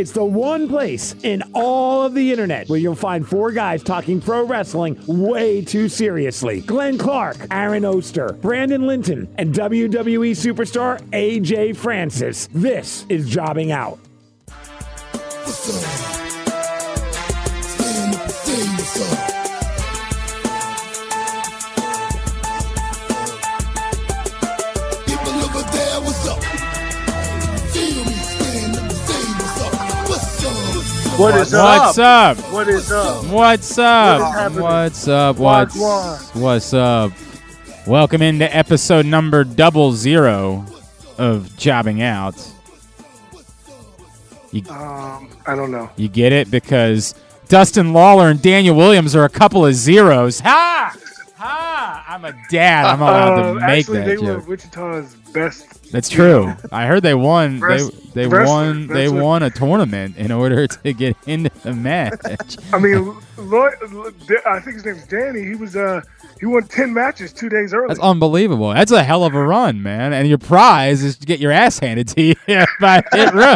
It's the one place in all of the internet where you'll find four guys talking pro wrestling way too seriously. Glenn Clark, Aaron Oster, Brandon Linton, and WWE superstar AJ Francis. This is Jobbing Out. What is What's up? What is up? What's up? What's up? What's Wagwan. what's up? Welcome into episode number double zero of Jobbing Out. Um, I don't know. You get it because Dustin Lawler and Daniel Williams are a couple of zeros. Ha! Ha! I'm a dad. I'm allowed Uh, to make actually, that they joke. were Wichita's best. That's true. I heard they won. They they won. They won a tournament in order to get into the match. I mean, Lloyd, I think his name's Danny. He was uh, he won ten matches two days early. That's unbelievable. That's a hell of a run, man. And your prize is to get your ass handed to you by Hit Row.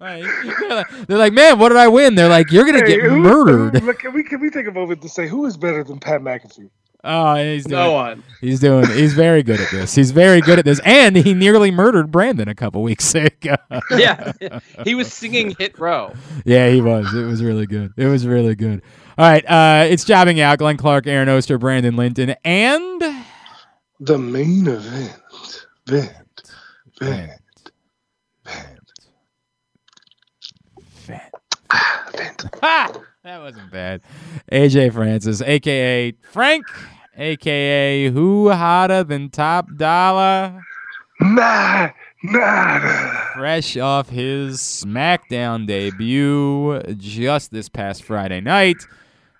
They're, like, man, what did I win? They're like, you're gonna Hey, get who- murdered. who- can we can we take a moment to say who is better than Pat McAfee? Oh, he's doing. No one. He's doing. He's very good at this. He's very good at this, and he nearly murdered Brandon a couple weeks ago. Yeah, he was singing "Hit Row." yeah, he was. It was really good. It was really good. All right, uh, it's jobbing out. Glenn Clark, Aaron Oster, Brandon Linton, and The main event. Vent. Vent. Vent. Vent. Ha! That wasn't bad. AJ Francis, aka Frank, aka Who Hotter Than Top Dollar, Nah, nada. fresh off his SmackDown debut just this past Friday night.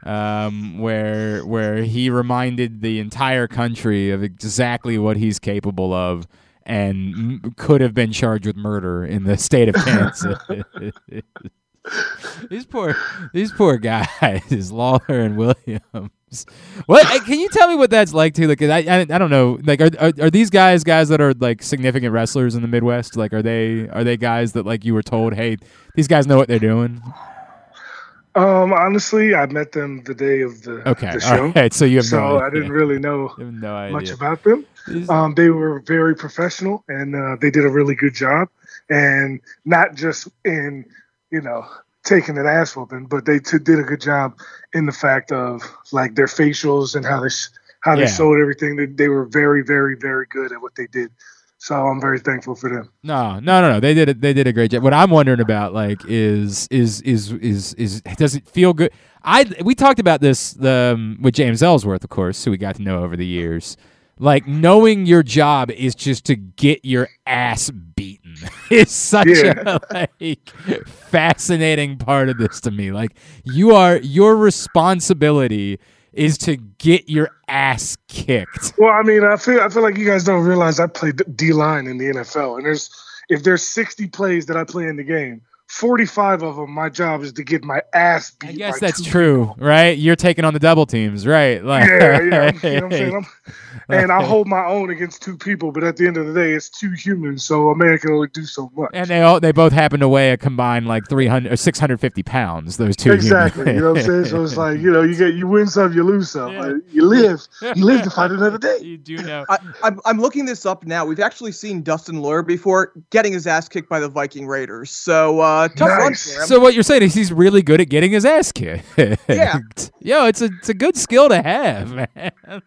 Um, where where he reminded the entire country of exactly what he's capable of, and m- could have been charged with murder in the state of Kansas. these poor these poor guys, Lawler and Williams. What can you tell me what that's like too? Like I I, I don't know. Like are, are are these guys guys that are like significant wrestlers in the Midwest? Like are they are they guys that like you were told, hey, these guys know what they're doing? Um, honestly, I met them the day of the, Okay, the show, all right. So you have so no I didn't really know no much about them. Um, they were very professional and uh, they did a really good job, and not just in you know taking an ass whooping, but they t- did a good job in the fact of like their facials and how they how Yeah. they sold everything. They, they were very, very, very good at what they did. So I'm very thankful for them. No, no, no, no. They did it. They did a great job. What I'm wondering about, like, is is is is is does it feel good? I we talked about this um, with James Ellsworth, of course, who we got to know over the years. Like knowing your job is just to get your ass beaten is such Yeah. a like fascinating part of this to me. Like you are your responsibility is to get your ass kicked. Well, I mean, I feel I feel like you guys don't realize I played D line in the NFL, and there's if there's 60 plays that I play in the game, 45 of them, my job is to get my ass beat. I guess by that's two true, right? You're taking on the double teams, right? Like, yeah, yeah. You know what I'm saying? I'm, and I hold my own against two people, but at the end of the day, it's two humans, so a man can only do so much. and they all they both happen to weigh a combined like 300 or 650 pounds. Those two exactly. humans. You know what I'm saying? So it's like you know, you get you win some, you lose some. Yeah. Like, you live, you live to fight another day. you do know. I, I'm, I'm looking this up now. We've actually seen Dustin Lawler before getting his ass kicked by the Viking Raiders. So uh, Uh, tough run Nice. for him. So what you're saying is he's really good at getting his ass kicked. Yeah. Yo, it's a it's a good skill to have, man.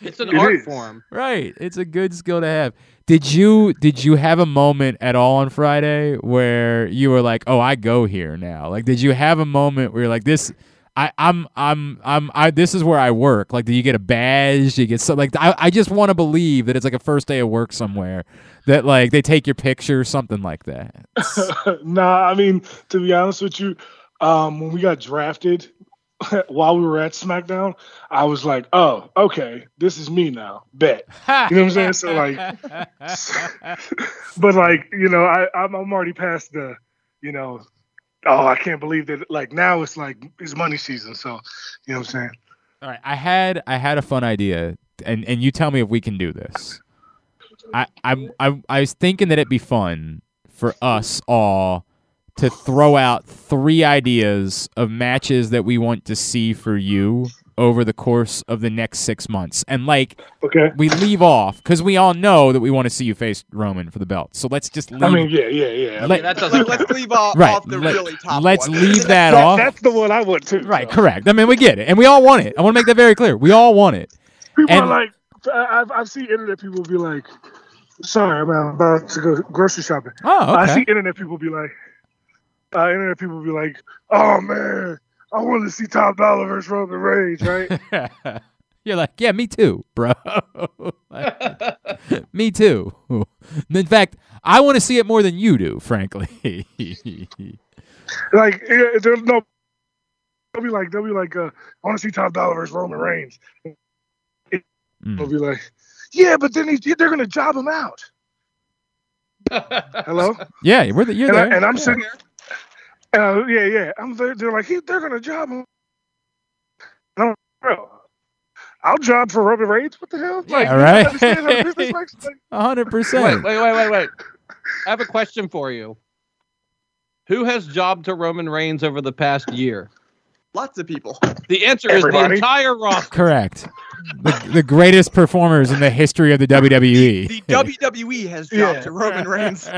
It's an It art is. form. right. It's a good skill to have. Did you did you have a moment at all on Friday where you were like, "Oh, I go here now"? Like, did you have a moment where you're like, "This, I, I'm, I'm, I'm, I, this is where I work"? Like, do you get a badge? Do you get some? Like, I, I just want to believe that it's like a first day of work somewhere that like they take your picture, or something like that. nah, I mean, to be honest with you, um, when we got drafted while we were at SmackDown, I was like, oh, okay, this is me now. Bet. You know what I'm saying? So like, but like, you know, I I'm, I'm already past the, you know, oh, I can't believe that. Like now it's like it's money season, so you know what I'm saying. All right, I had I had a fun idea, and and you tell me if we can do this. I I'm I, I was thinking that it'd be fun for us all to throw out three ideas of matches that we want to see for you over the course of the next six months. And like Okay. we leave off because we all know that we want to see you face Roman for the belt. So let's just leave. I mean, yeah, yeah, yeah. Let- that doesn't. Let, us leave off, Right, off the let- really top let's one. leave that That- off. that's the one I want too. Right, so. correct. I mean, we get it, and we all want it. I want to make that very clear. We all want it. People And- are like, I- I've I've seen internet people be like, sorry, I'm about to go grocery shopping. Oh, okay. I see internet people be like, uh, internet people be like, oh man, I want to see Top Dollar versus Roman Reigns, right? You're like, yeah, me too, bro. me too. In fact, I want to see it more than you do, frankly. like, there's no. They'll be like, they'll be like, uh, I want to see Top Dollar versus Roman Reigns. They'll Mm. be like, yeah, but then he's, they're gonna job him out. Hello. Yeah, we're the, you're and, there. I, and I'm Yeah. sitting. Uh, yeah, yeah. I'm there. They're like, he, they're gonna job him. And I'm like, bro, I'll job for Roman Reigns. What the hell? Yeah, right. understand how business works? Like, A hundred percent. wait, wait, wait, wait. I have a question for you. Who has jobbed to Roman Reigns over the past year? Lots of people. The answer is the entire roster. Correct. The, the greatest performers in the history of the WWE. The WWE has dropped Yeah. to Roman Reigns.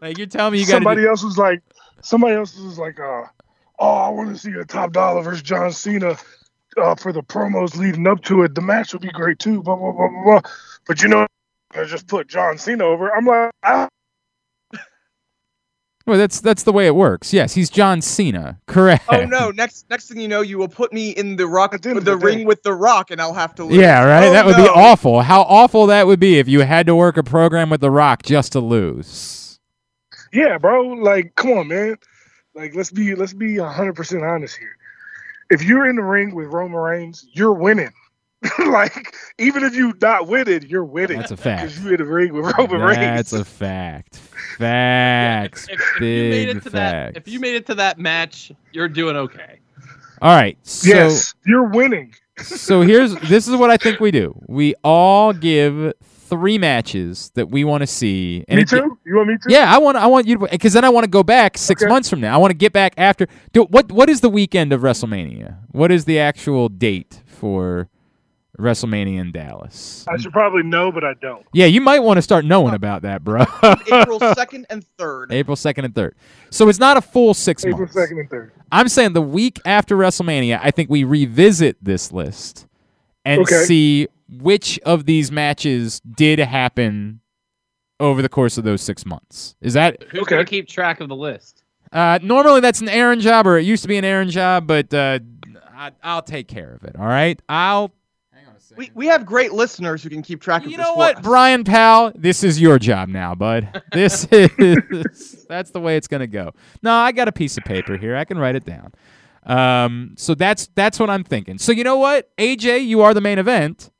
like you're telling me you got somebody else was like, somebody else was like, uh, oh, I want to see a top dollar versus John Cena. Uh, for the promos leading up to it, the match would be great too. Blah blah blah blah. blah. But you know, I just put John Cena over. I'm like, I, Well, that's that's the way it works. Yes, he's John Cena. Correct. Oh no! Next, next thing you know, you will put me in the rock, the the, the ring with the Rock, and I'll have to. Lose. Yeah, right. Oh, that would be awful. How awful that would be if you had to work a program with The Rock just to lose. Yeah, bro. Like, come on, man. Like, let's be let's be hundred percent honest here. If you're in the ring with Roman Reigns, you're winning. like, even if you not winning, you're winning. That's a fact. Because you are in the ring with Roman Reigns. That's a fact. Facts. If, if you made Big it to that, facts. if you made it to that match, you're doing okay. All right. So yes, you're winning. so here's this is what I think we do. We all give three matches that we want to see. me it- too. You want me to? Yeah, I want I want you to because then I want to go back six Okay. months from now. I want to get back after. Do, what what is the weekend of WrestleMania? What is the actual date for WrestleMania in Dallas? I should probably know, but I don't. Yeah, you might want to start knowing uh, about that, bro. April second and third. April second and third. So it's not a full six April months. second and third. I'm saying the week after WrestleMania, I think we revisit this list and Okay. see which of these matches did happen over the course of those six months. Is that Who's Okay. gonna keep track of the list? uh, normally that's an Aaron job, or it used to be an Aaron job, but uh, I, I'll take care of it. All right, I'll. Hang on a second. We, we have great listeners who can keep track of you know what, us. Brian Powell? This is your job now, bud. This is that's the way it's gonna go. No, I got a piece of paper here. I can write it down. Um, so that's that's what I'm thinking. So you know what, AJ, you are the main event.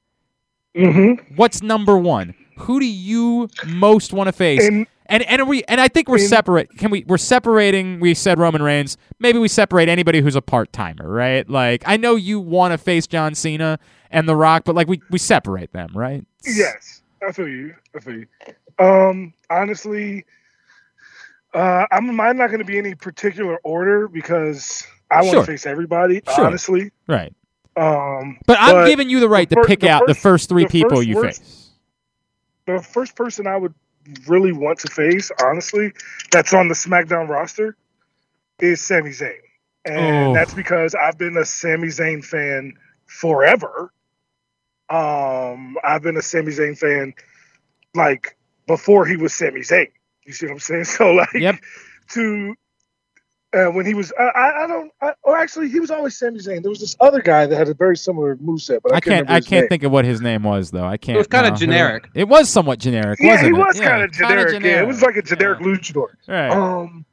Mm-hmm. What's number one? Who do you most want to face? And And we and I think we're separate. Can we? We're separating. We said Roman Reigns. Maybe we separate anybody who's a part timer, right? Like I know you want to face John Cena and The Rock, but like we we separate them, right? yes, I feel you. I feel you. Um, honestly, uh, I'm mine not going to be any particular order because I want Sure. to face everybody. Sure. Honestly, Right. Um, But I'm giving you the right to fir- pick the out the first- first three the people first you worst- face. the first person I would really want to face, honestly, that's on the SmackDown roster, is Sami Zayn, and Oh. that's because I've been a Sami Zayn fan forever. Um, I've been a Sami Zayn fan like before he was Sami Zayn. You see what I'm saying? So like Yep. to uh, when he was, I, I, I don't, I, or actually he was always Sami Zayn. There was this other guy that had a very similar moveset, but I, I can't. I can't name. think of what his name was though. I can't. It was kinda no. generic. It was somewhat generic, Yeah, wasn't he it? was kind of kinda generic. Yeah, it was like a generic luchador. Right. Um,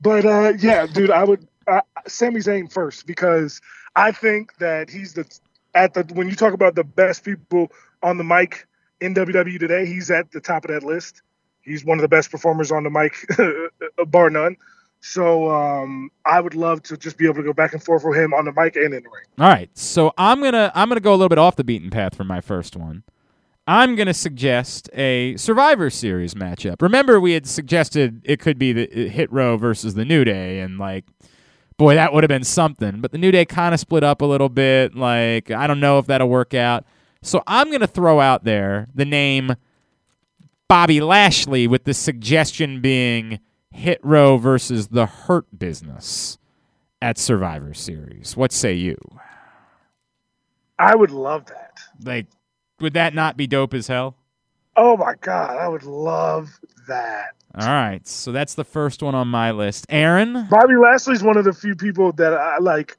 but uh, yeah, dude, I would uh, Sami Zayn first because I think that he's the at the when you talk about the best people on the mic in WWE today, he's at the top of that list. He's one of the best performers on the mic, bar none. So um, I would love to just be able to go back and forth with him on the mic and in the ring. All right, so I'm gonna I'm gonna go a little bit off the beaten path for my first one. I'm to suggest a Survivor Series matchup. Remember, we had suggested it could be the uh, Hit Row versus the New Day, and like, boy, that would have been something. But the New Day kind of split up a little bit. Like, I don't know if that'll work out. So I'm to throw out there the name Bobby Lashley with the suggestion being Hit Row versus the Hurt Business at Survivor Series. What say you? I would love that. Like, would that not be dope as hell? Oh my god, I would love that. All right, so that's the first one on my list. Aaron, Bobby Lashley's one of the few people that I like.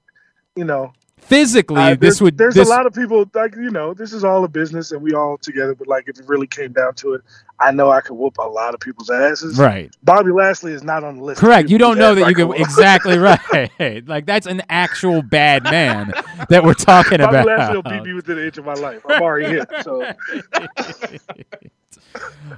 You know, physically, uh, this would There's this, a lot of people like you know. This is all a business, and we all together. But like, if it really came down to it, I know I could whoop a lot of people's asses. right. Bobby Lashley is not on the list. Correct. You don't know that ass you can whoop. exactly right. Like that's an actual bad man that we're talking Bobby about. Lashley will beat me within an inch of my life. I'm already here So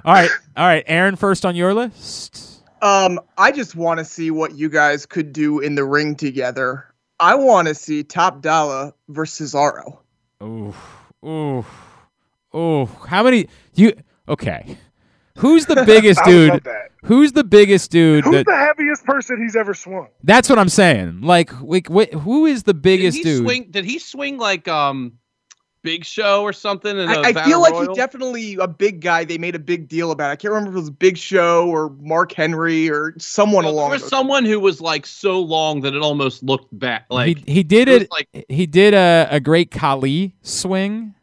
all right, all right. Aaron, first on your list. Um, I just want to see what you guys could do in the ring together. I want to see Top Dollar versus Cesaro. Ooh, ooh, ooh. How many? You okay? Who's the biggest I dude? love that. Who's the biggest dude? Who's That, the heaviest person he's ever swung? that's what I'm saying. Like, like, wait, who is the Did biggest he dude? swing? Did he swing like um, Big Show or something? In a I, I Battle feel like Royal? he's definitely a big guy. They made a big deal about. It. I can't remember if it was Big Show or Mark Henry or someone Well, there along. was those- someone who was like so long that it almost looked back. Like he he did it it. like he did a, a great Khali swing.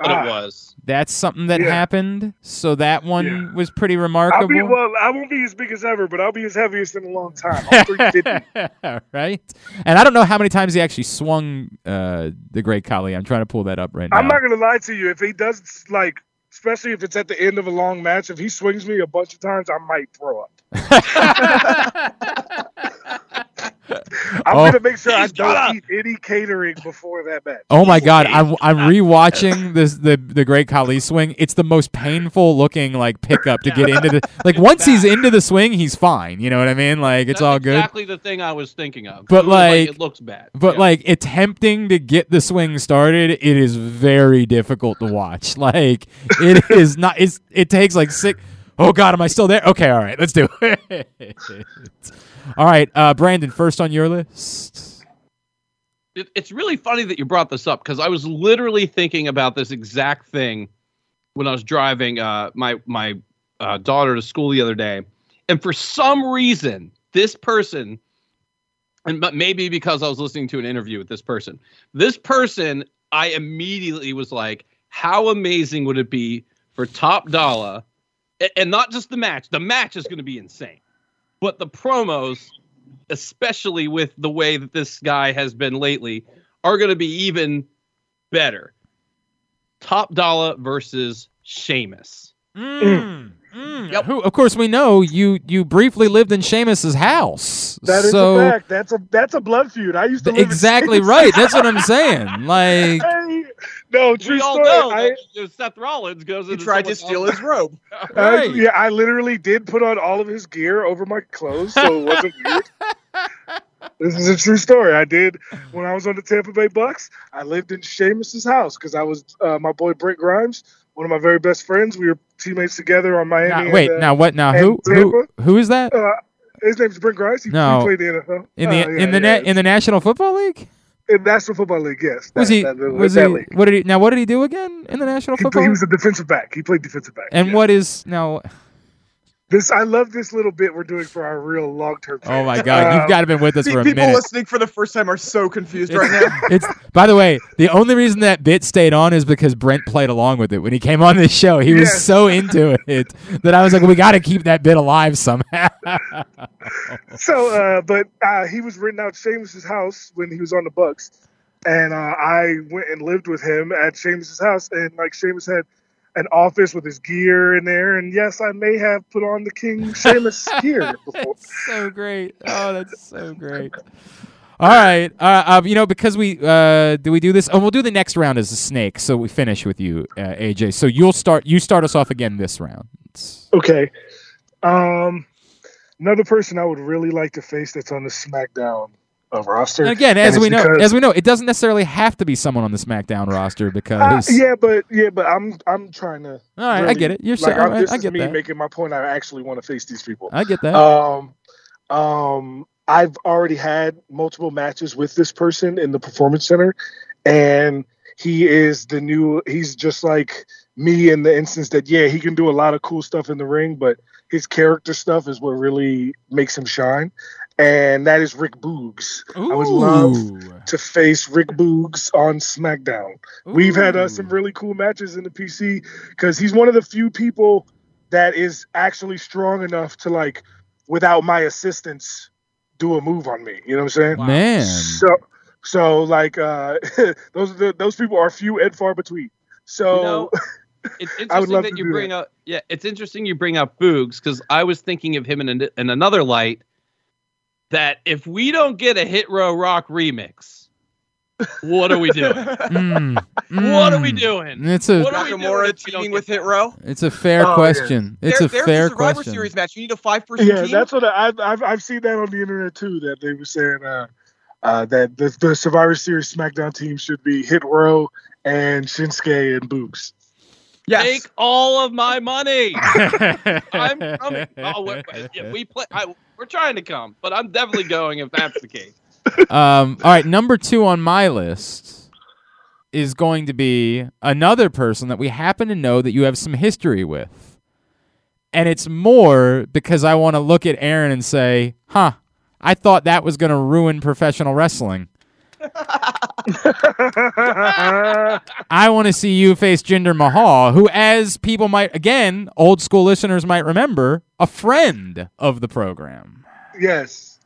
That's what Ah. it was. That's something that Yeah. happened. So that one Yeah. was pretty I'll remarkable. be well. I won't be as big as ever, but I'll be as heaviest in a long time. I'm 350. right? And I don't know how many times he actually swung uh, the Great Khali. I'm trying to pull that up right now. I'm not gonna lie to you. If he does like, especially if it's at the end of a long match, if he swings me a bunch of times, I might throw up. I'm Oh. gonna make sure I don't eat any catering before that match. Oh my god, I'm I'm rewatching this the the Great Khali swing. It's the most painful looking like pickup to get into the like once he's into the swing, he's fine. You know what I mean? Like it's That's all good. Exactly the thing I was thinking of. But, It was like- it looks bad. But Yeah. like attempting to get the swing started, it is very difficult to watch. Like it is not. It's it takes like six. Oh God, am I still there? Okay, all right, let's do it. all right, uh, Brandon, first on your list. it, it's really funny that you brought this up because I was literally thinking about this exact thing when I was driving uh, my my uh, daughter to school the other day, and for some reason, this person, and maybe because I was listening to an interview with this person, this person, I immediately was like, "How amazing would it be for Top Dollar?" And not just the match. The match is going to be insane, but the promos especially with the way that this guy has been lately, are going to be even better. Top Dollar versus Sheamus. Mm, mm. Yep. Who, of course, we know you. You briefly lived in Sheamus's house. That is so a fact. That's a that's a blood feud. I used to live exactly Kansas. right. That's what I'm saying. Like, Hey, no, true we all story. know I, that Seth Rollins goes He tried to steal his robe. I- right. yeah, I literally did put on all of his gear over my clothes, so it wasn't weird. This is a true story. I did when I was on the Tampa Bay Bucks. I lived in Sheamus's house because I was uh, my boy Brent Grimes, one of my very best friends. We were teammates together on Miami. now, wait, and, uh, now what? Now who? Who? Who is that? His name's Brent Grimes. He, No. he played in the NFL. In the Uh, yeah, in the yeah, net in the National Football League? in the National Football League. Yes, Was he? that- Was that he? league. What did he? Now what did he do again in the National He, Football? he League? was a defensive back. He played defensive back. And yeah. what is now? This I love this little bit we're doing for our real long term. Oh my God! You've Um, got to been with us for a People minute. listening for the first time are so confused right now. it's by the way, the only reason that bit stayed on is because Brent played along with it when he came on this show. He was so into it that I was like, we got to keep that bit alive somehow. So, uh, but uh, he was renting out Sheamus's house when he was on the Bucks, and uh, I went and lived with him at Sheamus's house, and like Sheamus had an office with his gear in there, and yes, I may have put on the King Sheamus gear before. That's so great. Oh, that's so great. All right. Uh, uh, you know, because we uh, do we do this? Oh, we'll do the next round as a snake. So we finish with you, uh, AJ. So you'll start. You start us off again this round. Okay. Um, another person I would really like to face that's on the SmackDown uh, roster. And again, as we know, as we know, it doesn't necessarily have to be someone on the SmackDown roster Uh, because. yeah, but yeah, but I'm I'm trying to. all right, I get it. You're like, so, I'm- right, this I is get me that. making my point. I actually want to face these people. I get that. Um, um, I've already had multiple matches with this person in the performance center, and he is the new. He's just like me in the instance that yeah, he can do a lot of cool stuff in the ring, but his character stuff is what really makes him shine, and that is Rick Boogs. I would love to face Rick Boogs on SmackDown. We've had uh, some really cool matches in the PC because he's one of the few people that is actually strong enough to like, without my assistance, do a move on me. You know what I'm saying? man. So, so like uh, those are the, those people are few and far between. So You know, it's I would interesting love that you do bring up. Yeah, it's interesting you bring up Boogs because I was thinking of him in, an, in another light. That if we don't get a Hit Row Rock remix, what are we doing? Mm, what are we doing? It's a What are we doing Nakamura if teaming with? Hit Row. it's a fair Oh, yeah. question. It's there, a there's fair a Survivor question. Series match. You need a five person yeah, team. that's what I, I've, I've I've seen that on the internet too. That they were saying uh, uh, that the, the Survivor Series SmackDown team should be Hit Row and Shinsuke and Boogs. yes. Take all of my money. I'm coming. Oh, wait, wait, yeah, we play. I, we're trying to come, but I'm definitely going if that's the case. um, all right, number two on my list is going to be another person that we happen to know that you have some history with. And it's more because I want to look at Aaron and say, huh, I thought that was going to ruin professional wrestling. I want to see you face Jinder Mahal, who, as people might, again, old school listeners might remember, a friend of the program. yes,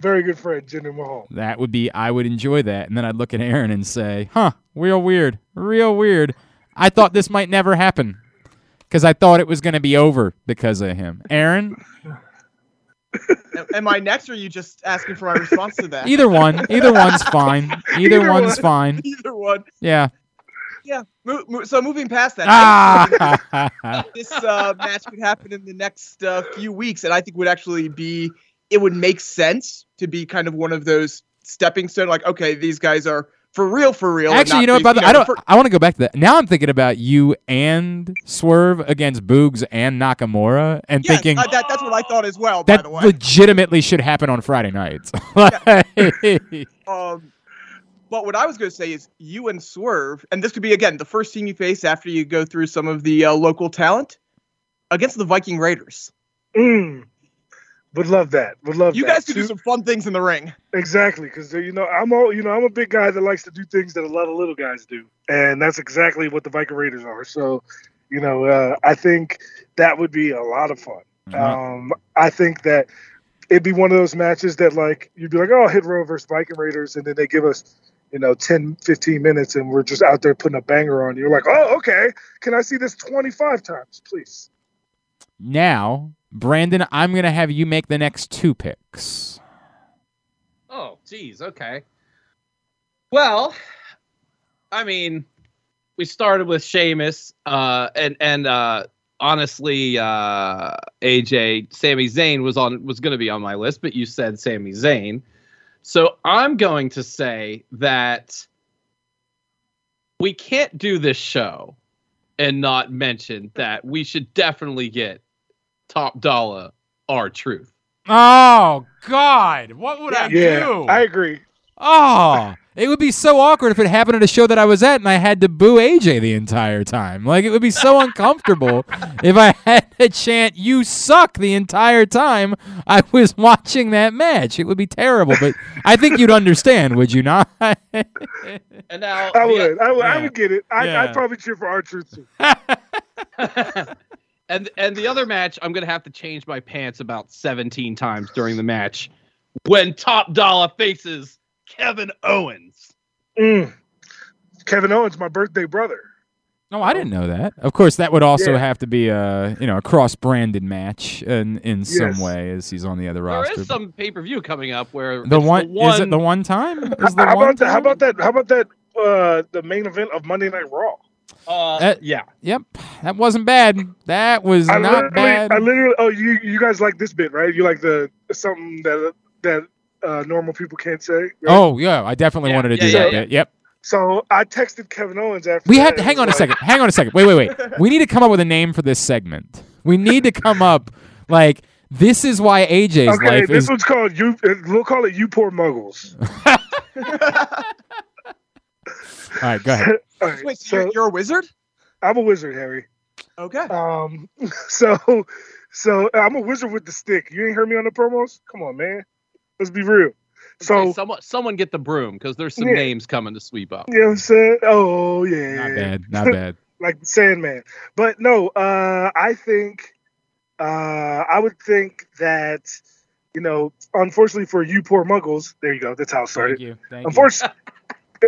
very good friend Jinder Mahal. That would be, I would enjoy that. And then I'd look at Aaron and say, huh, real weird, real weird. I thought this might never happen because I thought it was going to be over because of him. Aaron, Am I next, or are you just asking for my response to that? either one, either one's fine. Either, Either one's one. fine. Either one. Yeah. Yeah. Mo- mo- so moving past that, Ah. this uh, match could happen in the next uh, few weeks, and I think would actually be it would make sense to be kind of one of those stepping stone. Like, okay, these guys are for real, for real. Actually, you know what? these- By the, I don't. for- I want to go back to that. Now I'm thinking about you and Swerve against Boogs and Nakamura, and yes, thinking uh, that, that's what I thought as well. By that the way, legitimately should happen on Friday nights. Um, but what I was going to say is you and Swerve, and this could be again the first team you face after you go through some of the uh, local talent against the Viking Raiders. Mm. Would love that. Would love that. You that. guys could do some fun things in the ring. Exactly, because you know I'm all you know I'm a big guy that likes to do things that a lot of little guys do, and that's exactly what the Viking Raiders are. So, you know, uh, I think that would be a lot of fun. Um, I think that it'd be one of those matches that like you'd be like, oh, hit row versus Viking Raiders, and then they give us you know 10, 15 minutes, and we're just out there putting a banger on. You're like, oh, okay, can I see this 25 times, please? now, Brandon, I'm gonna have you make the next two picks. Oh, geez. Okay. Well, I mean, we started with Sheamus, uh, and and uh, honestly, uh, AJ, Sami Zayn was on was going to be on my list, but you said Sami Zayn, so I'm going to say that we can't do this show and not mention that we should definitely get Top Dollar R-Truth. Oh God, what would I Yeah, do? I agree. Oh, it would be so awkward if it happened at a show that I was at and I had to boo AJ the entire time. Like it would be so uncomfortable if I had to chant "You suck" the entire time I was watching that match. It would be terrible. But I think you'd understand, would you not? And now I the- would, I would, I Yeah. would get it. I, Yeah. I'd probably cheer for R-Truth too. and and the other match, I'm gonna have to change my pants about 17 times during the match when Top Dollar faces Kevin Owens. Mm. Kevin Owens, my birthday brother. No, I didn't know that. Of course, that would also Yeah. have to be a you know a cross-branded match in in some way as he's on the other There roster. is some pay per view coming up where the it's one, is it the one time? Is the How one about that? How about that? How about that? Uh, the main event of Monday Night Raw. Uh, Uh, yeah. Yep, that wasn't bad. That was I not bad. I literally. Oh, you you guys like this bit, right? You like the something that that uh, normal people can't say. right? Oh yeah, I definitely Yeah, wanted to yeah, do yeah, that yeah. bit. Yep. So I texted Kevin Owens after. We that have to hang was on a second. Hang on a second. Wait, wait, wait. We need to come up with a name for this segment. We need to come up like this is why AJ's Okay, life this is. one's called you. uh, We'll call it "You Poor Muggles." All right, go ahead. All right, Wait, so, so you're, you're a wizard? I'm a wizard, Harry. Okay. Um, so, so I'm a wizard with the stick. You ain't heard me on the promos? Come on, man. Let's be real. So, someone someone get the broom because there's some Yeah. names coming to sweep up. you know what I'm saying? Oh yeah, Not bad. Not bad. like the Sandman. But no, uh, I think, uh, I would think that, you know, unfortunately for you poor muggles, there you go. That's how it started. Thank you. Thank you. Unfortunately,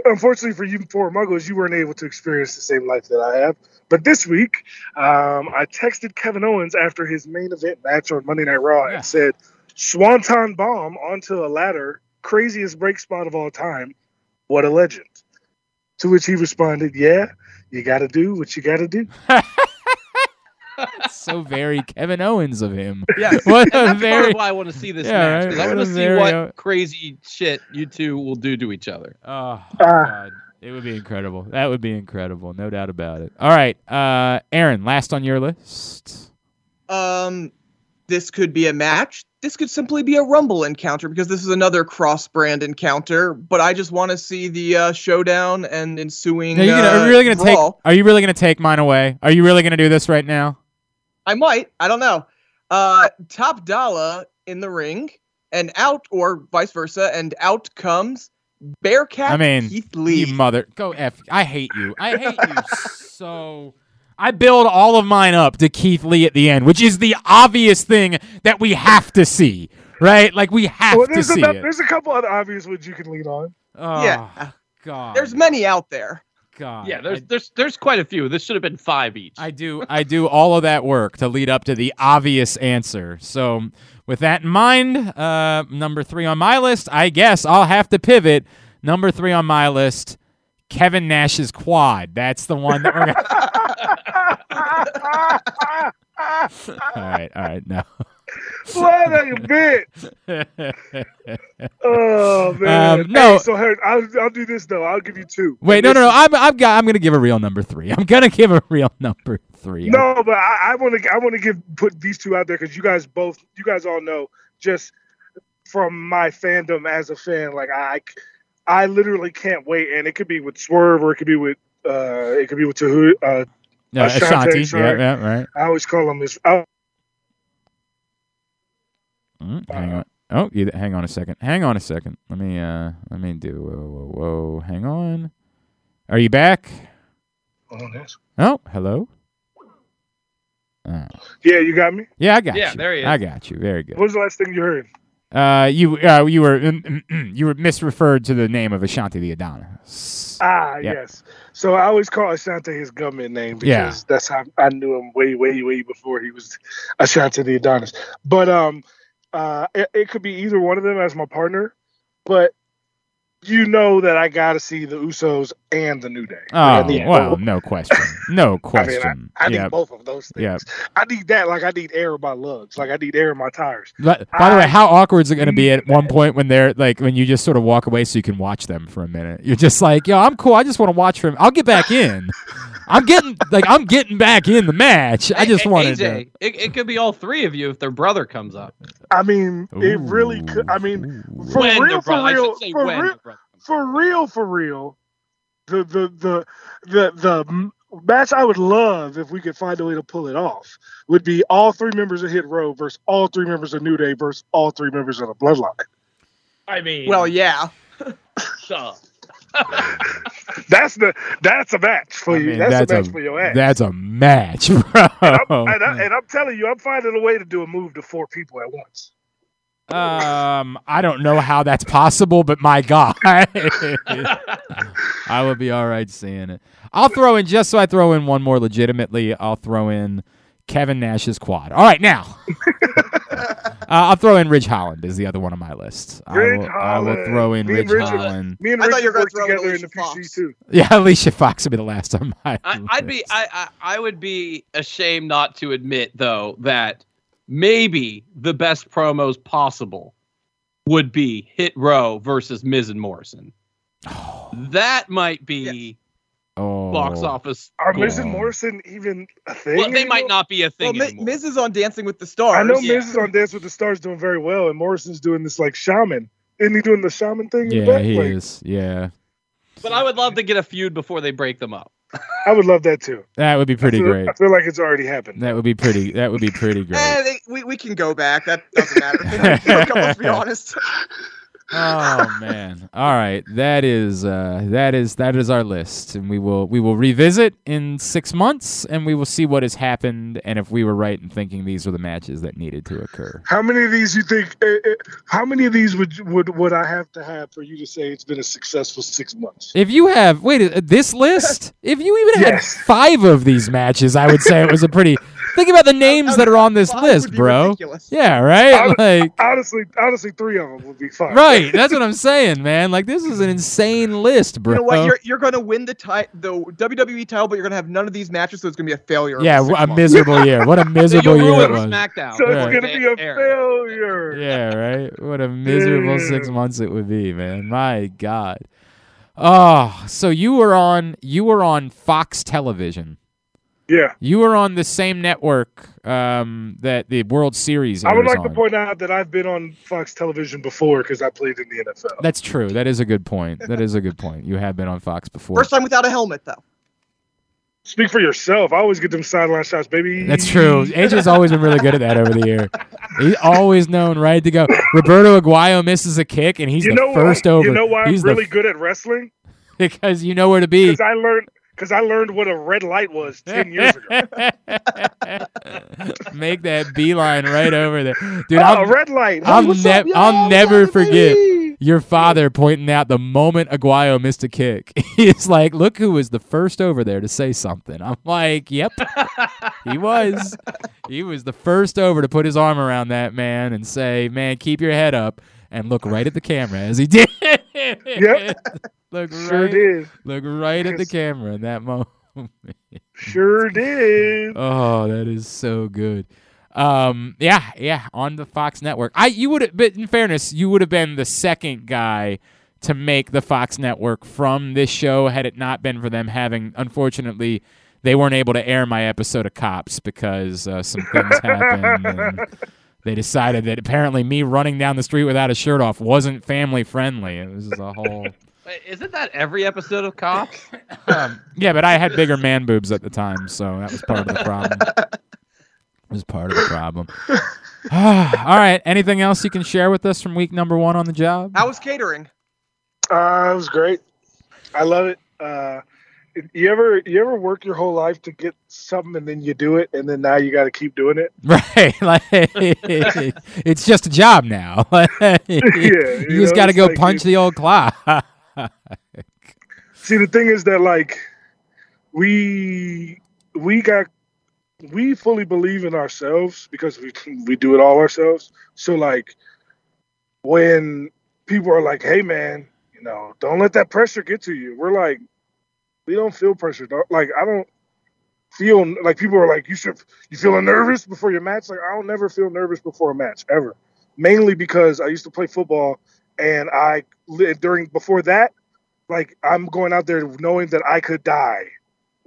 unfortunately for you poor muggles, you weren't able to experience the same life that I have. But this week, um, I texted Kevin Owens after his main event match on Monday Night Raw Yeah. and said, "Swanton bomb onto a ladder, craziest break spot of all time. What a legend." To which he responded, "Yeah, you got to do what you got to do." so very Kevin Owens of him. Yeah, What a and that's part of why I want to see this Yeah, match right. because I want to see very, what uh, crazy shit you two will do to each other. Oh Ah. God, it would be incredible. That would be incredible, no doubt about it. All right, uh, Aaron, last on your list. Um, this could be a match. This could simply be a Rumble encounter because this is another cross-brand encounter. But I just want to see the uh, showdown and ensuing. Are you, gonna, are uh, you really gonna take? Are you really gonna take mine away? Are you really gonna do this right now? I might. I don't know. Uh, Top Dollar in the ring and out, or vice versa, and out comes Bearcat I mean, Keith Lee. You mother, go f. I hate you. I hate you so. I build all of mine up to Keith Lee at the end, which is the obvious thing that we have to see, right? Like we have well, to there's, see enough, it. there's a couple other obvious ones you can lean on. Oh, yeah, God. there's many out there. God. Yeah, there's I- there's there's quite a few. This should have been five each. I do I do all of that work to lead up to the obvious answer. So with that in mind, uh, number three on my list, I guess I'll have to pivot. Number three on my list, Kevin Nash's quad. That's the one that we're gonna All right, all right, no. What a bitch. Oh man. Um, no. Hey, so Harry, I'll, I'll, do this though. I'll give you two. Wait, no, no, no. I'm I've got I'm gonna give a real number three. I'm gonna give a real number three. No, but I want to. I want to give put these two out there because you guys both. You guys all know just from my fandom as a fan. Like I, I literally can't wait, and it could be with Swerve or it could be with. Uh, it could be with Tahu. Uh, No, Ashante, Ashante. Yeah, yeah, right. I always call him this. Mm, hang on. Oh, you, hang on a second. Hang on a second. Let me uh let me do whoa whoa whoa. Hang on. Are you back? oh, yes. Oh, hello. Oh. Yeah, you got me. Yeah, I got Yeah, you. there he is. I got you. Very good. What was the last thing you heard? Uh, you uh, you were you were misreferred to the name of Ashante the Adonis. Ah, Yep. yes. So I always call Ashante his government name because Yeah. that's how I knew him way, way, way before he was Ashante the Adonis. But um, uh, it, it could be either one of them as my partner, but you know that I got to see the Usos and the New Day. Oh need well, both. no question. No question. I need both of those things. Yeah. I need that. Like I need air in my lugs. Like I need air in my tires. But, by the way, how awkward is it going to be need at one point when they're like when you just sort of walk away so you can watch them for a minute? You're just like, yo, I'm cool. I just want to watch them. I'll get back in. I'm getting like I'm getting back in the match. I just A- wanted to. AJ, it, it could be all three of you if their brother comes up. I mean, it really could. I mean, for when real, for brother, real, for real, their brother comes up. for real, for real, the the the the the match I would love if we could find a way to pull it off would be all three members of Hit Row versus all three members of New Day versus all three members of the Bloodline. I mean, Well, yeah. duh. That's the that's a match for I you. mean, that's, that's a match a- for your ass. That's a match, bro. and, I, and I'm telling you, I'm finding a way to do a move to four people at once. Um, I don't know how that's possible, but my God, I would be all right seeing it. I'll throw in just so I throw in one more legitimately. I'll throw in Kevin Nash's quad. All right, now uh, I'll throw in Ridge Holland is the other one on my list. I Ridge will, I will throw in Me Ridge Ridge- Holland. Me and I thought you were gonna throw in together in the Alicia Fox. too. Yeah, Alicia Fox would be the last on my. I, I'd be. I, I I would be ashamed not to admit though that maybe the best promos possible would be Hit Row versus Miz and Morrison. That might be Oh, box office. Are gold. Miz and Morrison even a thing? Well, they might not be a thing Mi- anymore. Miz is on Dancing with the Stars. I know yeah. Miz is on Dance with the Stars doing very well, and Morrison's doing this like shaman. Isn't he doing the shaman thing? Yeah, he Like, is. Yeah, but I would love to get a feud before they break them up. I would love that too. that would be pretty I feel, great. I feel like it's already happened. That would be pretty. That would be pretty Eh, great. they, we, we can go back. That doesn't matter. Let's be honest. Oh man! All right, that is uh, that is that is our list, and we will we will revisit in six months, and we will see what has happened, and if we were right in thinking these were the matches that needed to occur. How many of these you think? eh, how many of these would would would I have to have for you to say it's been a successful six months? If you have wait uh, this list, if you even had five of these matches, I would say it was a pretty. Think about the names that are on this list, bro. ridiculous. Yeah, right. Hon- Like Honestly, honestly, three of them would be fine. right. That's what I'm saying, man. Like this is an insane list, bro. You know what? You're you're gonna win the ti- the WWE title, but you're gonna have none of these matches, so it's gonna be a failure. yeah, a miserable year. What a miserable You'll year it ruin was. SmackDown. So it's Right. gonna be a Air. failure. Yeah, right. What a miserable Yeah. six months it would be, man. My God. Oh, so you were on you were on Fox Television. Yeah. You were on the same network um, that the World Series. I would airs like to point out that I've been on Fox Television before because I played in the NFL. That's true. That is a good point. That is a good point. You have been on Fox before. First time without a helmet, though. Speak for yourself. I always get them sideline shots, baby. That's true. AJ's always been really good at that over the year. He's always known right to go. Roberto Aguayo misses a kick, and he's you the know first why, over. You know why I'm he's the- really good at wrestling? because you know where to be. Because I learned. Because I learned what a red light was ten years ago. Make that beeline right over there, dude. oh, I'm, red light. Hey, I'll, what's ne- up. I'll never forget your father pointing out the moment Aguayo missed a kick. He's like, "Look who was the first over there to say something." I'm like, "Yep, he was. He was the first over to put his arm around that man and say, "Man, keep your head up." And look right at the camera as he did. Yep. look Sure right, did. look right at the camera in that moment. Sure did. Oh, that is so good. Um, yeah, yeah, on the Fox network. I you would have but in fairness, you would have been the second guy to make the Fox network from this show had it not been for them having unfortunately they weren't able to air my episode of Cops because uh, some things happened and they decided that apparently me running down the street without a shirt off wasn't family friendly. It was a whole Wait, Isn't that every episode of Cops? um, yeah, but I had bigger man boobs at the time, so that was part of the problem. It was part of the problem. All right. Anything else you can share with us from week number one on the job? How was catering? Uh, it was great. I love it. Uh, you ever you ever work your whole life to get something and then you do it and then now you got to keep doing it? Right. Like it's just a job now. you you just got to go like punch you- the old clock. See, the thing is that like we we got we fully believe in ourselves because we we do it all ourselves. So like when people are like, "Hey, man, you know, don't let that pressure get to you," we're like, we don't feel pressure. Dog. Like I don't feel like people are like, "You should you feeling nervous before your match?" Like I don't never feel nervous before a match ever. Mainly because I used to play football and I during before that like I'm going out there knowing that I could die.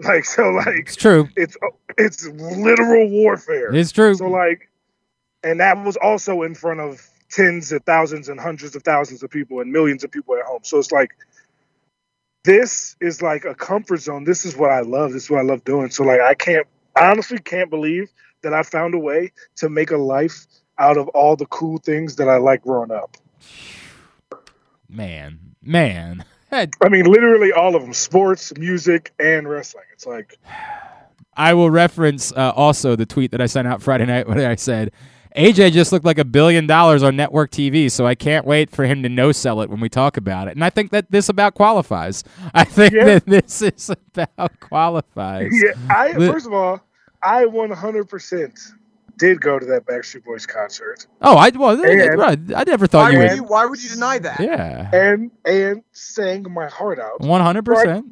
Like so like it's true. it's it's literal warfare. It's true. So like and that was also in front of tens of thousands and hundreds of thousands of people and millions of people at home. So it's like this is like a comfort zone. This is what I love. This is what I love doing. So like I can't I honestly can't believe that I found a way to make a life out of all the cool things that I like growing up. Man. Man. That- I mean, literally all of them: sports, music, and wrestling. It's like, I will reference uh, also the tweet that I sent out Friday night where I said, AJ just looked like a billion dollars on network TV, so I can't wait for him to no sell it when we talk about it. And I think that this about qualifies. I think Yeah. that this is about qualifies. yeah. I first of all, I 100% did go to that Backstreet Boys concert, Oh, I well, And- right, I never Why thought you would would. you, why would you deny that? Yeah, and and sang my heart out. one hundred percent.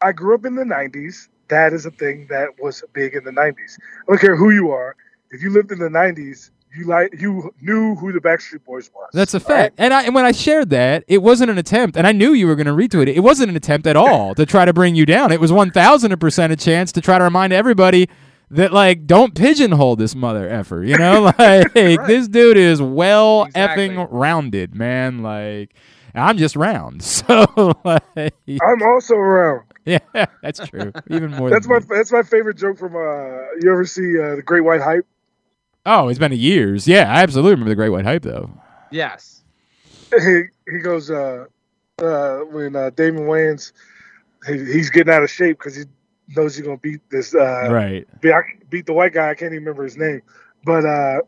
I grew up in the 90s. That is a thing that was big in the 90s. I don't care who you are. If you lived in the 90s, you like you knew who the Backstreet Boys was. That's a right? fact. And I and when I shared that, it wasn't an attempt, and I knew you were going to retweet it. It wasn't an attempt at all to try to bring you down. It was one thousand percent a chance to try to remind everybody that like don't pigeonhole this mother effer. You know, like this dude is well Exactly. effing rounded, man. Like I'm just round, so like I'm also round. yeah, that's true. Even more. That's than my me. that's my favorite joke from. uh You ever see uh, the Great White Hype? Oh, it's been years. Yeah, I absolutely remember the Great White Hype though. Yes. he he goes uh uh when uh Damon Wayans he, he's getting out of shape because he knows he's gonna beat this uh right. beat, beat the white guy I can't even remember his name but uh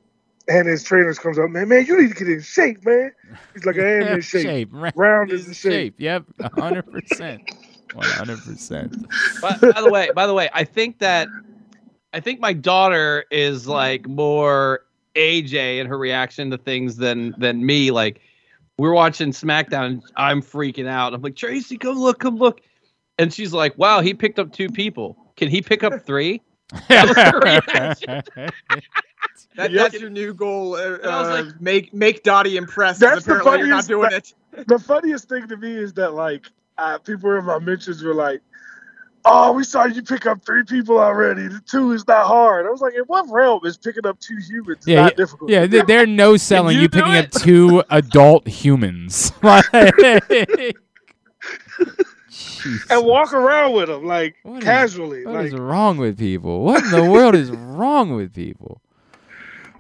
and his trainers comes up man man you need to get in shape man he's like I am in shape, Ra- round is is in in shape. shape. Yep, hundred percent. One hundred percent. But by the way, by the way, I think that I think my daughter is like more AJ in her reaction to things than than me. Like we're watching SmackDown, and I'm freaking out. I'm like, Tracy, come look, come look, and she's like, Wow, he picked up two people. Can he pick up three? was her reaction. That, Yep. That's your new goal. Uh, I was uh, like- make make Dottie impressed. That's the apparently you're not funniest- doing it. the funniest thing to me is that like uh, people in my mentions were like oh we saw you pick up three people already the two is not hard I was like in what realm is picking up two humans Yeah, not yeah, difficult Yeah, they- they're no selling you you do picking up two adult humans. Like, and walk around with them like What is- casually What like is wrong with people? What in the world is wrong with people?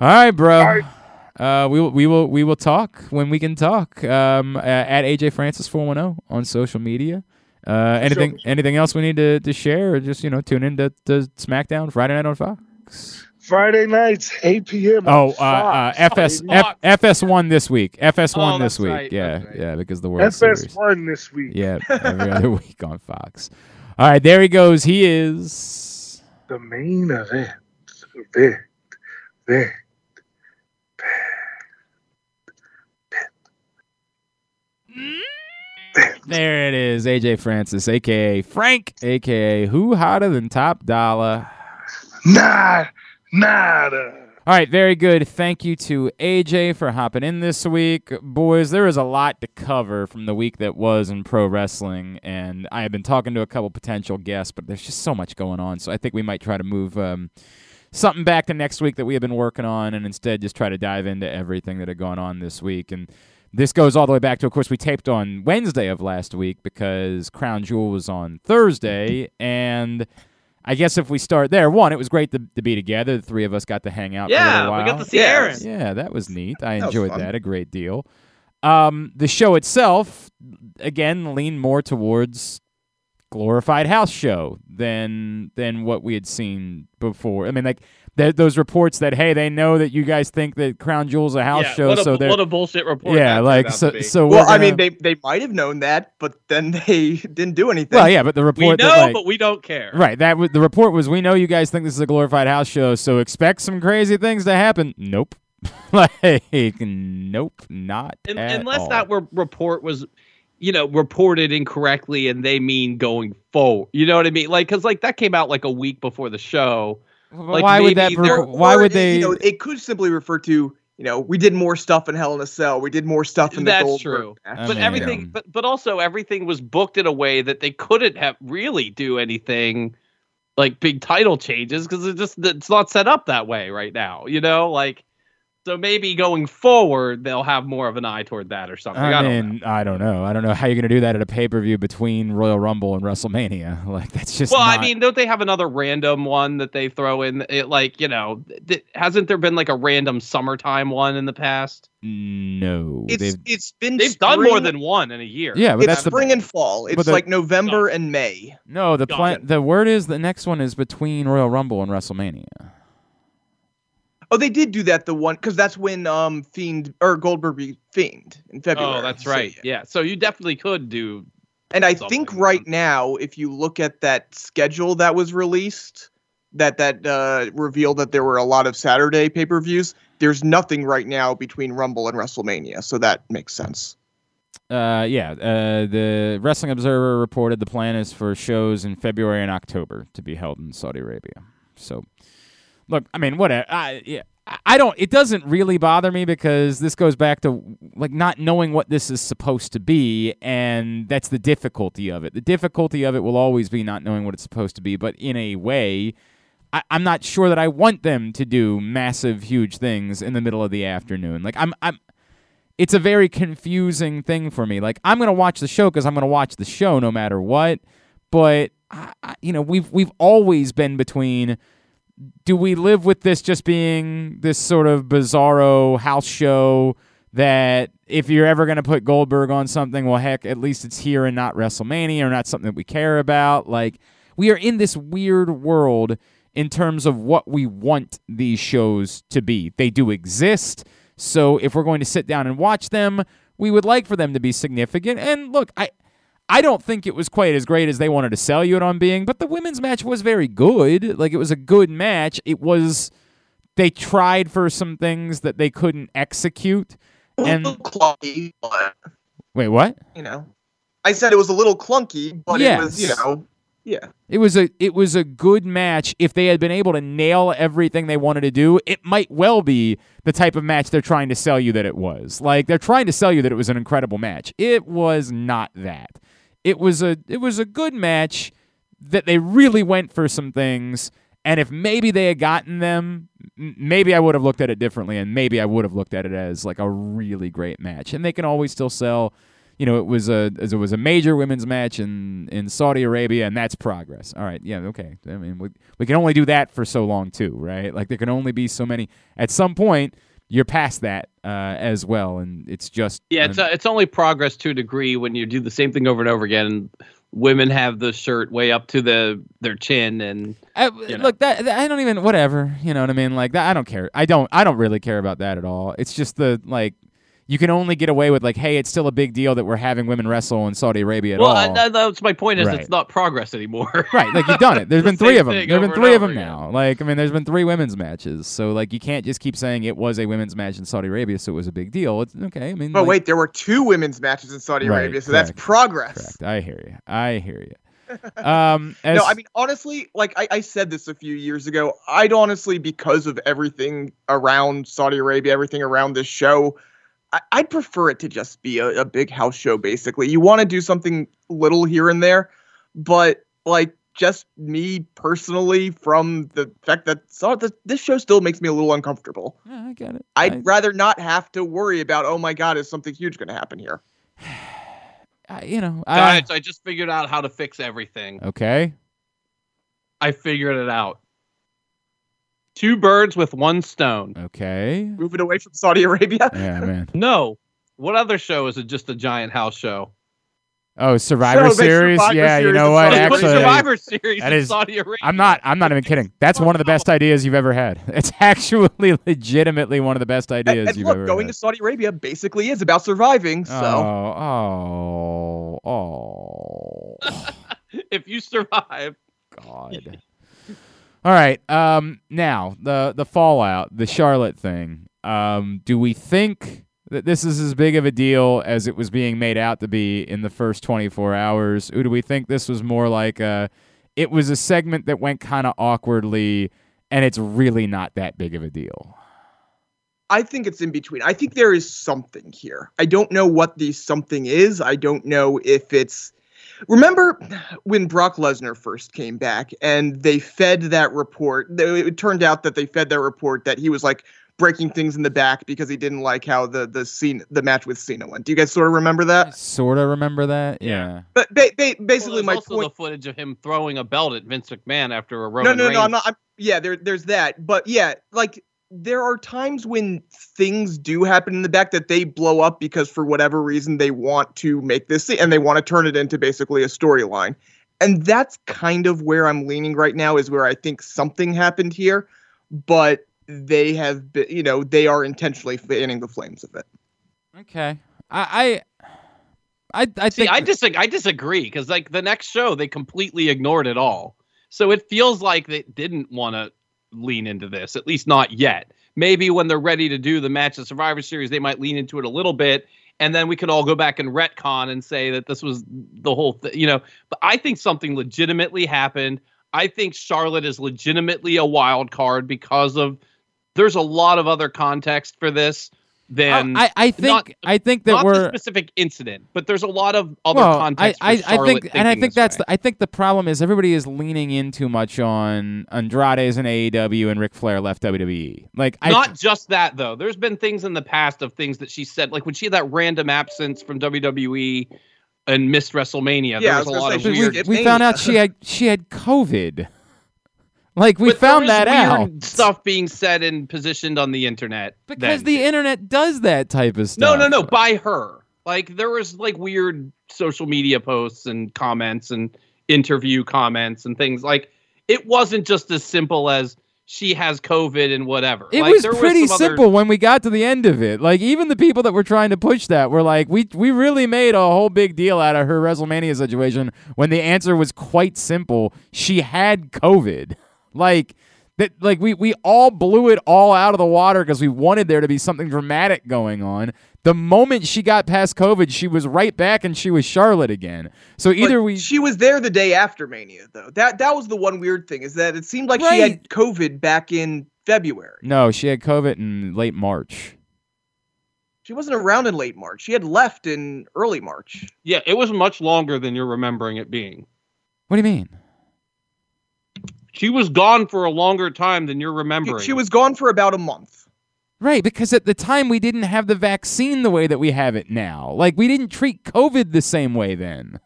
All right, bro. All right. Uh, we will we will we will talk when we can talk. Um, uh, at AJ Francis four one zero on social media. Uh, anything anything else we need to, to share, or just you know tune in to, to SmackDown Friday night on Fox. Friday nights 8 p.m. Oh, uh, uh, FS F, FS1 this week. FS1 Oh, this that's week. right, yeah, that's right. yeah, because the World FS1 this week Yeah, every other week on Fox. All right, there he goes. He is. the main event event event There it is, AJ Francis, aka Frank, aka Who Hotter Than Top Dolla. nah nada All right, very good. Thank you to AJ for hopping in this week. Boys, there is a lot to cover from the week that was in pro wrestling, and I have been talking to a couple potential guests, but there's just so much going on. So I think we might try to move um, something back to next week that we have been working on and instead just try to dive into everything that had gone on this week. And this goes all the way back to, of course, we taped on Wednesday of last week because Crown Jewel was on Thursday. And I guess if we start there, one, it was great to, to be together. The three of us got to hang out for a Yeah, little while. we got to see Yeah. Aaron. Yeah, that was neat. I That enjoyed fun. that a great deal. Um, the show itself, again, leaned more towards glorified house show than than what we had seen before. I mean, like th- those reports that hey, they know that you guys think that Crown Jewel's a house Yeah, show, what a, so they're what a bullshit report. yeah, like so. So Well, we're I mean, they they might have known that, but then they didn't do anything. well, yeah, but the report we know, that like, but we don't care. Right. That was, the report was we know you guys think this is a glorified house show, so expect some crazy things to happen. Nope. like nope, not Un- at unless all. that were, report was you know reported incorrectly and they mean going forward you know what i mean like because like that came out like a week before the show But like, why would that? maybe per- they're- why would they? You know, it could simply refer to you know we did more stuff in Hell in a Cell. We did more stuff in the That's Goldberg true. match. I but mean, everything um, but but also everything was booked in a way that they couldn't have really do anything like big title changes because it just it's not set up that way right now you know like so maybe going forward they'll have more of an eye toward that or something i, I don't know mean, I don't know. I don't know how you're gonna do that at a pay per view between Royal Rumble and WrestleMania. Like that's just. well, I mean, don't they have another random one that they throw in? It, like, you know, th- hasn't there been like a random summertime one in the past? no. It's they've, it's been They've done more than one in a year. yeah, but It's that's the spring and fall. It's the- like November and May. no. The plan. The word is the next one is between Royal Rumble and WrestleMania. Oh, they did do that the one because that's when um Fiend or Goldberg beat Fiend in February. Oh, that's So, right. Yeah. So you definitely could do. And I think right them. now, if you look at that schedule that was released, that that uh, revealed that there were a lot of Saturday pay per views. There's nothing right now between Rumble and WrestleMania, so that makes sense. Uh, yeah. Uh, the Wrestling Observer reported the plan is for shows in February and October to be held in Saudi Arabia. So, look, I mean, what? I don't. It doesn't really bother me because this goes back to like not knowing what this is supposed to be, and that's the difficulty of it. The difficulty of it will always be not knowing what it's supposed to be. But in a way, I, I'm not sure that I want them to do massive, huge things in the middle of the afternoon. Like I'm, I'm. It's a very confusing thing for me. Like I'm gonna watch the show because I'm gonna watch the show no matter what. But I, I, you know, we've we've always been between do we live with this just being this sort of bizarro house show that if you're ever going to put Goldberg on something, well, heck, at least it's here and not WrestleMania or not something that we care about? Like, we are in this weird world in terms of what we want these shows to be. They do exist. So if we're going to sit down and watch them, we would like for them to be significant. And look, I. I don't think it was quite as great as they wanted to sell you it on being, but the women's match was very good. Like it was a good match. It was they tried for some things that they couldn't execute. A And little clunky, but wait, what? you know, I said it was a little clunky, but it was you know, yeah. It was a it was a good match. If they had been able to nail everything they wanted to do, it might well be the type of match they're trying to sell you that it was. Like they're trying to sell you that it was an incredible match. It was not that. It was a it was a good match that they really went for some things. And if maybe they had gotten them, maybe I would have looked at it differently, and maybe I would have looked at it as like a really great match. And they can always still sell you know, it was a as it was a major women's match in in Saudi Arabia, and that's progress. All right, yeah, okay. I mean, we we can only do that for so long too, right? Like there can only be so many. At some point, you're past that uh, as well, and it's just Yeah, it's uh, it's only progress to a degree when you do the same thing over and over again. And women have the shirt way up to the their chin, and I, you know. look that, that- I don't even whatever you know what I mean. Like that, I don't care. I don't I don't really care about that at all. It's just the like. You can only get away with like, hey, it's still a big deal that we're having women wrestle in Saudi Arabia at well, all. I, that's my point. Is Right. it's not progress anymore. Right, like you've done it. There's The been three of them. There've been three of them over now. Like, I mean, there's been three women's matches. So, like, you can't just keep saying it was a women's match in Saudi Arabia, so it was a big deal. It's okay. I mean, But like, wait, there were two women's matches in Saudi Right, Arabia, so that's progress. correct. I hear you. I hear you. Um, as, No, I mean honestly, like I, I said this a few years ago. I'd honestly, because of everything around Saudi Arabia, everything around this show, I, I'd prefer it to just be a, a big house show. Basically, you want to do something little here and there, but like just me personally, from the fact that so, th- this show still makes me a little uncomfortable. yeah, I get it. I'd I- rather not have to worry about, oh my god, is something huge going to happen here? I, you know, I, Guys, I just figured out how to fix everything. okay. I figured it out. Two birds with one stone. Okay. Moving away from Saudi Arabia. Yeah, man. No. What other show is it just a giant house show? Oh, Survivor Show, Series. Survivor yeah, you know what? Saudi Hey, put Actually, Survivor Series that in Saudi Arabia. I'm not. I'm not even kidding. That's one of the best ideas you've ever had. It's actually legitimately one of the best And, ideas and you've look, ever going had. to Saudi Arabia basically is about surviving. So Oh, oh, oh, If you survive, God. All right. Um. Now the the fallout, the Charlotte thing. Um. Do we think that this is as big of a deal as it was being made out to be in the first 24 hours, or do we think this was more like a? It was a segment that went kind of awkwardly, and it's really not that big of a deal. I think it's in between. I think there is something here. I don't know what the something is. I don't know if it's. Remember when Brock Lesnar first came back and they fed that report? It turned out that they fed that report that he was like breaking things in the back because he didn't like how the the scene the match with Cena went. Do you guys sort of remember I that? sort of remember that. Yeah. But ba- ba- well, basically, there's my also point. the footage of him throwing a belt at Vince McMahon after a no, Roman no, Reigns. no. I'm not. I'm, yeah, there, there's that. But yeah, like there are times when things do happen in the back that they blow up because for whatever reason they want to make this and they want to turn it into basically a storyline. And that's kind of where I'm leaning right now is where I think something happened here, but they have been, you know, they are intentionally fanning the flames of it. Okay. I. I. I, I See, think I disagree. I disagree because like the next show, they completely ignored it all. So it feels like they didn't want to lean into this, at least not yet. Maybe when they're ready to do the match of Survivor Series, they might lean into it a little bit, and then we could all go back and retcon and say that this was the whole thing, you know. But I think something legitimately happened. I think Charlotte is legitimately a wild card because of there's a lot of other context for this Oh, than I, I think not- I think that not we're specific incident, but there's a lot of other well, context. I, I, I think, and I think that's way. the, I think the problem is everybody is leaning in too much on Andrade's and AEW and Ric Flair left WWE. Like I not just that though. There's been things in the past of things that she said, like when she had that random absence from WWE and missed WrestleMania. Yeah, there was, was a lot say, of she we, weird. It's we found out she had she had COVID. Like we but found was that out Stuff being said and positioned on the internet because then, the internet does that type of stuff. no, no. No. By her. Like there was like weird social media posts and comments and interview comments and things. Like it wasn't just as simple as she has COVID and whatever. It Like, was pretty other- simple when we got to the end of it. Like even the people that were trying to push that were like, we we really made a whole big deal out of her WrestleMania situation when the answer was quite simple. She had COVID. Like that like we we all blew it all out of the water because we wanted there to be something dramatic going on. The moment she got past COVID, she was right back and she was Charlotte again. So But either we she was there the day after Mania, though. That that was the one weird thing is that it seemed like she had COVID back in February. No, she had COVID in late March. She wasn't around in late March. She had left in early March. Yeah, it was much longer than you're remembering it being. What do you mean? She was gone for a longer time than you're remembering. she was gone for about a month. Right, because at the time we didn't have the vaccine the way that we have it now. Like we didn't treat COVID the same way then.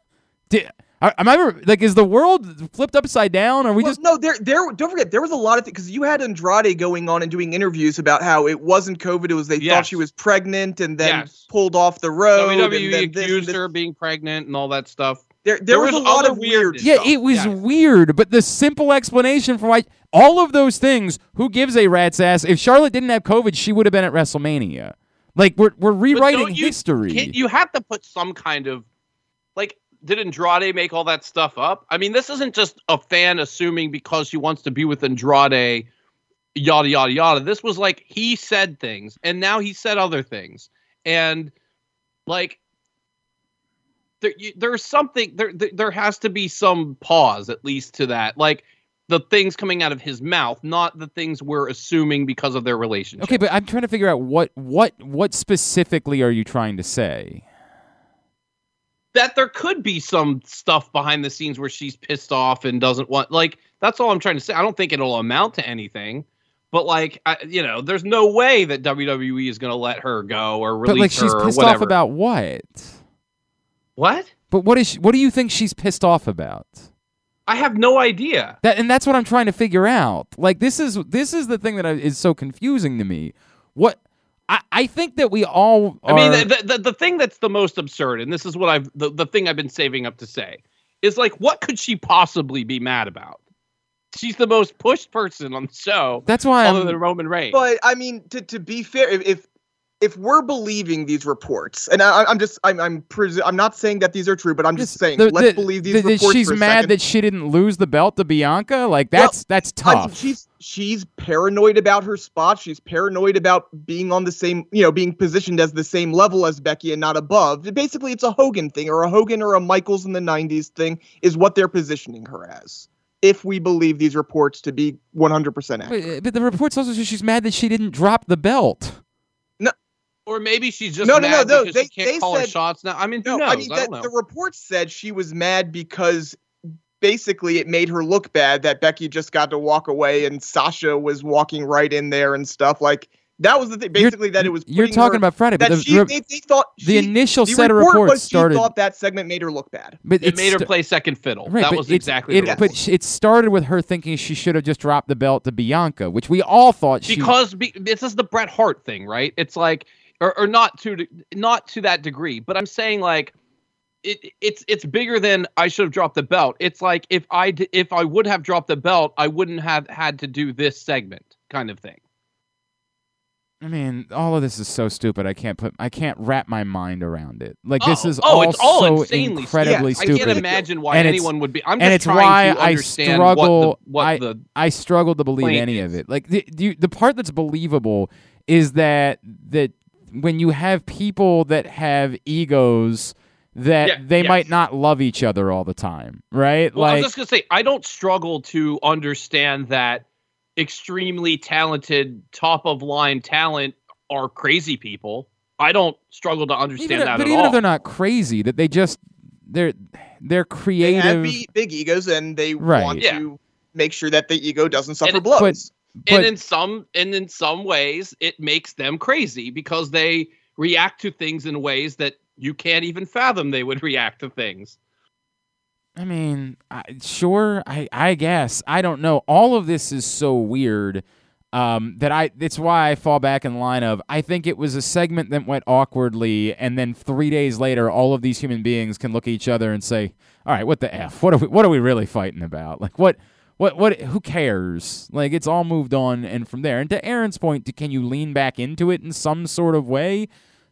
Did, are- am I ever- like is the world flipped upside down? Or we Well, just no, there, there. Don't forget, there was a lot of things because you had Andrade going on and doing interviews about how it wasn't COVID. It was they thought she was pregnant and then Yes. pulled off the road. and WWE then this accused this. her of being pregnant and all that stuff. There, there, There was, was a lot of weird. weirdness. yeah, it was Yes. weird. But the simple explanation for why all of those things, who gives a rat's ass? If Charlotte didn't have COVID, she would have been at WrestleMania. Like we're we're rewriting you- history. You have to put some kind of like. Did Andrade make all that stuff up? I mean, this isn't just a fan assuming because she wants to be with Andrade, yada yada yada. This was like he said things, and now he said other things, and like there, there's something there, there. Has to be some pause at least to that, like the things coming out of his mouth, not the things we're assuming because of their relationship. okay, but I'm trying to figure out what what what specifically are you trying to say? that there could be some stuff behind the scenes where she's pissed off and doesn't want like that's all I'm trying to say. I don't think it'll amount to anything, but like I, you know, there's no way that WWE is going to let her go or release But like she's her pissed or whatever. off about what? What? But what is she, what do you think she's pissed off about? I have no idea. That and that's what I'm trying to figure out. Like this is this is the thing that I- is so confusing to me. What I, I think that we all I mean, the, the the thing that's the most absurd, and this is what I've the, the thing I've been saving up to say, is like, what could she possibly be mad about? She's the most pushed person on the show, that's why other I'm, than Roman Reigns. But I mean, to, to be fair, if, if if we're believing these reports, and I, I'm just I'm I'm presu- I'm not saying that these are true, but I'm just saying the- let's the- believe these the- reports. she's for a mad second. that she didn't lose the belt to Bianca. Like Well, that's that's I tough. mean, she's she's paranoid about her spot. She's paranoid about being on the same, you know, being positioned as the same level as Becky and not above. Basically, it's a Hogan thing, or a Hogan or a Michaels in the '90s thing, is what they're positioning her as. If we believe these reports to be 100% accurate. but, but the reports also say she's mad that she didn't drop the belt. Or maybe she's just No, no, mad no, no, because they- she can't they call her said- shots now. I mean, No, knows? I mean, that, the report said she was mad because basically it made her look bad that Becky just got to walk away and Sasha was walking right in there and stuff. Like that was the thing. You're- Basically, that it was. You're talking her- about Friday, but that the, she, re- they, they thought the initial the set of report reports was started. She thought that segment made her look bad. but it made her play second fiddle. Right, that was it's- exactly it. the But it started with her thinking she should have just dropped the belt to Bianca, which we all thought she. because be, this is the Bret Hart thing, right? It's like, or, or not to not to that degree, but I'm saying like, it it's it's bigger than I should have dropped the belt. It's like if I if I would have dropped the belt, I wouldn't have had to do this segment, kind of thing. I mean, all of this is so stupid. I can't put. I can't wrap my mind around it. Like this Oh, is oh, all it's all so insanely incredibly stupid. I can't imagine why And anyone would be. I'm just and it's trying why to I understand struggle- what the what I- the I struggle to believe any of it. Like the, the the part that's believable is that that when you have people that have egos that Yeah, they yes. might not love each other all the time, right? Well, I'm like just gonna say I don't struggle to understand that extremely talented, top of line talent are crazy people. I don't struggle to understand Even, that but at even all. if they're not crazy, that they just they're they're They creative. have big, big egos, and they Right. want Yeah. to make sure that the ego doesn't suffer it- blows. But- and in some and in some ways it makes them crazy because they react to things in ways that you can't even fathom they would react to things. I mean, I, sure, I I guess I don't know. All of this is so weird um, that I. It's why I fall back in line of. I think it was a segment that went awkwardly, and then three days later, all of these human beings can look at each other and say, "All right, what the f? What are we? What are we really fighting about? Like what?" What what who cares? Like it's all moved on and from there. And to Aaron's point, can you lean back into it in some sort of way?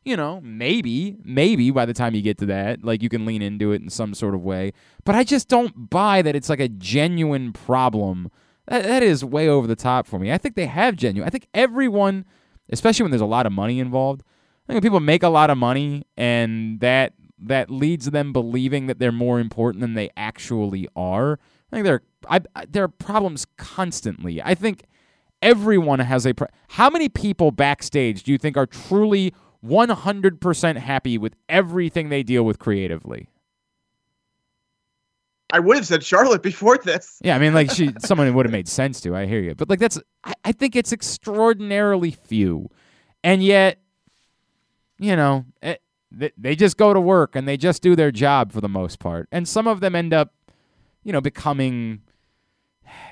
you know, maybe, maybe by the time you get to that, like you can lean into it in some sort of way. But I just don't buy that it's like a genuine problem. That, that is way over the top for me. I think they have genuine. I think everyone, especially when there's a lot of money involved, I think when people make a lot of money and that that leads them believing that they're more important than they actually are. I think there, I, I, there are problems constantly. I think everyone has a. Pro- How many people backstage do you think are truly 100% happy with everything they deal with creatively. I would have said Charlotte before this. Yeah, I mean, like she, someone would have made sense to. I hear you, but like that's, I, I think it's extraordinarily few, and yet, you know, it, they, they just go to work and they just do their job for the most part, and some of them end up, you know, becoming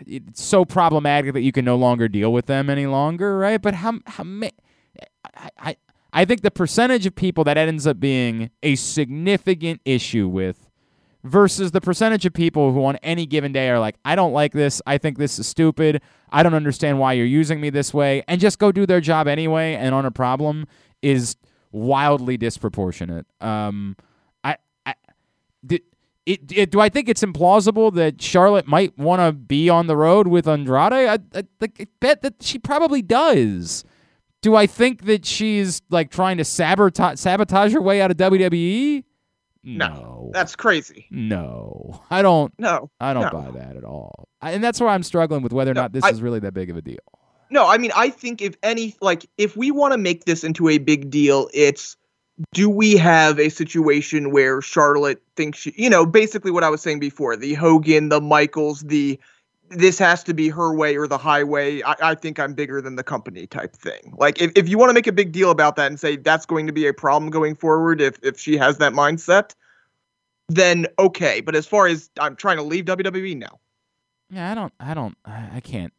it's so problematic that you can no longer deal with them any longer, right? But how how ma- I, I I think the percentage of people that ends up being a significant issue with versus the percentage of people who on any given day are like, I don't like this, I think this is stupid, I don't understand why you're using me this way, and just go do their job anyway and on a problem is wildly disproportionate. Um, I, I did. It, it, do I think it's implausible that Charlotte might want to be on the road with Andrade? I, I, I bet that she probably does. Do I think that she's like trying to sabotage sabotage her way out of WWE? No. That's crazy. no. I don't No. I don't No. buy that at all. And that's why I'm struggling with whether or No, not this is really that big of a deal. No, I mean, I think if any, like, if we want to make this into a big deal, it's do we have a situation where Charlotte thinks she, you know, basically what I was saying before the Hogan, the Michaels, the this has to be her way or the highway. I, I think I'm bigger than the company type thing. Like, if, if you want to make a big deal about that and say that's going to be a problem going forward, if, if she has that mindset, then okay. But as far as I'm trying to leave WWE, now. Yeah, I don't I don't I, I can't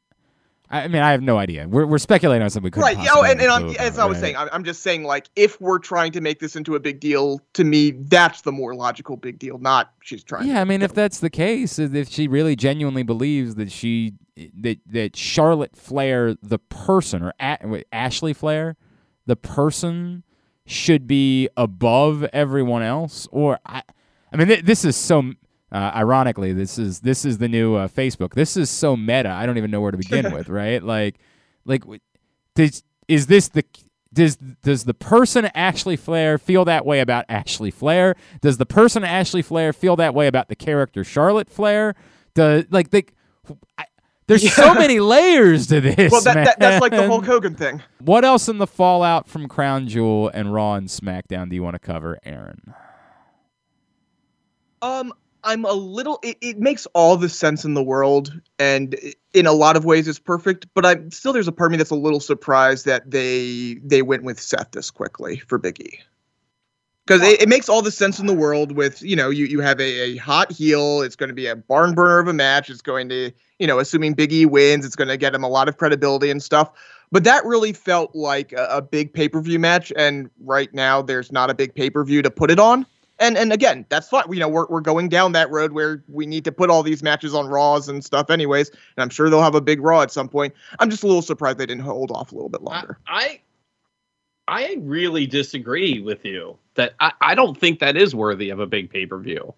I mean, I have no idea. We're, we're speculating on something we couldn't right yeah oh, and, and I'm, as i was right? saying I'm, I'm just saying like if we're trying to make this into a big deal to me that's the more logical big deal not she's trying Yeah, I mean, if that's the case, if she really genuinely believes that she that that Charlotte Flair, the person, or A- wait, Ashley Flair, the person, should be above everyone else, or I, I mean, th- this is so. Uh, ironically, this is this is the new uh, Facebook. This is so meta. I don't even know where to begin with. Right? Like, like, does is this the does does the person Ashley Flair feel that way about Ashley Flair? Does the person Ashley Flair feel that way about the character Charlotte Flair? Does like they, I, there's so many layers to this. well that, that that's like the hulk hogan thing What else in the fallout from Crown Jewel and Raw and SmackDown do you want to cover, Aaron? um i'm a little it, it makes all the sense in the world and in a lot of ways it's perfect but i'm still there's a part of me that's a little surprised that they they went with seth this quickly for biggie because it, it makes all the sense in the world with you know you you have a, a hot heel it's going to be a barn burner of a match it's going to you know assuming biggie wins it's going to get him a lot of credibility and stuff but that really felt like a, a big pay-per-view match and right now there's not a big pay-per-view to put it on and and again that's fine you know we're, we're going down that road where we need to put all these matches on raws and stuff anyways and i'm sure they'll have a big raw at some point i'm just a little surprised they didn't hold off a little bit longer I I really disagree with you that I, I don't think that is worthy of a big pay per view.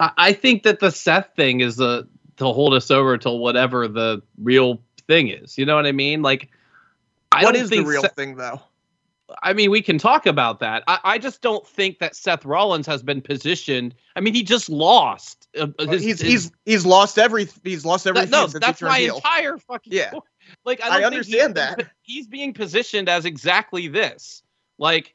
I, I think that the Seth thing is the to hold us over till whatever the real thing is. You know what I mean? Like, I what is the real Seth- thing though I mean, we can talk about that. I, I just don't think that Seth Rollins has been positioned. I mean, he just lost. uh, uh, his- he's his- he's he's lost every he's lost everything. that, no, that's my heel. entire fucking Yeah. point. Like I, I understand he's- that. he's being positioned as exactly this. Like,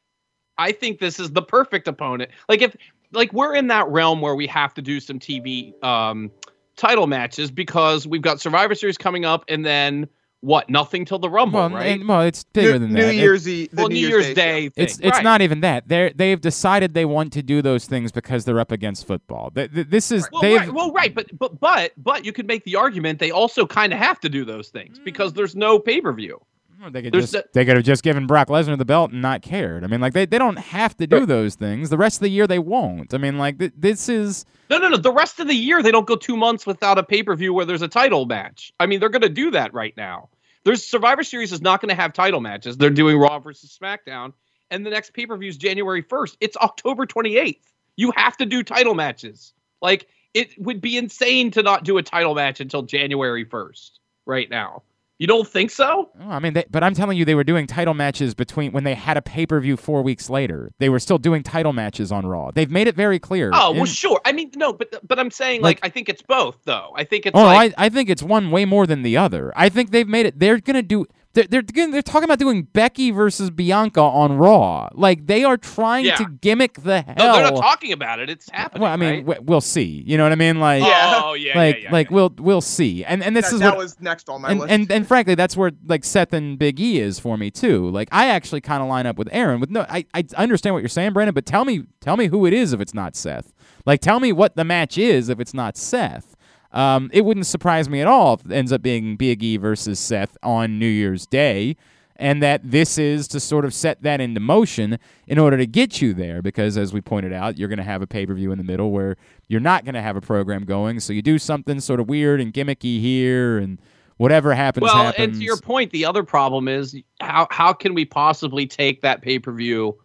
I think this is the perfect opponent. Like if like we're in that realm where we have to do some TV um title matches because we've got Survivor Series coming up, and then what? Nothing till the Rumble, well, right? and- well, it's bigger New, than New that. It- Year's Eve. the well, New Year's, Day. Day. thing, It's it's right. not even that. They they've decided they want to do those things because they're up against football. Th- th- This is Well, they've right, well, right, but but but but you could make the argument they also kind of have to do those things mm. because there's no pay per view. Well, They could just the- they could have just given Brock Lesnar the belt and not cared. I mean, like they, they don't have to do those things. The rest of the year they won't. I mean, like th- this is No, no, no. The rest of the year they don't go two months without a pay per view where there's a title match. I mean, they're going to do that right now. There's Survivor Series is not going to have title matches. They're doing Raw versus SmackDown, and the next pay per view is January 1st. It's October 28th. You have to do title matches. Like it would be insane to not do a title match until January 1st. Right now, you don't think so? oh, I mean, they, but I'm telling you, they were doing title matches between when they had a pay per view four weeks later. They were still doing title matches on Raw. They've made it very clear. Oh well, sure. I mean, no, but but I'm saying like, Like- I think it's both though. I think it's Oh, like I, I think it's one way more than the other. I think they've made it. They're gonna do. They're they're, gonna, they're talking about doing Becky versus Bianca on Raw. Like they are trying Yeah. to gimmick the hell. no, they're not talking about it. It's happening. well, I mean, right? w- we'll see. You know what I mean? Like, Yeah. Oh yeah, like, yeah, yeah, like yeah. we'll we'll see. And and this that, is that what. was next on my and, list. and and frankly, that's where like Seth and Big E is for me too. Like I actually kind of line up with Aaron. With no, I I understand what you're saying, Brandon. But tell me tell me who it is if it's not Seth. Like tell me what the match is if it's not Seth. Um, it wouldn't surprise me at all if it ends up being Big E versus Seth on New Year's Day. And that this is to sort of set that into motion in order to get you there. Because as we pointed out, you're going to have a pay per view in the middle where you're not going to have a program going. So you do something sort of weird and gimmicky here, and whatever happens, well, happens. and to your point, the other problem is how how can we possibly take that pay per view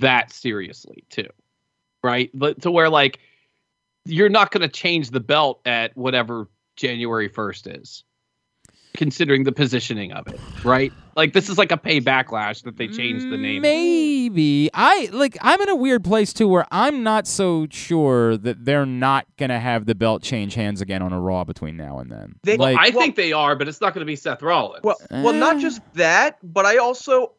that seriously too, right? But to where like you're not going to change the belt at whatever January first is, considering the positioning of it, right? Like this is like a pay backlash that they changed the name. Maybe I like. I'm in a weird place too, where I'm not so sure that they're not gonna have the belt change hands again on a Raw between now and then. They- like, I think they are, but it's not going to be Seth Rollins. Well, well, Eh. not just that, but I also,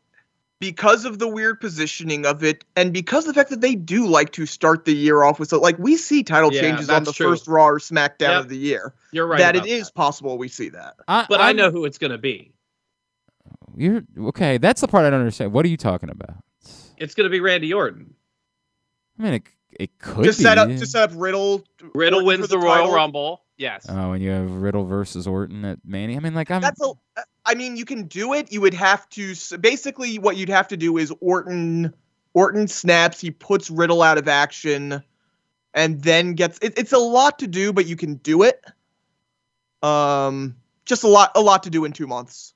because of the weird positioning of it, and because of the fact that they do like to start the year off with, so like we see title Yeah, changes on the true. first Raw or SmackDown Yep. of the year. you're right. that it about is possible we see that. I, but I I'm- know who it's going to be. You're okay. That's the part I don't understand. What are you talking about? It's going to be Randy Orton. I mean, it it could to be. set up to set up Riddle. Riddle Orton wins for the, Royal title. Rumble. Yes. Oh, and you have Riddle versus Orton at Mania. I mean, like I'm. That's a. I mean, you can do it. You would have to basically what you'd have to do is Orton. Orton snaps. He puts Riddle out of action, and then gets. It, it's a lot to do, but you can do it. Um, just a lot. A lot to do in two months.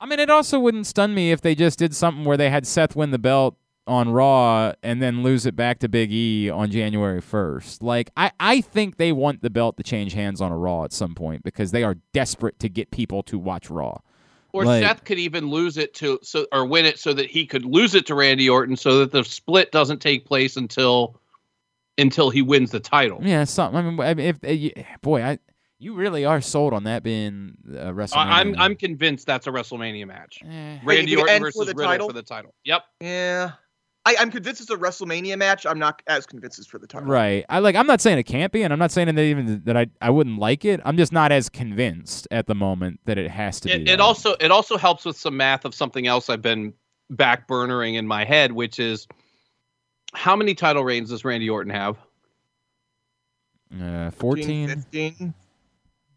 I mean, it also wouldn't stun me if they just did something where they had Seth win the belt on Raw and then lose it back to Big E on January 1st. Like, I, I think they want the belt to change hands on a Raw at some point because they are desperate to get people to watch Raw. Or Like- Seth could even lose it to so or win it so that he could lose it to Randy Orton so that the split doesn't take place until until he wins the title. Yeah, something. I mean, I mean, if, uh, boy, I you really are sold on that being uh, WrestleMania. I, I'm I'm convinced that's a WrestleMania match. Eh. Randy Wait, Orton versus the Riddle title? for the title. Yep. Yeah, I, I'm convinced it's a WrestleMania match. I'm not as convinced it's for the title. Right. I like. I'm not saying it can't be, and I'm not saying that even that I I wouldn't like it. I'm just not as convinced at the moment that it has to It, be. it that. also it also helps with some math of something else I've been back burnering in my head, which is how many title reigns does Randy Orton have? uh, 14, 14. 15.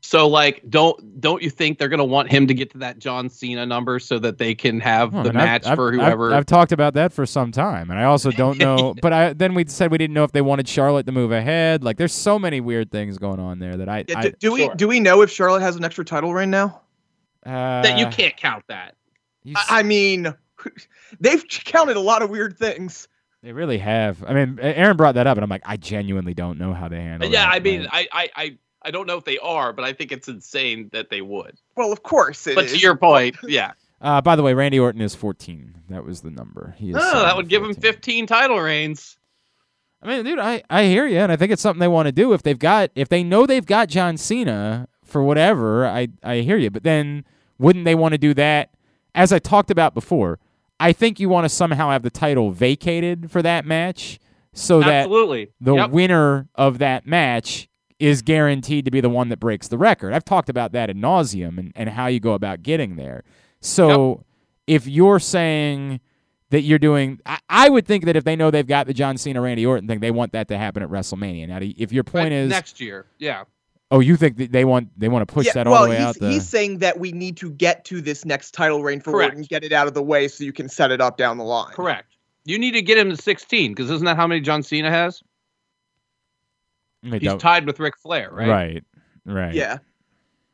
So like don't don't you think they're gonna want him to get to that John Cena number so that they can have Well, I the mean, I've- match I've, for I've- whoever I've, talked about that for some time, and I also don't know. but I then we said we didn't know if they wanted Charlotte to move ahead. Like, there's so many weird things going on there that I, Yeah, I do, do we sure. do we know if Charlotte has an extra title right now? uh, that you can't count that. I, s- I, I mean, they've counted a lot of weird things. they really have. I mean, Aaron brought that up, and I'm like, I genuinely don't know how they handle. yeah, that. I mean, Like, I, I I I don't know if they are, but I think it's insane that they would. Well, of course it But is. to your point, yeah. Uh, by the way, Randy Orton is 14. That was the number. He is Oh, that would at give him 15 title reigns. I mean, dude, I, I hear you, and I think it's something they want to do. If they've got, if they know they've got John Cena for whatever, I I hear you. But then, wouldn't they want to do that? As I talked about before, I think you want to somehow have the title vacated for that match, so that the Yep. winner of that match is guaranteed to be the one that breaks the record. I've talked about that ad nauseum and, and how you go about getting there. So if you're saying that you're doing, I, I would think that if they know they've got the John Cena Randy Orton thing, they want that to happen at WrestleMania. Now, if your point Right, is, next year. Yeah. oh, you think that they want they want to push yeah, that all well, the way he's, out the he's saying that we need to get to this next title reign for Correct. Orton, get it out of the way so you can set it up down the line. Correct. You need to get him to 16 because isn't that how many John Cena has? They He's don't- tied with Ric Flair, right? right, right. Yeah.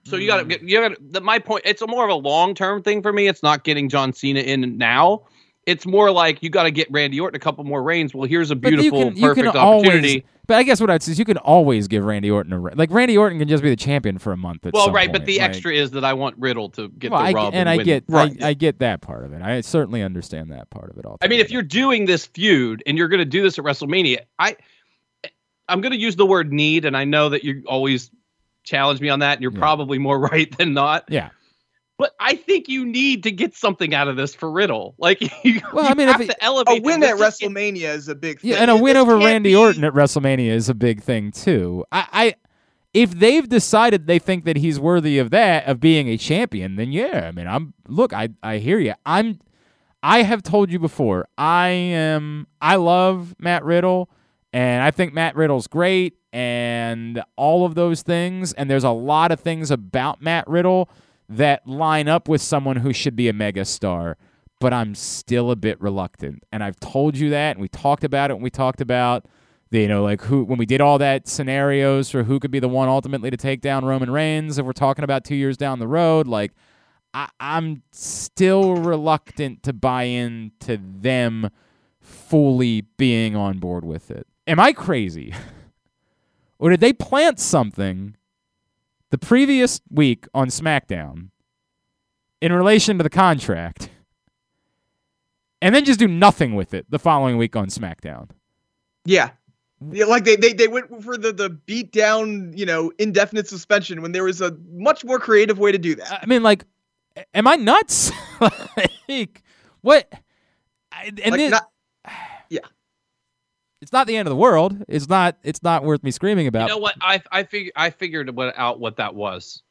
So you got to get you got to my point. It's a more of a long term thing for me. It's not getting John Cena in now. It's more like you got to get Randy Orton a couple more reigns. Well, here's a But you beautiful, can- you can perfect always- opportunity. But I guess what I'd say is you can always give Randy Orton a re- like Randy Orton can just be the champion for a month. At Well, some right, but the like- extra is that I want Riddle to get well, the I, rub and I win. get Right. I, I get that part of it. I certainly understand that part of it. All. I mean, if you're doing this feud and you're going to do this at WrestleMania, I I'm going to use the word need, and I know that you always challenge me on that, and you're Yeah. probably more right than not. yeah, But I think you need to get something out of this for Riddle. Like, you, Well, you I mean, if have it- to elevate A win this at just- WrestleMania is a big thing. yeah, and a win over Randy be- Orton at WrestleMania is a big thing too. I, I if they've decided they think that he's worthy of that of being a champion, then yeah. I mean, I'm look, I I hear you. I'm I have told you before. I am I love Matt Riddle and I think Matt Riddle's great and all of those things and there's a lot of things about Matt Riddle that line up with someone who should be a megastar, but I'm still a bit reluctant. And I've told you that and we talked about it and we talked about the, you know, like who when we did all that scenarios for who could be the one ultimately to take down Roman Reigns if we're talking about 2 years down the road, like I, I'm still reluctant to buy into them fully being on board with it. Am I crazy? or did they plant something the previous week on SmackDown in relation to the contract and then just do nothing with it the following week on SmackDown? Yeah. Yeah, like they, they they went for the the beat down, you know, indefinite suspension when there was a much more creative way to do that. I mean, like, am I nuts? like, what? I- And Like, then, not- it's not the end of the world. It's not. It's not worth me screaming about. You know what? I I fig- I figured what, out what that was.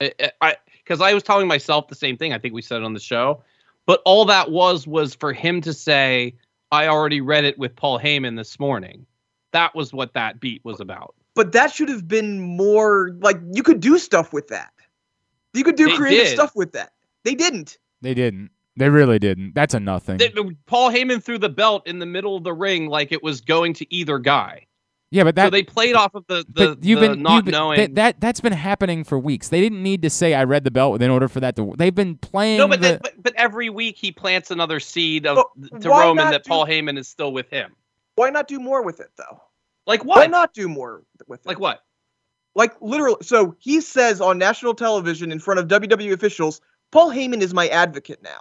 I I because I was telling myself the same thing. I think we said it on the show, but all that was was for him to say, "I already read it with Paul Heyman this morning." That was what that beat was about. but that should have been more like you could do stuff with that. You could do They creative did. stuff with that. They didn't. They didn't. They really didn't. That's a nothing. They- Paul Heyman threw the belt in the middle of the ring like it was going to either guy. yeah, but so they played off of the the, you've the been not you've been, knowing. that, that that's been happening for weeks. They didn't need to say I read the belt in order for that to. They've been playing. no, but, the, then- but but every week he plants another seed of But to Roman that do- Paul Heyman is still with him. Why not do more with it though? Like Why not do more with it? Like what? Like literally. So he says on national television in front of WWE officials, Paul Heyman is my advocate now.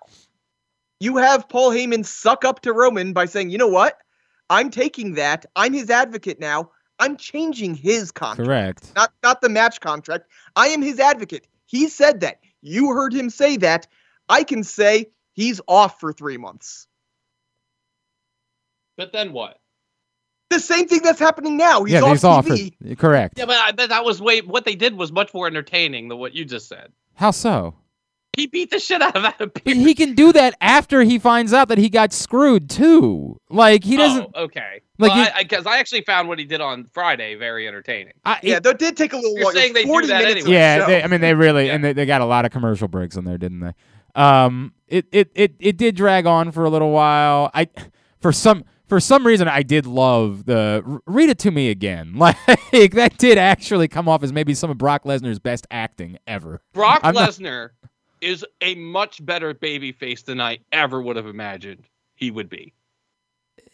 You have Paul Heyman suck up to Roman by saying, you know what? I'm taking that. I'm his advocate now. I'm changing his contract. correct. Not not the match contract. I am his advocate. He said that. You heard him say that. I can say he's off for three months. But then what? The same thing that's happening now. He's yeah, off he's TV. off. For, correct. Yeah, but I that was way. What they did was much more entertaining than what you just said. How so? He beat the shit out of Adam But Pearce. he can do that after he finds out that he got screwed too. Like he doesn't. Oh, okay. Like Like, you- because I, 'cause I actually found what he did on Friday very entertaining. I, Yeah, that did take a little You're while. saying they do 40 that minutes anyway. yeah. show. They, I mean, they really Yeah. and they, they got a lot of commercial breaks in there, didn't they? Um, it it it it did drag on for a little while. I for some for some reason I did love the read it to me again. Like that did actually come off as maybe some of Brock Lesnar's best acting ever. Brock I'm not- Lesnar is a much better babyface than I ever would have imagined he would be.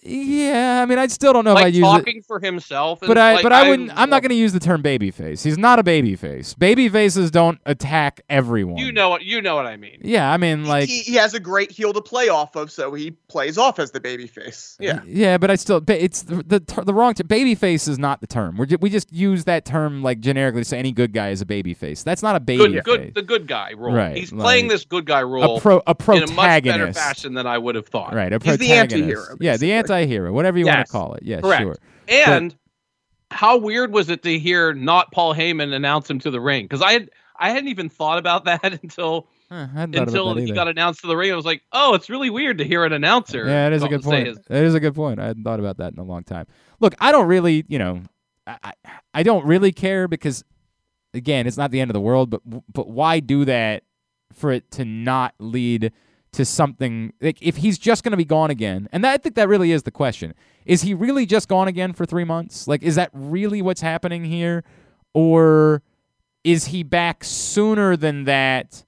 Yeah, I mean, I still don't know if I like use it. talking for himself. But I, like, but I wouldn't. I'm not going to use the term babyface. He's not a babyface. Babyfaces don't attack everyone. You know what? You know what I mean. Yeah, I mean, like, he, he has a great heel to play off of, so he plays off as the babyface. Yeah. yeah, but I still, it's the the, the wrong term. Babyface is not the term. We we just use that term like generically to say any good guy is a babyface. That's not a baby Good, good, the good guy role. Right, He's playing this good guy role A pro, a protagonist. in a much better fashion than I would have thought. Right, a He's the protagonist. anti-hero, Yeah, the basically. Anti-hero, whatever you want to call it. Yeah, correct. sure. And how weird was it to hear not Paul Heyman announce him to the ring? Because I had I hadn't even thought about that until Huh, I hadn't thought until he got announced to the ring. I was like, oh, it's really weird to hear an announcer. Yeah, it is a good point. his- It is a good point. I hadn't thought about that in a long time. Look, I don't really, you know, I, I, I don't really care because, again, it's not the end of the world. But but why do that for it to not lead to something like if he's just going to be gone again? And that, I think that really is the question: Is he really just gone again for three months? Like, is that really what's happening here, or is he back sooner than that?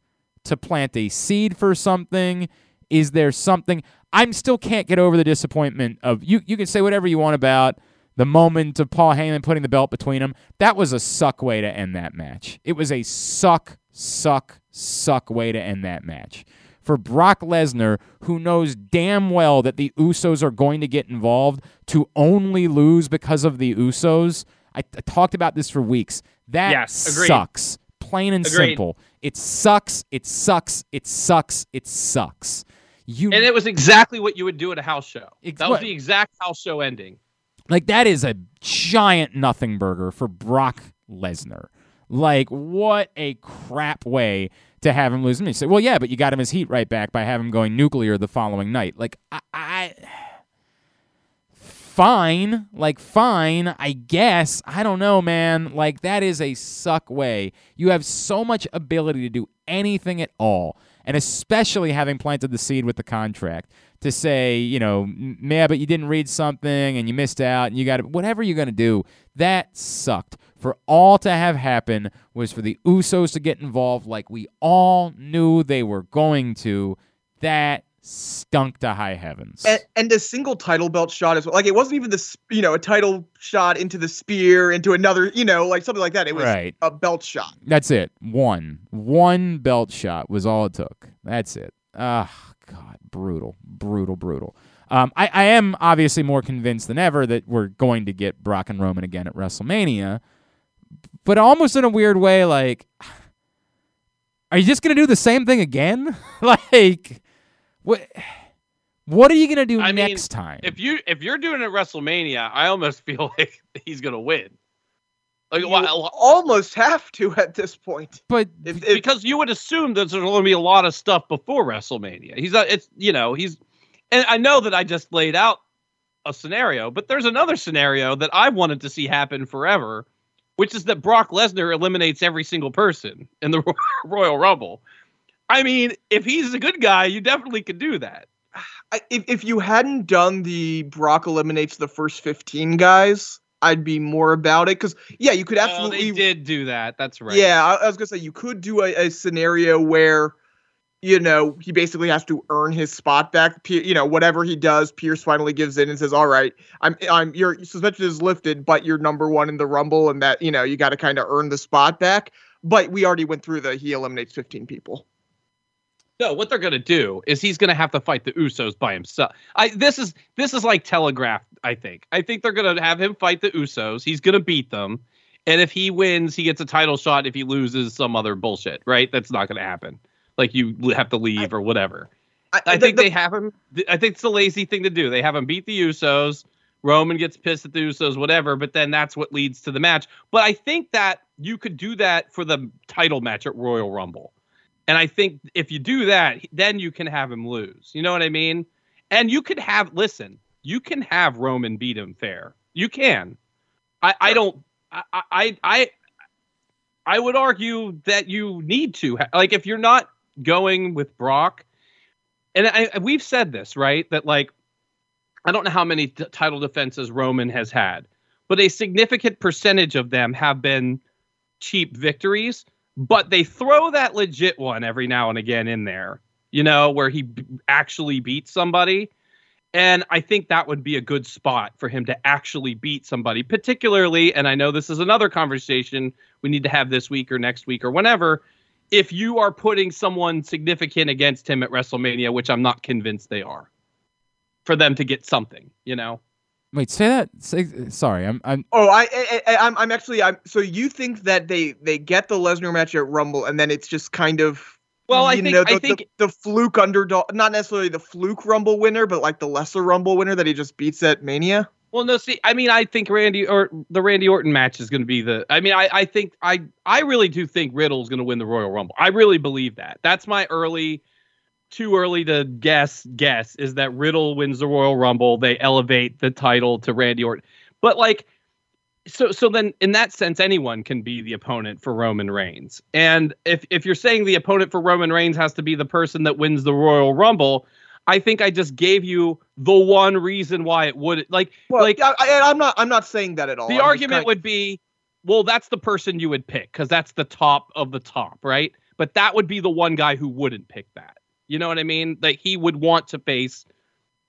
to plant a seed for something? Is there something? I'm still can't get over the disappointment of you. You can say whatever you want about the moment of Paul Heyman putting the belt between them. That was a suck way to end that match. It was a suck, suck, suck way to end that match. For Brock Lesnar, who knows damn well that the Usos are going to get involved, to only lose because of the Usos. I, I talked about this for weeks. That Yes, sucks. Plain and Agreed. simple. It sucks. It sucks. It sucks. It sucks. You And it was exactly what you would do at a house show. Ex- that was the exact house show ending. like that is a giant nothing burger for Brock Lesnar. Like what a crap way to have him lose. And you say, well, yeah, but you got him his heat right back by having him going nuclear the following night. Like I, I fine, like fine, I guess. I don't know, man. Like that is a suck way. You have so much ability to do anything at all, and especially having planted the seed with the contract to say, you know, "M- yeah, but you didn't read something and you missed out, and you got to whatever you're gonna do. That sucked. For all to have happen was for the Usos to get involved, like we all knew they were going to. That stunk to high heavens. And, and a single title belt shot as well. Like it wasn't even this, you know, a title shot into the spear, into another, you know, like something like that. It was Right. a belt shot. That's it. One. One belt shot was all it took. That's it. Ah, God. Brutal. Brutal, brutal. Um, I, I am obviously more convinced than ever that we're going to get Brock and Roman again at WrestleMania. But almost in a weird way, like, are you just going to do the same thing again? like, what? What are you going to do I mean, next time? If you if you're doing it at WrestleMania, I almost feel like he's gonna win. Like You why- almost have to at this point. but If, if, because you would assume that there's going to be a lot of stuff before WrestleMania. He's not. It's you know he's, and I know that I just laid out a scenario, but there's another scenario that I wanted to see happen forever, which is that Brock Lesnar eliminates every single person in the Royal Rumble. I mean, if he's a good guy, you definitely could do that. I, if if you hadn't done the Brock eliminates the first fifteen guys, I'd be more about it. Because yeah, you could absolutely. they did do that. That's right. Yeah, I, I was gonna say you could do a, a scenario where, you know, he basically has to earn his spot back. Pe- You know, whatever he does, Pearce finally gives in and says, "All right, I'm, I'm, your suspension is lifted, but you're number one in the Rumble, and that, you know, you got to kind of earn the spot back." But we already went through the he eliminates 15 people. No, what they're gonna do is he's gonna have to fight the Usos by himself. I this is this is like telegraphed. I think. I think they're gonna have him fight the Usos. He's gonna beat them, and if he wins, he gets a title shot. If he loses, some other bullshit. Right? That's not gonna happen. Like you have to leave or whatever. I the- think the- they have him. I think it's the lazy thing to do. They have him beat the Usos. Roman gets pissed at the Usos, whatever. But then that's what leads to the match. But I think that you could do that for the title match at Royal Rumble. And I think if you do that, then you can have him lose. You know what I mean? And you could have listen, you can have Roman beat him fair. You can. I, I don't I, I I I would argue that you need to like if you're not going with Brock, and I, I- we've said this right that like I don't know how many t- title defenses Roman has had, but a significant percentage of them have been cheap victories. But they throw that legit one every now and again in there, you know, where he b- actually beats somebody. And I think that would be a good spot for him to actually beat somebody, particularly, and I know this is another conversation we need to have this week or next week or whenever. If you are putting someone significant against him at WrestleMania, which I'm not convinced they are, for them to get something, you know? Wait, say that. Say, sorry, I'm. I'm. Oh, I, I, I I'm, I'm actually, I'm. So you think that they, they get the Lesnar match at Rumble, and then it's just kind of, Well, I you think know, I think the, the fluke underdog, not necessarily the fluke Rumble winner, but like the lesser Rumble winner that he just beats at Mania. Well, no, see, I mean, I think Randy or the Randy Orton match is going to be the. I mean, I, I think I, I really do think Riddle's going to win the Royal Rumble. I really believe that. That's my early, too early to guess. Guess is that Riddle wins the Royal Rumble. They elevate the title to Randy Orton, but like, so so then in that sense, anyone can be the opponent for Roman Reigns. And if if you're saying the opponent for Roman Reigns has to be the person that wins the Royal Rumble. I think I just gave you the one reason why it would like Well, like I, I, I'm not, I'm not saying that at all. the I'm argument kind- would be well that's the person you would pick because that's the top of the top right but that would be the one guy who wouldn't pick that you know what i mean? That he would want to face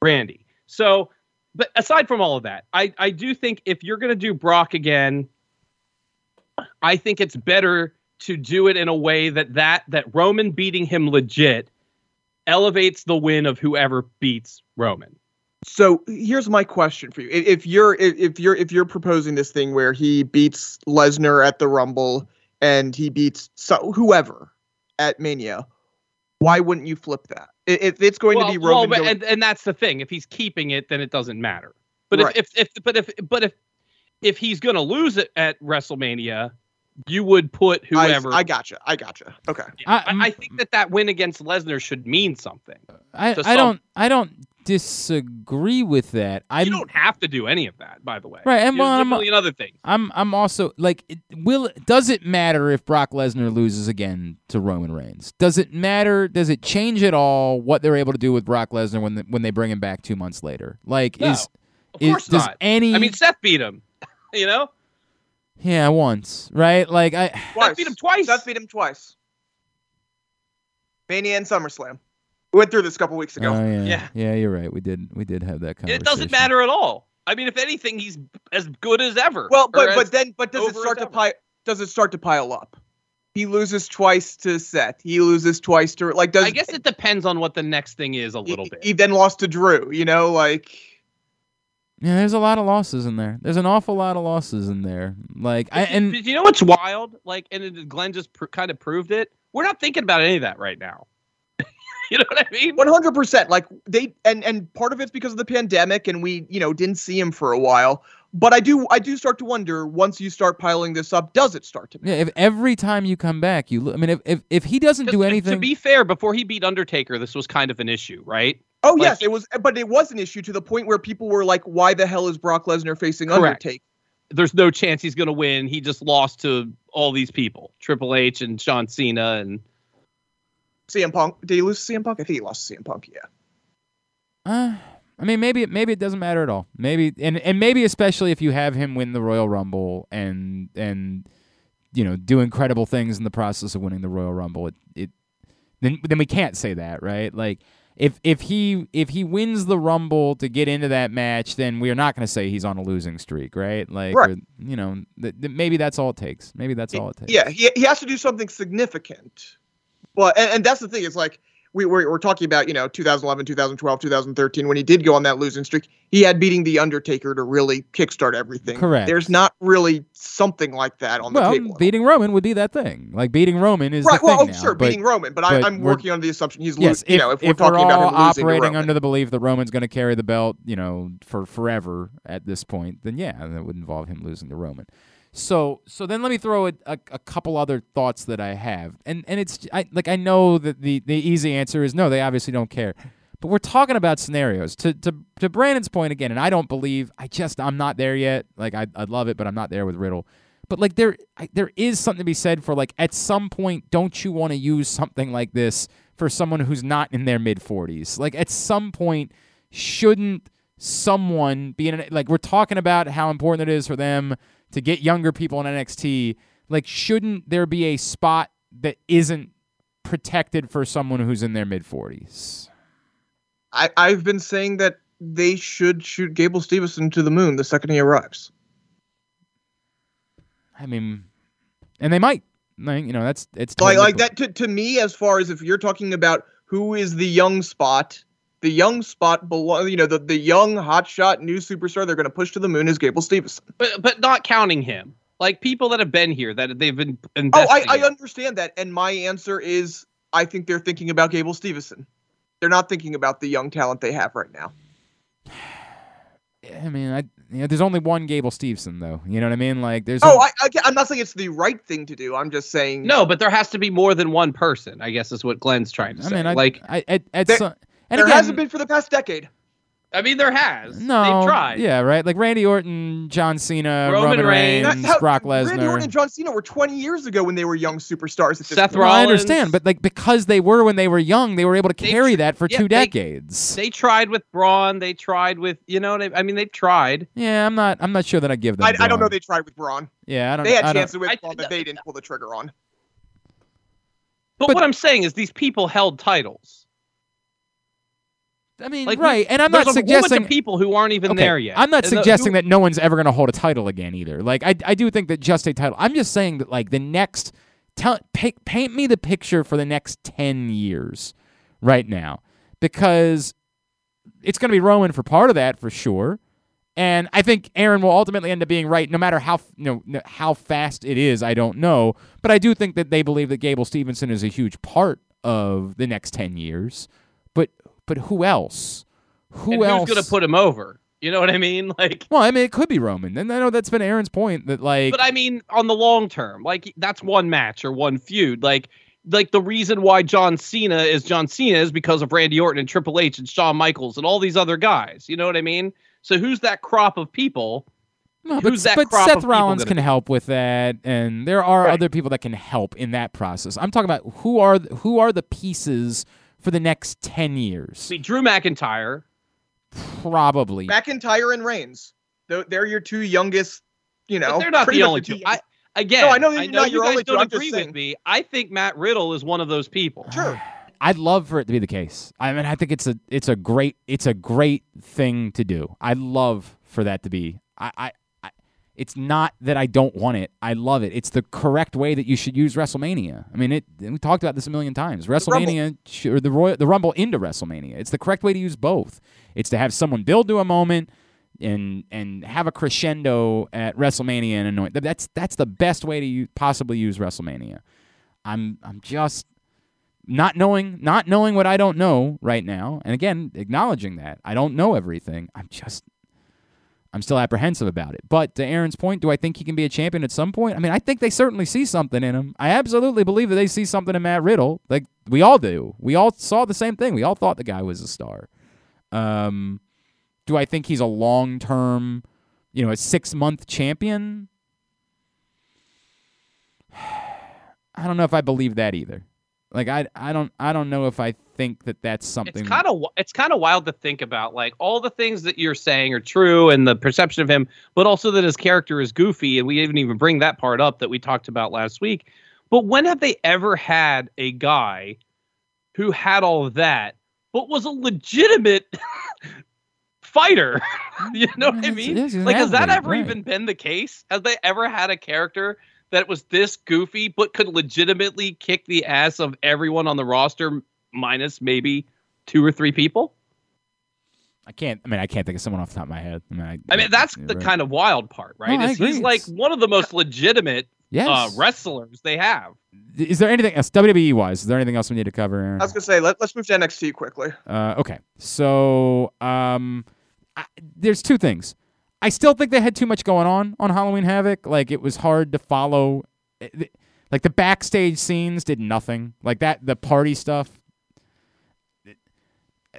randy. So but aside from all of that i i do think if you're going to do brock again i think it's better to do it in a way that that that roman beating him legit elevates the win of whoever beats roman. So here's my question for you: If you're if you're if you're proposing this thing where he beats Lesnar at the Rumble and he beats so, whoever at Mania, why wouldn't you flip that? If it's going well, to be well, Roman, but, going- and, and that's the thing. If he's keeping it, then it doesn't matter. But Right. if, if if but if but if if he's gonna lose it at WrestleMania, you would put whoever. I gotcha, I gotcha. Okay, I, I, I think that that win against Lesnar should mean something. I, to I don't. I don't disagree with that. I'm you don't have to do any of that, by the way. Right, and well, a I'm- million other things. I'm I'm also like it, will does it matter if Brock Lesnar loses again to Roman Reigns? Does it matter? Does it change at all what they're able to do with Brock Lesnar when the, when they bring him back 2 months later? Like No, is Of is course does not. any I mean, Seth beat him. You know, Yeah, once, right? Like I twice. beat him twice. Seth beat him twice. Mania and SummerSlam. We went through this a couple weeks ago. Oh yeah. Yeah. Yeah, you're right. We did we did have that And conversation. it doesn't matter at all. I mean, if anything, he's as good as ever. well, but but then but does it start to pile? Does it start to pile up? He loses twice to Seth. He loses twice to like. Does I guess it depends on what the next thing is a he, little bit. he then lost to Drew. You know, like Yeah, there's a lot of losses in there. There's an awful lot of losses in there. Like I and you know what's wild? Like, and it, Glenn just pr- kind of proved it. We're not thinking about any of that right now. you know what I mean? One hundred percent. Like they and and part of it's because of the pandemic, and we you know didn't see him for a while. But I do I do start to wonder once you start piling this up, does it start to? yeah, if every time you come back, you lo- I mean if if, if he doesn't do anything To be fair, before he beat Undertaker, this was kind of an issue, right? Oh Like- yes, it was, but it was an issue to the point where people were like, "Why the hell is Brock Lesnar facing Correct. Undertaker?" There's no chance he's going to win. He just lost to all these people, Triple H and John Cena, and CM Punk. Did he lose to CM Punk? I think he lost to CM Punk. Yeah. Uh, I mean, maybe it maybe it doesn't matter at all. Maybe and and maybe especially if you have him win the Royal Rumble and and you know do incredible things in the process of winning the Royal Rumble. It it then then we can't say that, right? Like if if he if he wins the Rumble to get into that match, then we are not going to say he's on a losing streak, right? Like Right. or, you know, th- th- maybe that's all it takes. Maybe that's all it takes. Yeah, he, he has to do something significant. But and, and that's the thing. It's like we we're, we're talking about you know 2011, 2012, 2013 when he did go on that losing streak. He had beating the Undertaker to really kickstart everything. Correct. There's not really something like that on the Well, table. beating Roman would be that thing. Like beating Roman is right. the Well, oh, now, sure, but- beating Roman, but, I, but I'm working on the assumption he's Yes, losing. You know, if we're talking we're about him losing to operating under the belief that Roman's going to carry the belt, you know, for forever at this point, then yeah, that would involve him losing to Roman. So, so then let me throw a, a, a couple other thoughts that I have, and and it's I, like I know that the the easy answer is no, they obviously don't care, but we're talking about scenarios. To to to Brandon's point again, and I don't believe I just I'm not there yet. Like I I love it, but I'm not there with Riddle. But like there I, there is something to be said for like at some point, don't you want to use something like this for someone who's not in their mid 40s? Like at some point, shouldn't someone be in like we're talking about how important it is for them to get younger people in NXT? Like shouldn't there be a spot that isn't protected for someone who's in their mid 40s? I, I've been saying that they should shoot Gable Stevenson to the moon the second he arrives. I mean, and they might. Like, you know, that's it's Like totally like cool. that to, to me as far as if you're talking about who is the young spot, the young spot below you know, the, the young hotshot new superstar they're gonna push to the moon is Gable Stevenson. but but not counting him. Like people that have been here that they've been Oh, investing. I, I in. understand that. And my answer is I think they're thinking about Gable Stevenson. They're not thinking about the young talent they have right now. I mean, I you know, there's only one Gable Stevenson though. You know what I mean? Like there's Oh, only- I, I, I'm not saying it's the right thing to do. I'm just saying No, but there has to be more than one person. I guess is what Glenn's trying to I say. mean, I, like, I, at, at There- some, and there again, hasn't been for the past decade. I mean, there has. No, they've tried. Yeah, right. Like Randy Orton, John Cena, Roman Roman, Reigns. Reigns, how- Brock Lesnar. Randy Orton and John Cena were 20 years ago when they were young superstars. At this Seth point. Well, I understand, but like because they were when they were young, they were able to They carry tr- that for yeah, two decades. They tried with Braun. They tried with you know. What I, I mean, they've tried. yeah, I'm not. I'm not sure that I give them. I, I don't know. They tried with Braun. yeah, I don't. They had I don't- chances with I- Braun that they didn't pull the trigger on. But, But- what I'm saying is, these people held titles. I mean, Like, right, and I'm not a whole bunch suggesting of people who aren't even Okay, there yet. I'm not And the- suggesting who- that no one's ever going to hold a title again either. Like I, I do think that just a title. I'm just saying that like the next, tell, paint, paint me the picture for the next ten years, right now, because it's going to be Roman for part of that for sure, and I think Aaron will ultimately end up being right, no matter how you know how fast it is. I don't know, but I do think that they believe that Gable Stevenson is a huge part of the next ten years. But but who else? Who and else? who's going to put him over? You know what I mean? Like, Well, I mean, it could be Roman, and I know that's been Aaron's point that like, but I mean, on the long term, like that's one match or one feud. Like, like the reason why John Cena is John Cena is because of Randy Orton and Triple H and Shawn Michaels and all these other guys. You know what I mean? So who's that crop of people? no, but, who's that but crop of Seth Rollins can be? help with that, and there are Right. other people that can help in that process. I'm talking about who are who are the pieces for the next ten years, See, Drew McIntyre. probably. McIntyre and Reigns. They're, they're your two youngest, you know. but they're not the only two. I, youngest- again, No, I know I know not you your guys only don't I'm agree with me. I think Matt Riddle is one of those people. Sure. I'd love for it to be the case. I mean, I think it's a it's a great it's a great thing to do. I'd love for that to be. I, I, I it's not that I don't want it. I love it. It's the correct way that you should use WrestleMania. I mean, it. We talked about this a million times. WrestleMania sh- or the Royal, the Rumble into WrestleMania. It's the correct way to use both. It's to have someone build to a moment and and have a crescendo at WrestleMania and anoint. That's that's the best way to u- possibly use WrestleMania. I'm I'm just not knowing not knowing what I don't know right now, and again acknowledging that I don't know everything. I'm just I'm still apprehensive about it. But to Aaron's point, do I think he can be a champion at some point? I mean, I think they certainly see something in him. I absolutely believe that they see something in Matt Riddle. Like we all do. We all saw the same thing. We all thought the guy was a star. Um, do I think he's a long term, you know, a six month champion? I don't know if I believe that either. Like I, I don't, I don't know if I think that that's something. It's kind of it's kind of wild to think about. Like all the things that you're saying are true, and the perception of him, but also that his character is goofy, and we didn't even bring that part up that we talked about last week. But when have they ever had a guy who had all of that, but was a legitimate fighter? you know what I mean? it is, he's an Like, has that ever right. even been the case? Has they ever had a character that was this goofy but could legitimately kick the ass of everyone on the roster, minus maybe two or three people? I can't. I mean, I can't think of someone off the top of my head. I mean, I, I mean, that's the right. kind of wild part, right? No, he's like one of the most legitimate Yes. uh, wrestlers they have. is there anything else WWE wise? Is there anything else we need to cover? Aaron? I was gonna say let, let's move to NXT quickly. Uh, okay, so um, I, there's two things. I still think they had too much going on on Halloween Havoc. Like it was hard to follow. It- it- Like the backstage scenes did nothing. Like that, the party stuff.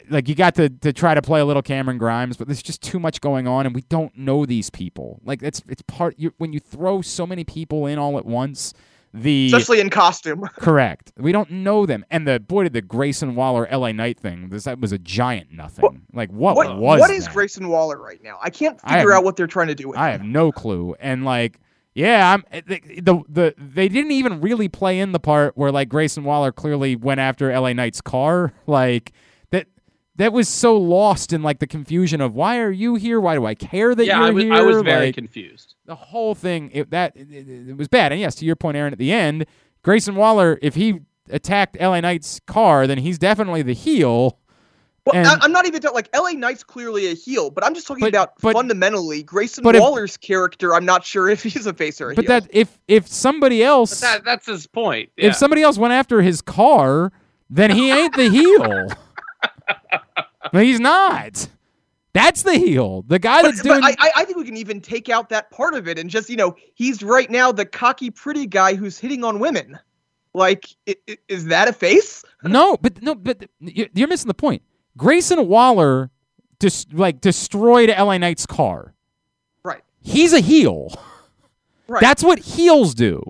Like you got to to try to play a little Cameron Grimes, but there's just too much going on, and we don't know these people. Like it's it's part you when you throw so many people in all at once. The Especially in costume. Correct. We don't know them. And the boy did the Grayson Waller LA Knight thing. This that was a giant nothing. like what, What was what is that? Grayson Waller right now? I can't I figure have- out what they're trying to do with I him. have no clue. And like yeah, I'm eh, the, the the they didn't even really play in the part where like Grayson Waller clearly went after LA Knight's car. Like that that was so lost in like the confusion of why are you here? Why do I care that yeah, you're I was here? I was very Like, confused. the whole thing it, that it, it- it was bad. And yes, to your point, Aaron, at the end, Grayson Waller, if he attacked LA Knight's car, then he's definitely the heel. Well, And- I, I'm not even talking like LA Knight's clearly a heel, but I'm just talking But- about but- fundamentally Grayson but if- Waller's character. I'm not sure if he's a face or a But heel. that if if somebody else But that that's his point. Yeah. if somebody else went after his car, then he ain't the heel. no, he's not. That's the heel. The guy But, that's doing. but I, I- think we can even take out that part of it and just, you know, he's right now the cocky, pretty guy who's hitting on women. Like, i- i- is that a face? no, but no, but you- you're missing the point. Grayson Waller just like destroyed LA Knight's car. Right. He's a heel. Right. That's what heels do.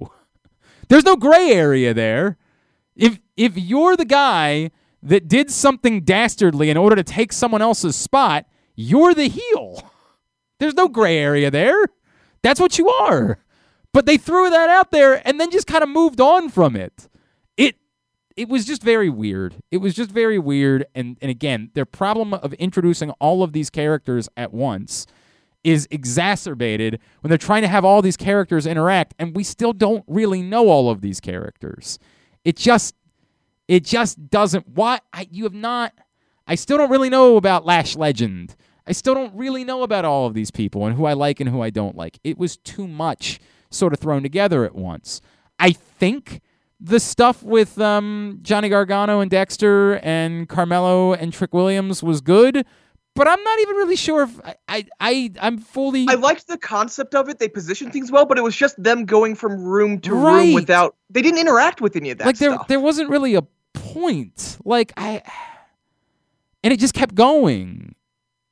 There's no gray area there. If if you're the guy that did something dastardly in order to take someone else's spot, you're the heel. There's no gray area there. That's what you are. But they threw that out there and then just kind of moved on from it. It it was just very weird. It was just very weird and and again, their problem of introducing all of these characters at once is exacerbated when they're trying to have all these characters interact and we still don't really know all of these characters. It just it just doesn't why I, you have not I still don't really know about Lash Legend. I still don't really know about all of these people and who I like and who I don't like. It was too much sort of thrown together at once. I think the stuff with um, Johnny Gargano and Dexter and Carmelo and Trick Williams was good, but I'm not even really sure if I I, I I'm fully I liked the concept of it. They positioned things well, but it was just them going from room to Right. room without. They didn't interact with any of that like there stuff. there wasn't really a point. Like I and it just kept going.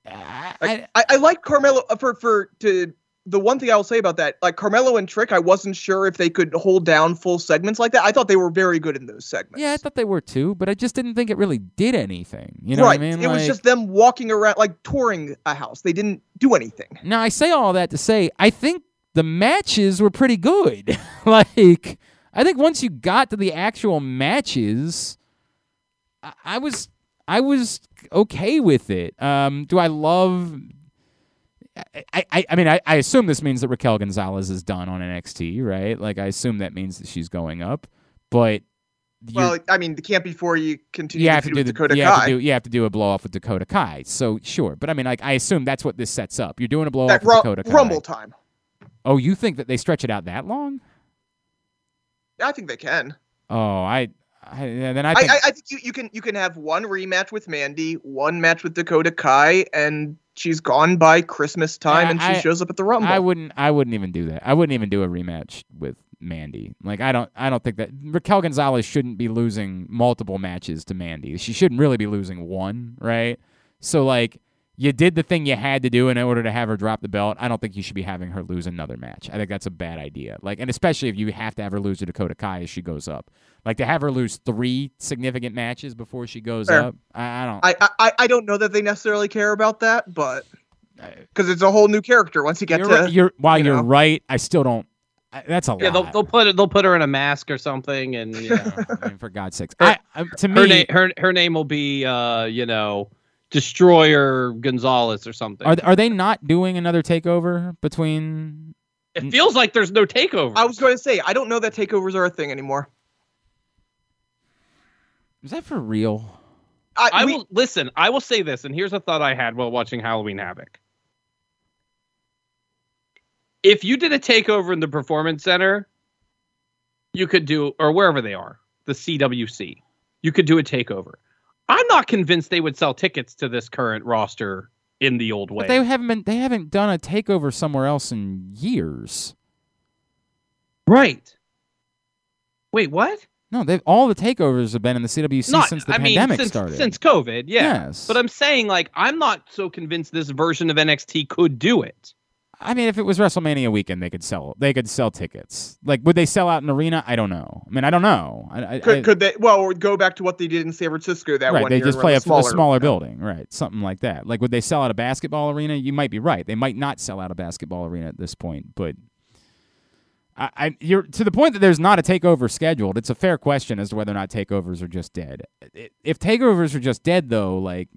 I, I, I, I like Carmelo uh, for for to the one thing I will say about that, like Carmelo and Trick, I wasn't sure if they could hold down full segments like that. I thought they were very good in those segments. yeah, I thought they were too, but I just didn't think it really did anything. You know right. what I mean? It was just them walking around, like touring a house. They didn't do anything. Now I say all that to say I think the matches were pretty good. like I think once you got to the actual matches, I, I was I was okay with it. Um, do I love? I, I, I mean I, I assume this means that Raquel Gonzalez is done on NXT, right? Like I assume that means that she's going up, but Well, I mean, it can't before you continue you to have to do the Dakota you have Kai. to do you have to do a blow off with Dakota Kai. So sure, but I mean like I assume that's what this sets up. You're doing a blow off with ru- Dakota Kai. Rumble time. Oh, you think that they stretch it out that long? Yeah, I think they can. Oh, I, I yeah, then I think I, I think you, you can you can have one rematch with Mandy, one match with Dakota Kai, and she's gone by Christmas time, Yeah, and she I- shows up at the Rumble. I wouldn't I wouldn't even do that. I wouldn't even do a rematch with Mandy. Like I don't I don't think that Raquel Gonzalez shouldn't be losing multiple matches to Mandy. She shouldn't really be losing one, right? So like you did the thing you had to do in order to have her drop the belt. I don't think you should be having her lose another match. I think that's a bad idea. Like, and especially if you have to have her lose to Dakota Kai as she goes up. Like to have her lose three significant matches before she goes Fair. up. I, I don't. I, I I don't know that they necessarily care about that, but because it's a whole new character once you get you're, to. right- you're while you you are know. right. I still don't. I, that's a Yeah, they'll they'll put it. They'll put her in a mask or something, and you know, I mean, for God's sakes, Her- I, I, to her me, name her her name will be uh you know Destroyer Gonzalez or something. are are they not doing another takeover between? it feels like there's no takeover. I was going to say I don't know that takeovers are a thing anymore. Is that for real? I, I we- will listen. I will say this, and here's a thought I had while watching Halloween Havoc. If you did a takeover in the Performance Center, you could do, or wherever they are, the CWC, you could do a takeover. I'm not convinced they would sell tickets to this current roster in the old way. But they haven't been. They haven't done a takeover somewhere else in years. right. Wait, what? No, they've all the takeovers have been in the CWC Not, since the I mean, pandemic since, started. since COVID, yeah. Yes, But I'm saying, like, I'm not so convinced this version of NXT could do it. I mean, if it was WrestleMania weekend, they could sell. They could sell tickets. Like, would they sell out an arena? I don't know. I mean, I don't know. I, I, could, I- could they? Well, go back to what they did in San Francisco that right, one they just play a, a smaller, a smaller building, right? Something like that. Like, would they sell out a basketball arena? You might be right. They might not sell out a basketball arena at this point, but I, I you're to the point that there's not a takeover scheduled. It's a fair question as to whether or not takeovers are just dead. If takeovers are just dead, though, like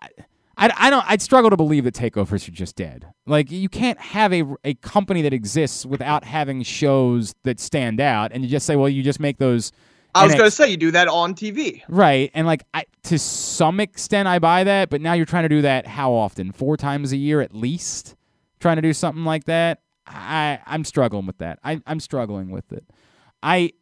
I, I I don't. I'd struggle to believe that takeovers are just dead. Like you can't have a a company that exists without having shows that stand out, and you just say, well, you just make those. I was going to say you do that on TV. Right, and like I, to some extent, I buy that. But now you're trying to do that how often? Four times a year at least. Trying to do something like that. I I'm struggling with that. I I'm struggling with it. I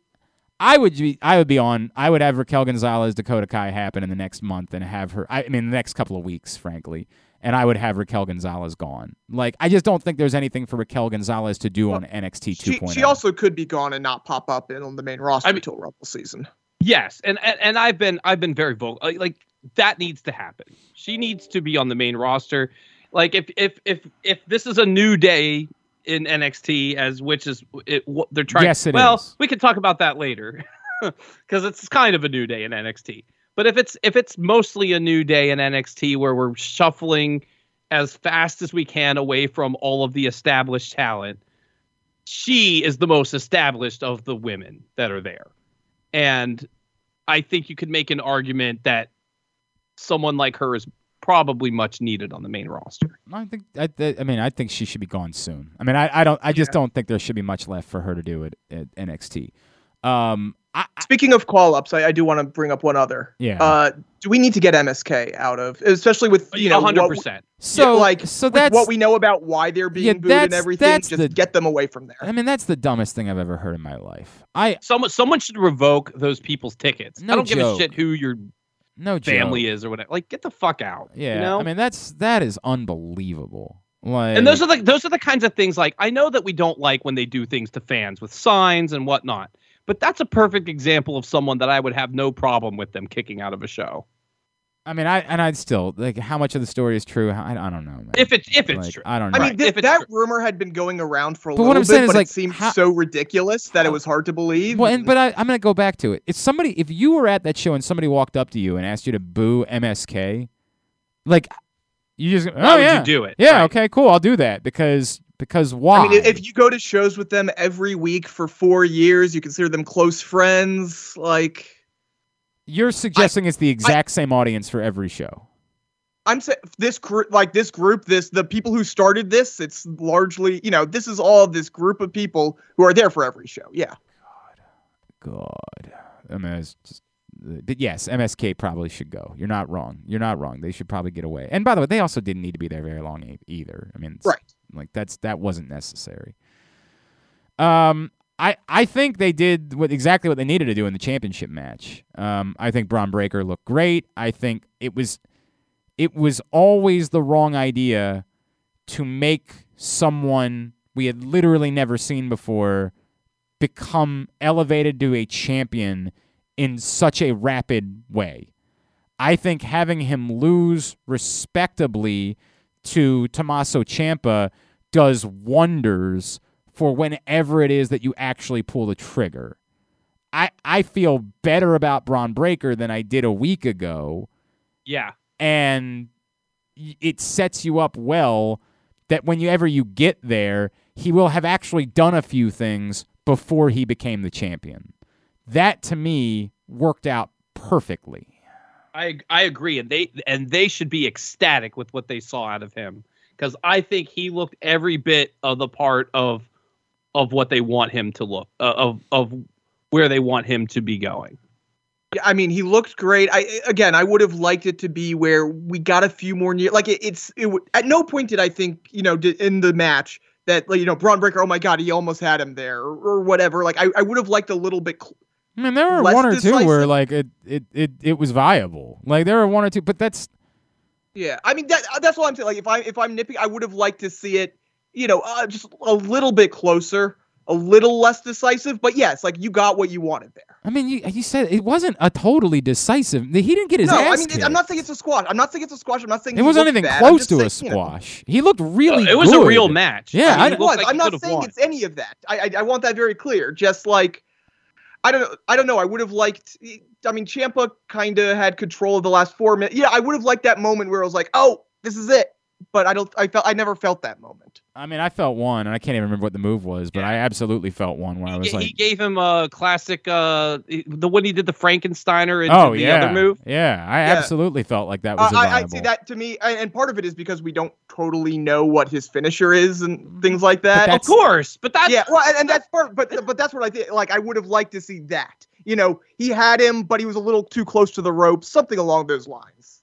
I would be I would be on I would have Raquel Gonzalez Dakota Kai happen in the next month and have her I, I mean the next couple of weeks frankly and I would have Raquel Gonzalez gone. Like I just don't think there's anything for Raquel Gonzalez to do on NXT She, 2.0. she oh. also could be gone and not pop up in on the main roster I mean- until Rumble season. Yes, and, and and I've been I've been very vocal. Like, like that needs to happen. She needs to be on the main roster. Like if if if if this is a new day in NXT, as which is it, what they're trying. Yes, it well, is. we can talk about that later because it's kind of a new day in NXT. But if it's if it's mostly a new day in NXT where we're shuffling as fast as we can away from all of the established talent, she is the most established of the women that are there. And I think you could make an argument that someone like her is probably much needed on the main roster. I think I, I I mean I think she should be gone soon. I mean I, I don't I just don't think there should be much left for her to do at, at NXT. Um I, I Speaking of call ups, I, I do want to bring up one other. yeah. Uh, do we need to get MSK out of, especially with you know hundred what- percent. so yeah, like so with that's what we know about why they're being Yeah, booed and everything. that's Just the- get them away from there. I mean that's the dumbest thing I've ever heard in my life. I Someone someone should revoke those people's tickets. No I don't give a shit who your no joke. family is or whatever. Like get the fuck out. Yeah, You know? I mean that's that is unbelievable. Like, and those are the those are the kinds of things like I know that we don't like when they do things to fans with signs and whatnot, but that's a perfect example of someone that I would have no problem with them kicking out of a show I mean, I and I'd still like how much of the story is true. I, I don't know. Man. if it's if it's Like, true. I don't know. I mean, th- if that true. rumor had been going around for a But little what I'm bit, saying is, but like, it seemed how- so ridiculous that it was hard to believe. Well, and, but I, I'm going to go back to it. If somebody, if you were at that show and somebody walked up to you and asked you to boo MSK, like you just, oh Why would yeah, you do it? yeah, Right. okay, cool, I'll do that because because why? I mean, if you go to shows with them every week for four years, you consider them close friends. Like, You're suggesting it's the exact same audience for every show. I'm saying this group, like this group, this the people who started this. It's largely, you know, this is all this group of people who are there for every show. Yeah, God, I mean, it's just. But yes, MSK probably should go. You're not wrong. You're not wrong. They should probably get away. And by the way, they also didn't need to be there very long either. I mean, right. Like that's that wasn't necessary. Um, I I think they did what exactly what they needed to do in the championship match. Um, I think Bron Breakker looked great. I think it was it was always the wrong idea to make someone we had literally never seen before become elevated to a champion in such a rapid way. I think having him lose respectably to Tommaso Ciampa does wonders for whenever it is that you actually pull the trigger. I I feel better about Bron Breakker than I did a week ago, Yeah. and it sets you up well that whenever you get there, he will have actually done a few things before he became the champion. That to me worked out perfectly. I I agree, and they and they should be ecstatic with what they saw out of him because I think he looked every bit of the part of of what they want him to look uh, of of where they want him to be going. Yeah, I mean, he looked great. I again, I would have liked it to be where we got a few more near. Like it, it's it. At no point did I think you know in the match that like you know Bron Breakker. Oh my God, he almost had him there or, or whatever. Like I, I would have liked a little bit. Cl- I mean, there were one or two where like it, it, it, it was viable. Like there were one or two, but that's yeah, I mean that that's what I'm saying. Like if I if I'm nipping, I would have liked to see it. You know, uh, just a little bit closer, a little less decisive. But yes, like you got what you wanted there. I mean, you you said it wasn't a totally decisive. He didn't get his no, ass I mean kicked. I'm not saying it's a squash. I'm not saying it's a squash. I'm not saying It wasn't looked anything bad. Close just to a saying, you know, squash. He looked really. Uh, it was a real match. Yeah, I I- mean, It it was. looked like I'm not saying won. it's any of that. I, I I want that very clear. Just like I don't know. I don't know. I would have liked. I mean, Ciampa kind of had control of the last four minutes. Yeah, I would have liked that moment where I was like, "Oh, this is it. But I don't. I felt I never felt that moment. I mean, I felt one, and I can't even remember what the move was, but Yeah. I absolutely felt one when I was ga- like, he gave him a classic, uh, the when he did the Frankensteiner and "Oh the yeah, other move. yeah." I Yeah. absolutely felt like that Uh, was I, see that to me, I, and part of it is because we don't totally know what his finisher is and things like that. Of course, but that's yeah, well, and, and that's part. But but that's what I think. Like I would have liked to see that. You know, he had him, but he was a little too close to the ropes, something along those lines.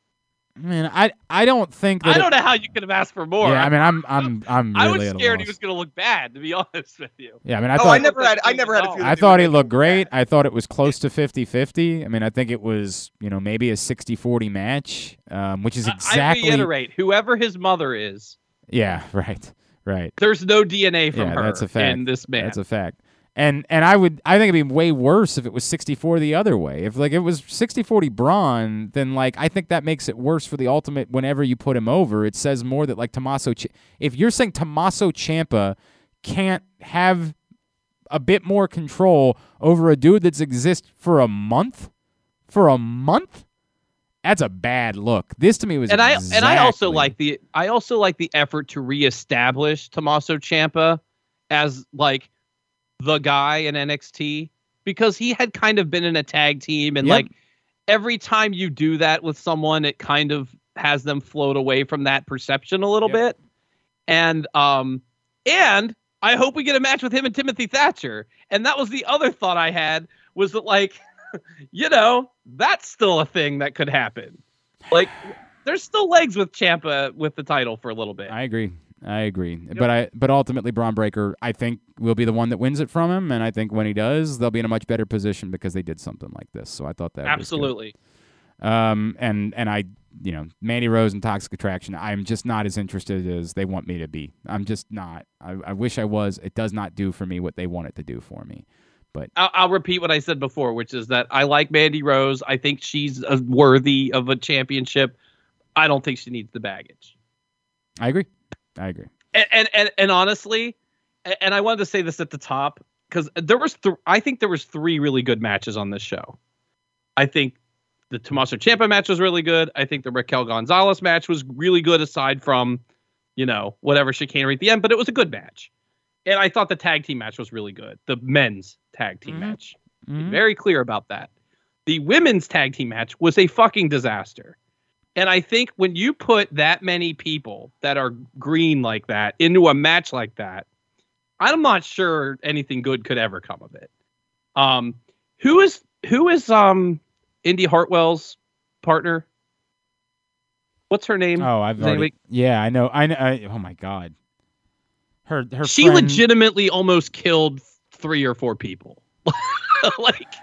Man, I I don't think that. I don't know how you could have asked for more. Yeah, I mean, I'm I'm I'm I was scared he was going to look bad, to be honest with you. Yeah, I mean, I oh, thought I never had. I never had a I feeling. I thought he looked great. bad. I thought it was close to 50-50. I mean, I think it was, you know, maybe a 60-40 match, um, which is exactly I reiterate, whoever his mother is, Yeah, right. Right. there's no DNA from Yeah, her that's a fact. in this man. That's a fact. And and I would I think it'd be way worse if it was 60-40 the other way. If like it was 60-40 Bron, then like I think that makes it worse for the ultimate whenever you put him over. It says more that like Tommaso Ch- if you're saying Tommaso Ciampa can't have a bit more control over a dude that's exist for a month, for a month, that's a bad look. This to me was and I and I also like the I also like the effort to reestablish Tommaso Ciampa as like the guy in NXT because he had kind of been in a tag team and Yep. like every time you do that with someone it kind of has them float away from that perception a little Yep. bit and um and I hope we get a match with him and Timothy Thatcher and that was the other thought I had was that like you know that's still a thing that could happen like there's still legs with Ciampa with the title for a little bit. I agree. I agree. But I but ultimately Bron Breakker I think will be the one that wins it from him and I think when he does they'll be in a much better position because they did something like this. So I thought that. Absolutely. Um and and I you know, Mandy Rose and Toxic Attraction, I'm just not as interested as they want me to be. I'm just not. I, I wish I was. It does not do for me what they want it to do for me. I'll, I'll repeat what I said before, which is that I like Mandy Rose. I think she's worthy of a championship. I don't think she needs the baggage. I agree. I agree. And and and, and honestly, and I wanted to say this at the top because there was th- I think there was three really good matches on this show. I think the Tommaso Ciampa match was really good. I think the Raquel Gonzalez match was really good, aside from, you know, whatever chicanery at the end, but it was a good match. And I thought the tag team match was really good. The men's tag team Mhm. match. Mhm. Very clear about that. The women's tag team match was a fucking disaster. And I think when you put that many people that are green like that into a match like that, I'm not sure anything good could ever come of it. Um, who is who is um Indy Hartwell's partner? What's her name? Oh, I've already, anybody- Yeah, I know. I know. I, oh my god. Her her she friend, legitimately almost killed three or four people. like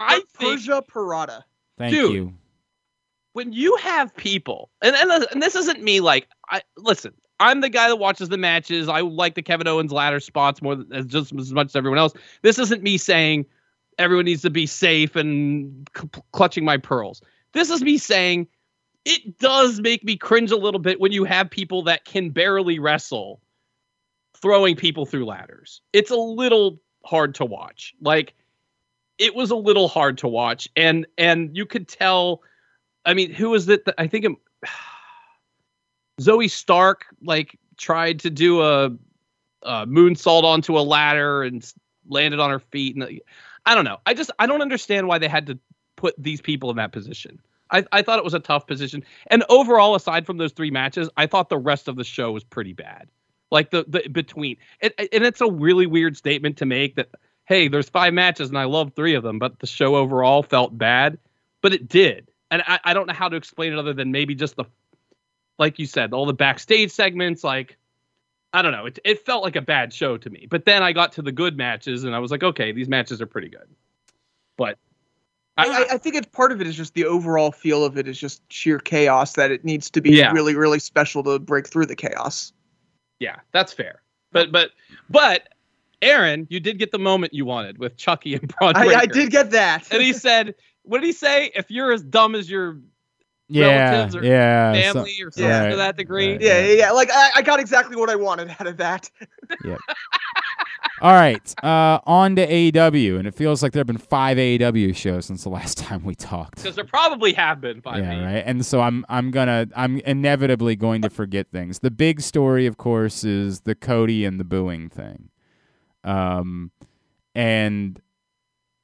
I think Persia Pirotta. Thank Dude. you. When you have people, and, and and this isn't me. Like, I listen. I'm the guy that watches the matches. I like the Kevin Owens ladder spots more than, as just as much as everyone else. This isn't me saying everyone needs to be safe and c- clutching my pearls. This is me saying it does make me cringe a little bit when you have people that can barely wrestle throwing people through ladders. It's a little hard to watch. Like it was a little hard to watch and and you could tell I mean, who was it? That, I think it, Zoey Stark like tried to do a, a moonsault onto a ladder and landed on her feet, and I don't know. I just I don't understand why they had to put these people in that position. I, I thought it was a tough position, and overall, aside from those three matches, I thought the rest of the show was pretty bad. Like the the between, it, and it's a really weird statement to make that hey, there's five matches and I love three of them, but the show overall felt bad. But it did. And I, I don't know how to explain it other than maybe just the like you said, all the backstage segments, like I don't know. It it felt like a bad show to me. But then I got to the good matches and I was like, okay, these matches are pretty good. But I, I- I think it's part of it is just the overall feel of it is just sheer chaos that it needs to be Yeah. really, really special to break through the chaos. yeah, that's fair. But but but Aaron, you did get the moment you wanted with Chucky and Bron I, I did get that. And he said, what did he say? If you're as dumb as your Yeah, relatives or yeah. so- family or something right, to that degree. right. yeah, yeah, yeah. Like I, I got exactly what I wanted out of that. yeah. All right, uh, on to AEW, and it feels like there have been five AEW shows since the last time we talked. Because there probably have been five. yeah, right. And so I'm I'm gonna I'm inevitably going to forget things. The big story, of course, is the Cody and the booing thing. Um, and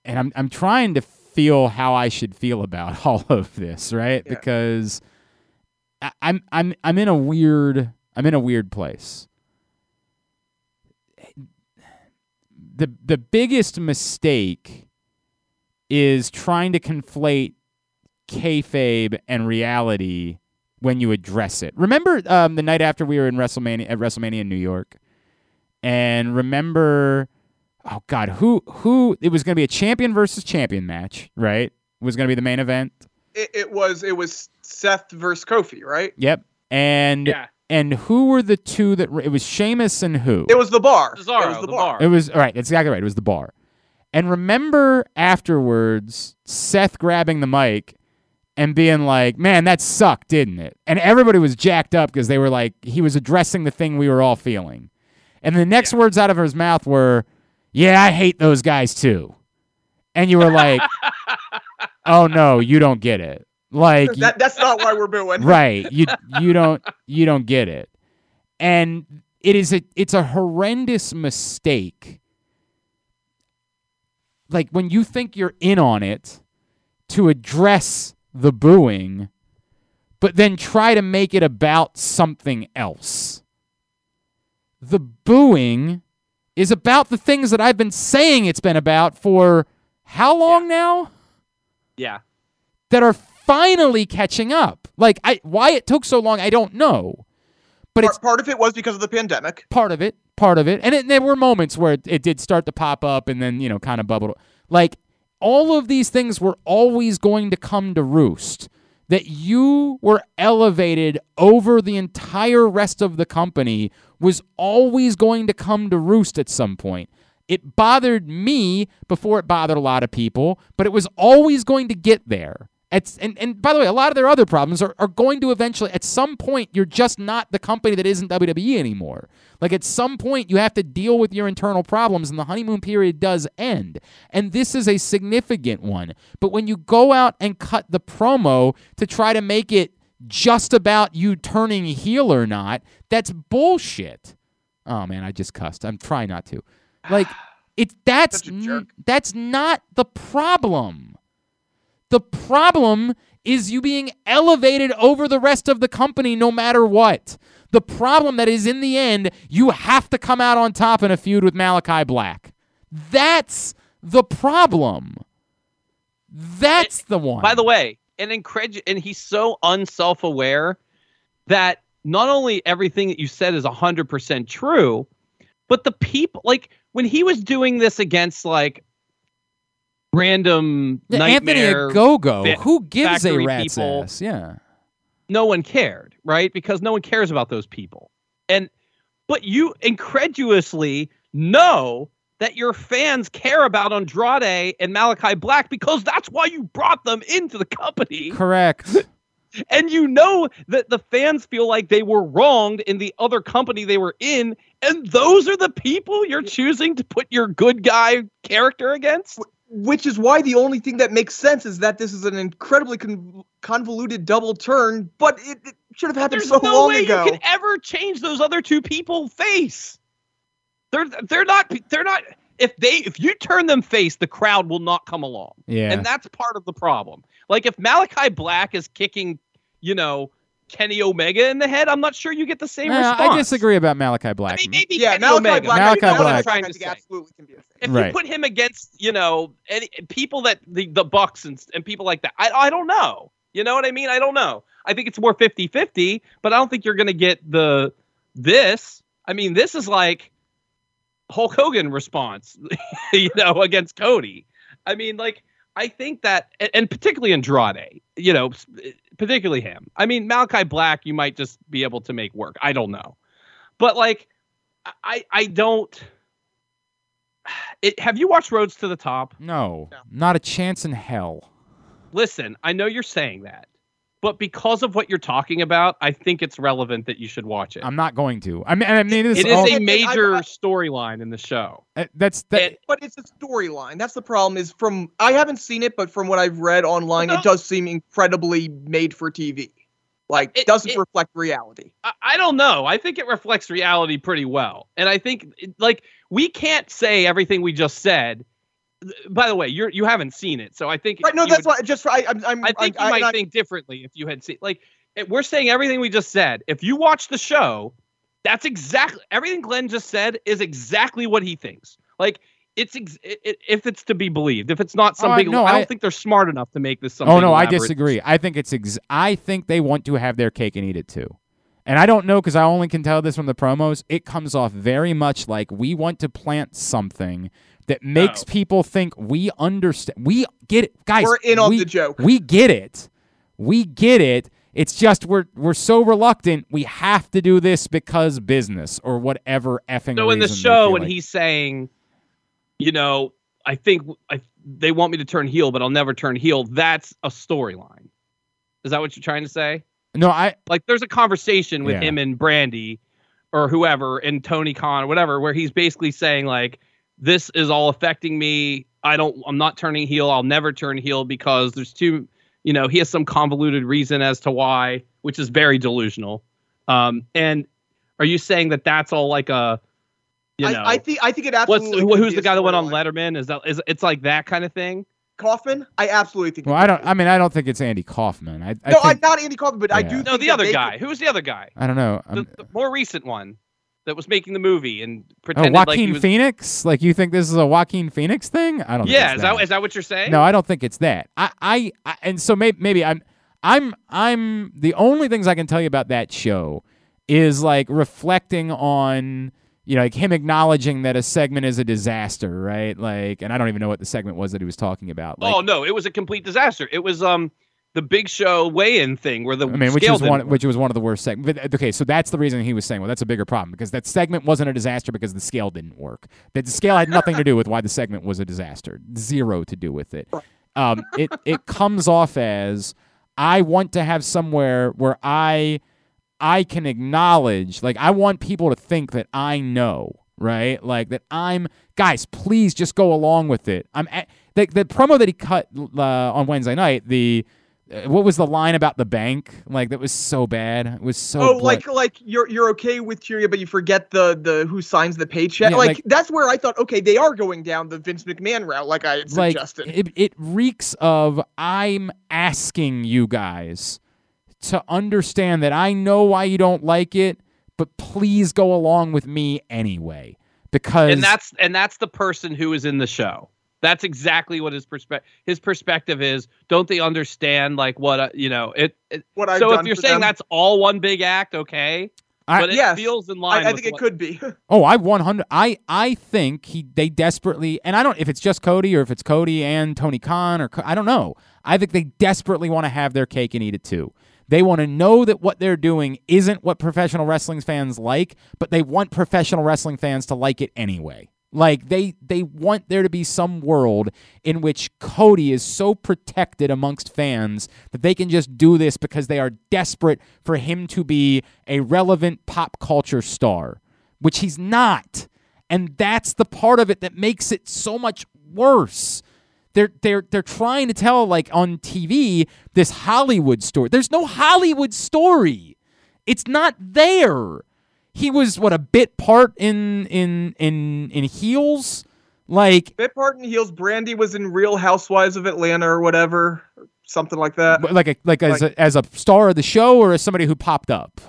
and I'm I'm trying to feel how I should feel about all of this, right? Yeah. Because I, I'm I'm I'm in a weird I'm in a weird place. The the biggest mistake is trying to conflate kayfabe and reality when you address it. Remember um, the night after we were in WrestleMania at WrestleMania in New York, and remember, oh God, who who it was going to be a champion versus champion match, right? It was going to be the main event. It, it was it was Seth versus Kofi, right? Yep, and Yeah. and who were the two that it was Sheamus and who? It was the bar. Cesaro, it was the, the bar. bar. It was all right. That's exactly right. It was the bar. And remember afterwards, Seth grabbing the mic and being like, "Man, that sucked, didn't it?" And everybody was jacked up because they were like, he was addressing the thing we were all feeling. And the next words out of his mouth were, "Yeah, I hate those guys too." And you were like, "Oh no, you don't get it." Like That, that's not why we're booing. right you you don't you don't get it and it is a it's a horrendous mistake like when you think you're in on it to address the booing but then try to make it about something else the booing is about the things that I've been saying it's been about for how long now Yeah. that are finally catching up. Like I why it took so long, I don't know. But it's Part, part of it was because of the pandemic. part of it, part of it. And it, there were moments where it, it did start to pop up and then, you know, kind of bubbled. Like all of these things were always going to come to roost. That you were elevated over the entire rest of the company was always going to come to roost at some point. It bothered me before it bothered a lot of people, but it was always going to get there. It's, and, and by the way, a lot of their other problems are, are going to eventually, at some point, you're just not the company that isn't WWE anymore. Like at some point, you have to deal with your internal problems, and the honeymoon period does end. And this is a significant one. But when you go out and cut the promo to try to make it just about you turning heel or not, that's bullshit. Oh man, I just cussed. I'm trying not to. Like it's that's n- that's not the problem. The problem is you being elevated over the rest of the company no matter what. The problem that is in the end, you have to come out on top in a feud with Malachi Black. That's the problem. That's the one. By the way, and incred- and he's so unself-aware that not only everything that you said is 100% true, but the people like when he was doing this against like random Yeah, Anthony nightmare Gogo, fa- who gives a rat's people- ass? Yeah. No one cared, right? Because no one cares about those people. And but you incredulously know that your fans care about Andrade and Malachi Black because that's why you brought them into the company. Correct. And you know that the fans feel like they were wronged in the other company they were in, and those are the people you're choosing to put your good guy character against. Which is why the only thing that makes sense is that this is an incredibly con- convoluted double turn, but it, it should have happened There's so no long way ago. you can ever change those other two people face. They're they're not they're not if they if you turn them face, the crowd will not come along. Yeah. And that's part of the problem. Like if Malachi Black is kicking, you know, Kenny Omega in the head, I'm not sure you get the same Nah, response. I disagree about Malachi I Black. mean, maybe yeah, Kenny Malachi Omega. Black. Malachi That's I'm Black. trying to say. absolutely can be a thing. If Right. you put him against, you know, any people that the, the Bucks and, and people like that, I, I don't know. You know what I mean? I don't know. I think it's more 50-50, but I don't think you're going to get the this. I mean, this is like Hulk Hogan response, you know, against Cody. I mean, like I think that, and, and particularly Andrade, you know, eh, particularly him. I mean, Malachi Black, you might just be able to make work. I don't know, but like, I I don't. It, have you watched Roads to the Top? no, No. not a chance in hell. Listen, I know you're saying that, but because of what you're talking about, I think it's relevant that you should watch it. I'm not going to. I mean, I mean, it's it is all- a And- and major I- I- storyline in the show. uh, that's that. And- But it's a storyline. That's the problem. Is from I haven't seen it, but from what I've read online, No. it does seem incredibly made for TV. Like It- doesn't it- reflect reality. I, I don't know. I think it reflects reality pretty well. And I think like we can't say everything we just said. By the way, you're you haven't seen it, so I think Right? No, that's would- why. Just for, I, I'm. I'm I think I, you might I, think differently if you had seen like it- we're saying everything we just said. If you watch the show, that's exactly everything Glenn just said is exactly what he thinks. Like it's ex- i- i- if it's to be believed. If it's not Oh, I- something, no, I don't I- think they're smart enough to make this oh, something. Oh no, I disagree. I think it's ex- I think they want to have their cake and eat it too. And I don't know because I only can tell this from the promos. It comes off very much like we want to plant something that makes Oh. people think we understand. We get it, guys. We're in on we- the joke. We get it. We get it. It's just we're we're so reluctant. We have to do this because business or whatever effing. So in the show, when like. he's saying, you know, I think I, they want me to turn heel, but I'll never turn heel. That's a storyline. Is that what you're trying to say? no, I Like, there's a conversation with Yeah. him and Brandi, or whoever, and Tony Khan or whatever, where he's basically saying like, "This is all affecting me. I don't. I'm not turning heel. I'll never turn heel because there's too." You know, he has some convoluted reason as to why, which is very delusional. Um, and are you saying that that's all like a, you know, I, I think. I think it What's absolutely. who- could who's the guy that went on storyline. Letterman? Is that is it's like that kind of thing? Kaufman? I absolutely think. well, I don't. be. I mean, I don't think it's Andy Kaufman. I, I no, think, I'm not Andy Kaufman, but I do. No, No, think the other guy. could- Who's the other guy? I don't know. The, the more recent one that was making the movie and Oh, pretended Joaquin like he was. Phoenix? Like you think this is a Joaquin Phoenix thing? I don't. yeah, is it's that is that what you're saying? No, I don't think it's that. I, I, I and so maybe, maybe I'm, I'm, I'm. The only things I can tell you about that show is like reflecting on, you know, like him acknowledging that a segment is a disaster, right? Like, and I don't even know what the segment was that he was talking about. Like, oh no, it was a complete disaster. It was um the Big Show weigh-in thing where the I mean, which was one, which was one of the worst segments. Okay, so that's the reason he was saying, well, that's a bigger problem because that segment wasn't a disaster because the scale didn't work. That the scale had nothing to do with why the segment was a disaster. Zero to do with it. Um, it it comes off as I want to have somewhere where I I can acknowledge, like I want people to think that I know, right? Like that I'm guys. Please just go along with it. I'm at, the the promo that he cut uh, on Wednesday night. The uh, Uh, what was the line about the bank? Like that was so bad. It was so. Oh, bla- like like you're you're okay with Cheerio, but you forget the the who signs the paycheck. Yeah, like, like- that's where I thought, okay, they are going down the Vince McMahon route, like I had like suggested. it, it reeks of I'm asking you guys to understand that I know why you don't like it, but please go along with me anyway. Because and that's and that's the person who is in the show. That's exactly what his perspective his perspective is. Don't they understand like what uh, you know? It, it what I've so done if you're saying them. that's all one big act, okay, I- but it Yes. feels in line. I, I with think it what- could be. Oh, I 100 I I think he they desperately and I don't if it's just Cody or if it's Cody and Tony Khan or I don't know. I think they desperately want to have their cake and eat it too. They want to know that what they're doing isn't what professional wrestling fans like, but they want professional wrestling fans to like it anyway. Like they they want there to be some world in which Cody is so protected amongst fans that they can just do this because they are desperate for him to be a relevant pop culture star, which he's not. And that's the part of it that makes it so much worse. They're they're they're trying to tell like on TV this Hollywood story. There's no Hollywood story. It's not there. He was what a bit part in in in in Heels. Like Bit part in heels. Brandi was in Real Housewives of Atlanta or whatever, or something like that. like a like as a, as a star of the show or as somebody who popped up.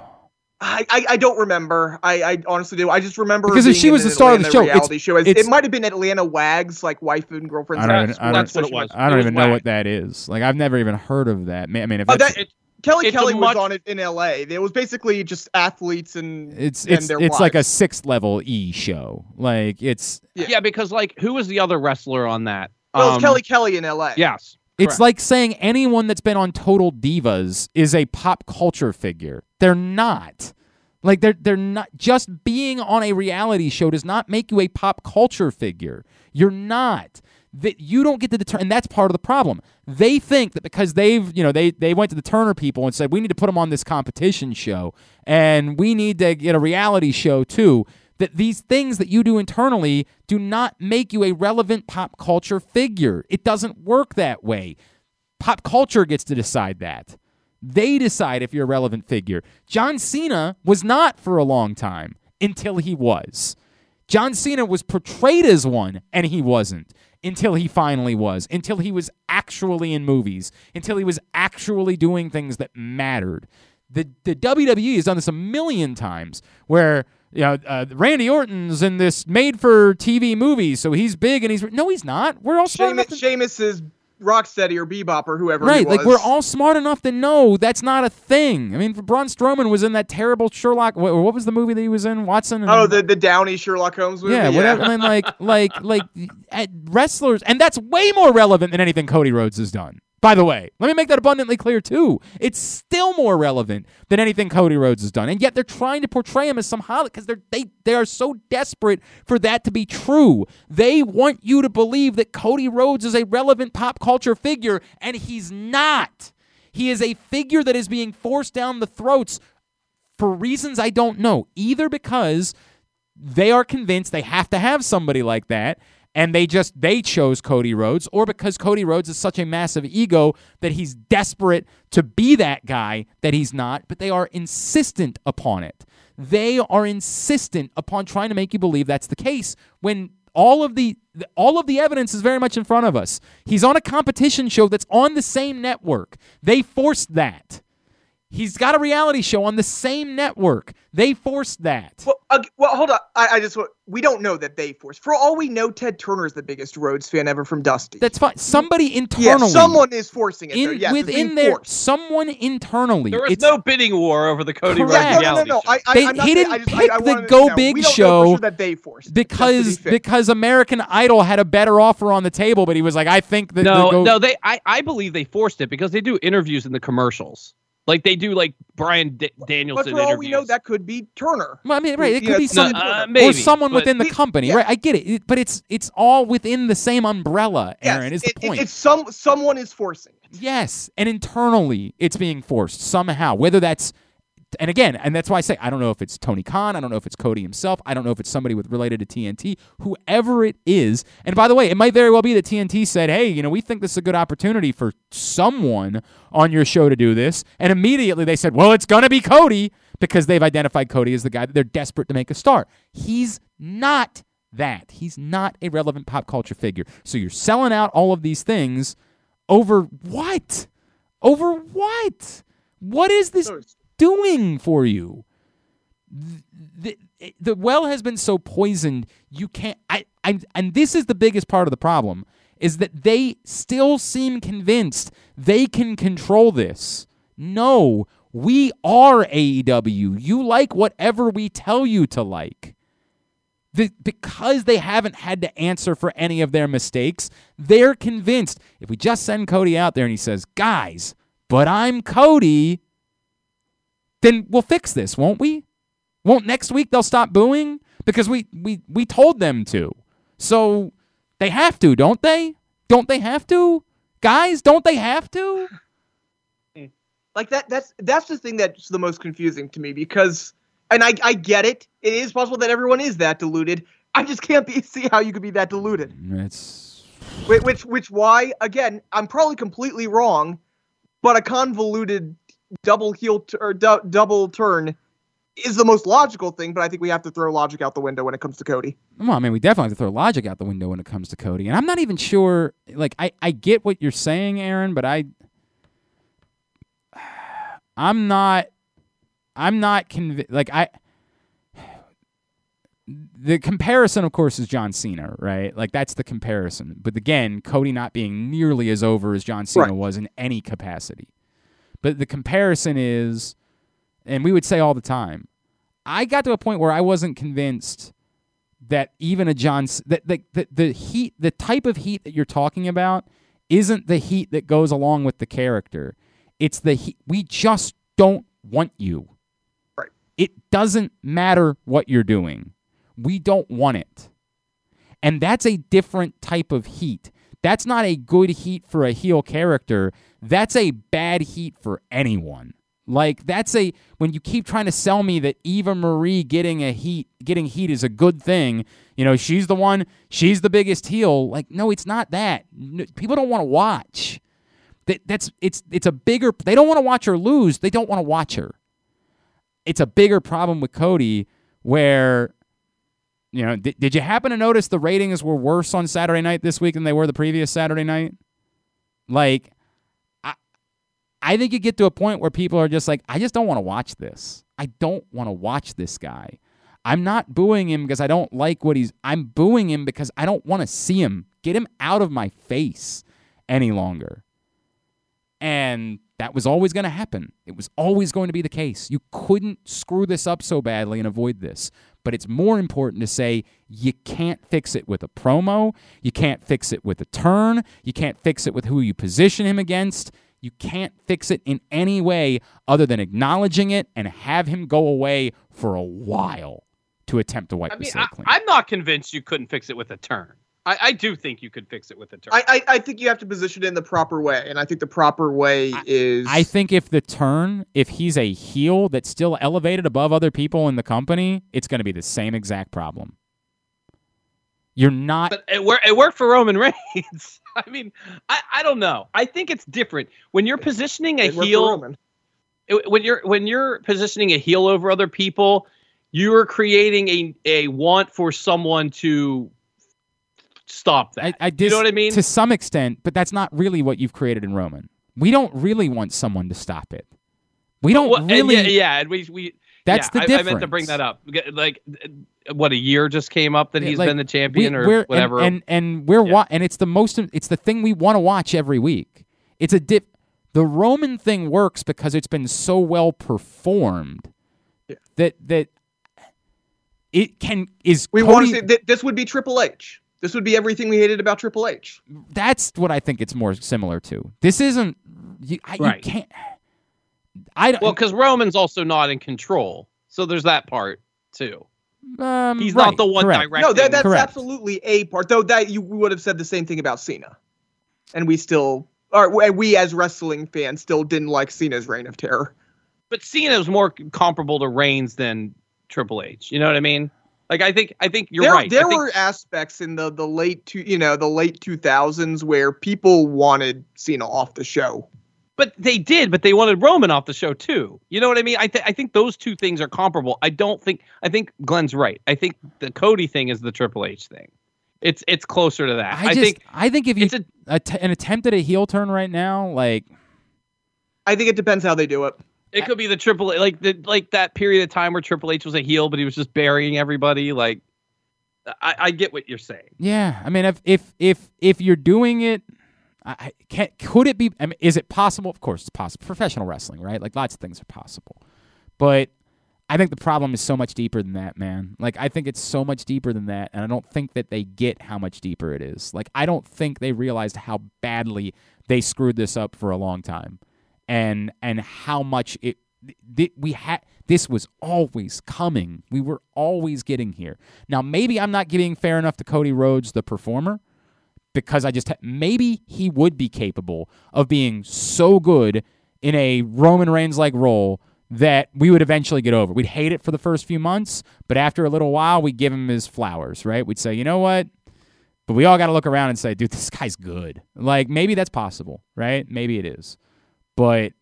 I, I, I don't remember. I, I honestly do. I just remember her Because if she in was the star of the Atlanta show, it's- reality show. It- it's- it might have been Atlanta Wags, like wife and girlfriend. I don't That's- even, I don't, that's what it was. I don't It was even know whack. what that is. Like I've never even heard of that. Ma- I mean, if Oh, that's, that- Kelly It's Kelly much- was on it in L.A. It was basically just athletes and it's and it's their it's like a sixth level E show. Like it's Yeah. Yeah. because like who was the other wrestler on that? Well, it's Um, Kelly Kelly in L.A. Yes. It's like saying anyone that's been on Total Divas is a pop culture figure. They're not. Like they're they're not just being on a reality show does not make you a pop culture figure. You're not. That you don't get to determine and that's part of the problem. They think that because they've you know they they went to the turner people and said we need to put them on this competition show and we need to get a reality show too that these things that you do internally do not make you a relevant pop culture figure. It doesn't work that way. Pop culture gets to decide that. They decide if you're a relevant figure. John cena was not for a long time until he was. John Cena was portrayed as one, and he wasn't until he finally was, until he was actually in movies, until he was actually doing things that mattered. The, the WWE has done this a million times where you know, uh, Randy Orton's in this made for TV movie, so he's big and he's. No, he's not. We're all smart Sheamus, to- Sheamus is Rocksteady or Bebop or whoever. Right, like we're all smart enough to know that's not a thing. I mean, Braun Strowman was in that terrible Sherlock. What, what was the movie that he was in? Watson. And, Oh, the the Downey Sherlock Holmes movie. yeah, whatever. I mean, like, like, like wrestlers, and that's way more relevant than anything Cody Rhodes has done. By the way, let me make that abundantly clear too. It's still more relevant than anything Cody Rhodes has done, and yet they're trying to portray him as some harlot because they're they they are so desperate for that to be true. They want you to believe that Cody Rhodes is a relevant pop culture figure, and he's not. He is a figure that is being forced down the throats for reasons I don't know. Either because they are convinced they have to have somebody like that and they just they chose Cody Rhodes or because Cody Rhodes is such a massive ego that he's desperate to be that guy that he's not but they are insistent upon it. They are insistent upon trying to make you believe that's the case when all of the all of the evidence is very much in front of us. He's on a competition show that's on the same network. They forced that He's got a reality show on the same network. They forced that. Well, uh, well, hold on. I, I just want- we don't know that they forced. For all we know, Ted Turner is the biggest Rhodes fan ever from Dusty. That's fine. Somebody internally, yeah, internally, someone is forcing it. in though. Yes, within being there, forced. someone internally. There was it's, no bidding war over the Cody Correct. Rhodes Yeah, no, no, no, no. show. I, I, They- he saying- didn't I just, pick I, I the Go no, Big we don't know for show sure that they forced. just to be because because American Idol had a better offer on the table, but he was like, I think that no, the Go- no, they. I, I believe they forced it because they do interviews in the commercials. Like they do, like Brian D- but for all interviews. we know, that could be Turner. Well, I mean, right? It Yeah, could be it's some not- uh, or someone within the It- company, yeah. right? I get it. it, but it's it's all within the same umbrella. Yes, Aaron is the it- it- point. it's some someone is forcing it. Yes, and internally it's being forced somehow. Whether that's and again, and that's why I say I don't know if it's Tony Khan, I don't know if it's Cody himself, I don't know if it's somebody with related to TNT, whoever it is. And by the way, it might very well be that TNT said, "Hey, you know, we think this is a good opportunity for someone on your show to do this." And immediately they said, "Well, it's going to be Cody because they've identified Cody as the guy that they're desperate to make a star." He's not that. He's not a relevant pop culture figure. So you're selling out all of these things over what? Over what? What is this doing for you? The, the, well has been so poisoned, you can't. I, I, and this is the biggest part of the problem is that they still seem convinced they can control this. No, we are AEW. You like whatever we tell you to like. The, because they haven't had to answer for any of their mistakes, they're convinced if we just send Cody out there and he says, guys, but I'm Cody, then we'll fix this, won't we? Won't next week they'll stop booing? Because we, we, we told them to. So they have to, don't they? Don't they have to? Guys, don't they have to? Like that. That's that's the thing that's the most confusing to me because, and I I get it. It is possible that everyone is that deluded. I just can't be, see how you could be that deluded. It's Which, which which why again I'm probably completely wrong, but a convoluted double heel t- or du- double turn is the most logical thing. But I think we have to throw logic out the window when it comes to Cody. Well, I mean, we definitely have to throw logic out the window when it comes to Cody. And I'm not even sure, like, I, I get what you're saying, Aaron, but I, I'm not, I'm not convinced, like, I, the comparison, of course, is John Cena, right? Like, that's the comparison. But again, Cody not being nearly as over as John Cena Right. was in any capacity. But the comparison is, and we would say all the time, I got to a point where I wasn't convinced that even a John that the, the the heat the type of heat that you're talking about isn't the heat that goes along with the character. It's the heat we just don't want you. Right. It doesn't matter what you're doing. We don't want it. And that's a different type of heat. That's not a good heat for a heel character. That's a bad heat for anyone. Like that's a when you keep trying to sell me that Eva Marie getting a heat getting heat is a good thing. You know, she's the one, she's the biggest heel. Like no, it's not that. N- People don't want to watch. That that's it's it's a bigger they don't want to watch her lose. They don't want to watch her. It's a bigger problem with Cody where you know, did, did you happen to notice the ratings were worse on Saturday night this week than they were the previous Saturday night? Like I think you get to a point where people are just like, I just don't want to watch this. I don't want to watch this guy. I'm not booing him because I don't like what he's. I'm booing him because I don't want to see him. Get him out of my face any longer. And that was always going to happen. It was always going to be the case. You couldn't screw this up so badly and avoid this. But it's more important to say you can't fix it with a promo. You can't fix it with a turn. You can't fix it with who you position him against. You can't fix it in any way other than acknowledging it and have him go away for a while to attempt to wipe I the mean, slate I, clean. I'm not convinced you couldn't fix it with a turn. I, I do think you could fix it with a turn. I, I I think you have to position it in the proper way, and I think the proper way is I think if the turn, if he's a heel that's still elevated above other people in the company, it's going to be the same exact problem. You're not. but it, wor- it worked for Roman Reigns. I mean, I, I don't know. I think it's different when you're positioning a it worked for heel. Roman. it- when you're when you're positioning a heel over other people, you are creating a a want for someone to stop that. I, I you know what I mean? To some extent, but that's not really what you've created in Roman. We don't really want someone to stop it. We don't Well, and really. yeah, yeah, and we we. That's yeah, the I, difference. I meant to bring that up. Like, what a year just came up that Yeah, he's like, been the champion we, or we're- and- whatever. And and, we're Yeah. wa- and it's the most it's the thing we want to watch every week. It's a dip. The Roman thing works because it's been so well performed Yeah. that that it can is We Cody, want to say th- this would be Triple H. This would be everything we hated about Triple H. that's what I think it's more similar to. This isn't you, I, Right. you can't. I don't. well, because Roman's also not in control, so there's that part too. um, He's right, not the one correct. directing. No, that, that's Correct. absolutely a part. Though that you would have said the same thing about Cena, and we still, or we- we as wrestling fans still didn't like Cena's reign of terror. but Cena's more comparable to Reigns than Triple H. You know what I mean? Like, I think I think you're there, right. I There think- were aspects in the the late two, you know, the late two thousands where people wanted Cena off the show. But they did, but they wanted Roman off the show too. You know what I mean? I, th- I think those two things are comparable. I don't think I think Glenn's right. I think the Cody thing is the Triple H thing. It's it's closer to that. I, I, just think I think if you it's a att- an attempt at a heel turn right now, like I think it depends how they do it. it could be the Triple H like the like that period of time where Triple H was a heel, but he was just burying everybody. Like I, I get what you're saying. Yeah, I mean, if if if if you're doing it, I, I can could it be? I mean, is it possible? Of course, it's possible. Professional wrestling, right? Like lots of things are possible, but I think the problem is so much deeper than that, man. Like I think it's so much deeper than that, and I don't think that they get how much deeper it is. Like I don't think they realized how badly they screwed this up for a long time, and and how much it th- we had. This was always coming. We were always getting here. Now, maybe I'm not giving fair enough to Cody Rhodes, the performer, because I just maybe he would be capable of being so good in a Roman Reigns like role that we would eventually get over. We'd hate it for the first few months, but after a little while, we'd give him his flowers, right? We'd say, you know what? But we all got to look around and say, dude, this guy's good. Like maybe that's possible, right? Maybe it is, but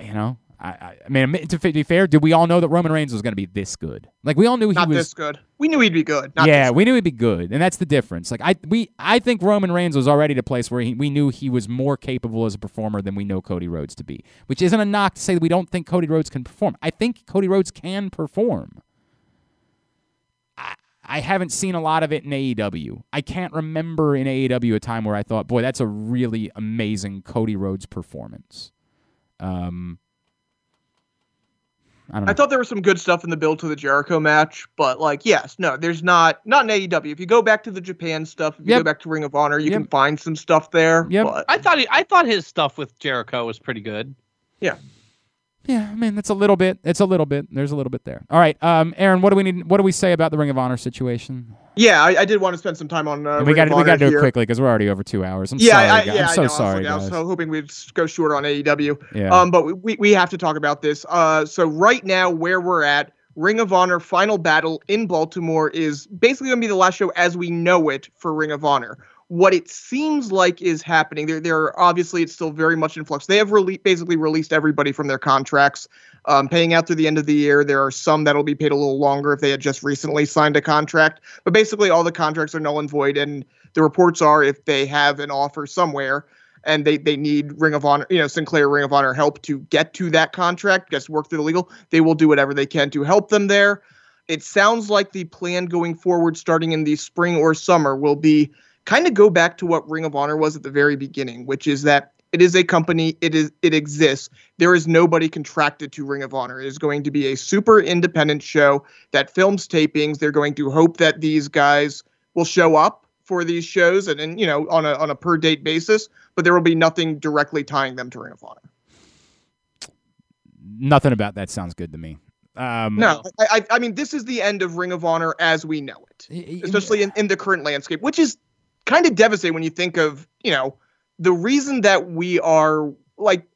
you know, I, I, I mean, to be fair, did we all know that Roman Reigns was going to be this good? Like we all knew Not he was Not this good. We knew he'd be good. Not yeah, we knew he'd be good, and that's the difference. Like I, we, I think Roman Reigns was already at a place where he, we knew he was more capable as a performer than we know Cody Rhodes to be. Which isn't a knock to say that we don't think Cody Rhodes can perform. I think Cody Rhodes can perform. I, I haven't seen a lot of it in AEW. I can't remember in AEW a time where I thought, boy, that's a really amazing Cody Rhodes performance. Um, I don't know. I thought there was some good stuff in the build to the Jericho match, but like, yes, no, there's not. Not in AEW. If you go back to the Japan stuff, if you Yep. go back to Ring of Honor, you Yep. can find some stuff there. Yep. But I thought he, I thought his stuff with Jericho was pretty good. Yeah, Yeah, I mean that's a little bit. It's a little bit. There's a little bit there. All right, um, Aaron, what do we need? What do we say about the Ring of Honor situation? Yeah, I, I did want to spend some time on. Uh, we got we got to do it here. quickly because we're already over two hours. I'm yeah, sorry. I, guys. yeah, I'm I so know. I was sorry, I was so hoping we'd go short on AEW. yeah. Um, but we, we have to talk about this. Uh, so right now, where we're at, Ring of Honor Final Battle in Baltimore is basically going to be the last show as we know it for Ring of Honor. What it seems like is happening, there, there obviously it's still very much in flux. They have rele- basically released everybody from their contracts, um, paying out through the end of the year. There are some that'll be paid a little longer if they had just recently signed a contract, but basically all the contracts are null and void. And the reports are if they have an offer somewhere, and they they need Ring of Honor, you know, Sinclair Ring of Honor help to get to that contract, just work through the legal. They will do whatever they can to help them there. It sounds like the plan going forward, starting in the spring or summer, will be kind of go back to what Ring of Honor was at the very beginning, which is that it is a company, it is it exists. There is nobody contracted to Ring of Honor. It is going to be a super independent show that films tapings. They're going to hope that these guys will show up for these shows and, and you know on a on a per date basis but there will be nothing directly tying them to Ring of Honor. Nothing about that sounds good to me. Um, No, I, I, mean this is the end of Ring of Honor as we know it, especially in, in the current landscape, which is kind of devastating when you think of you know the reason that we are like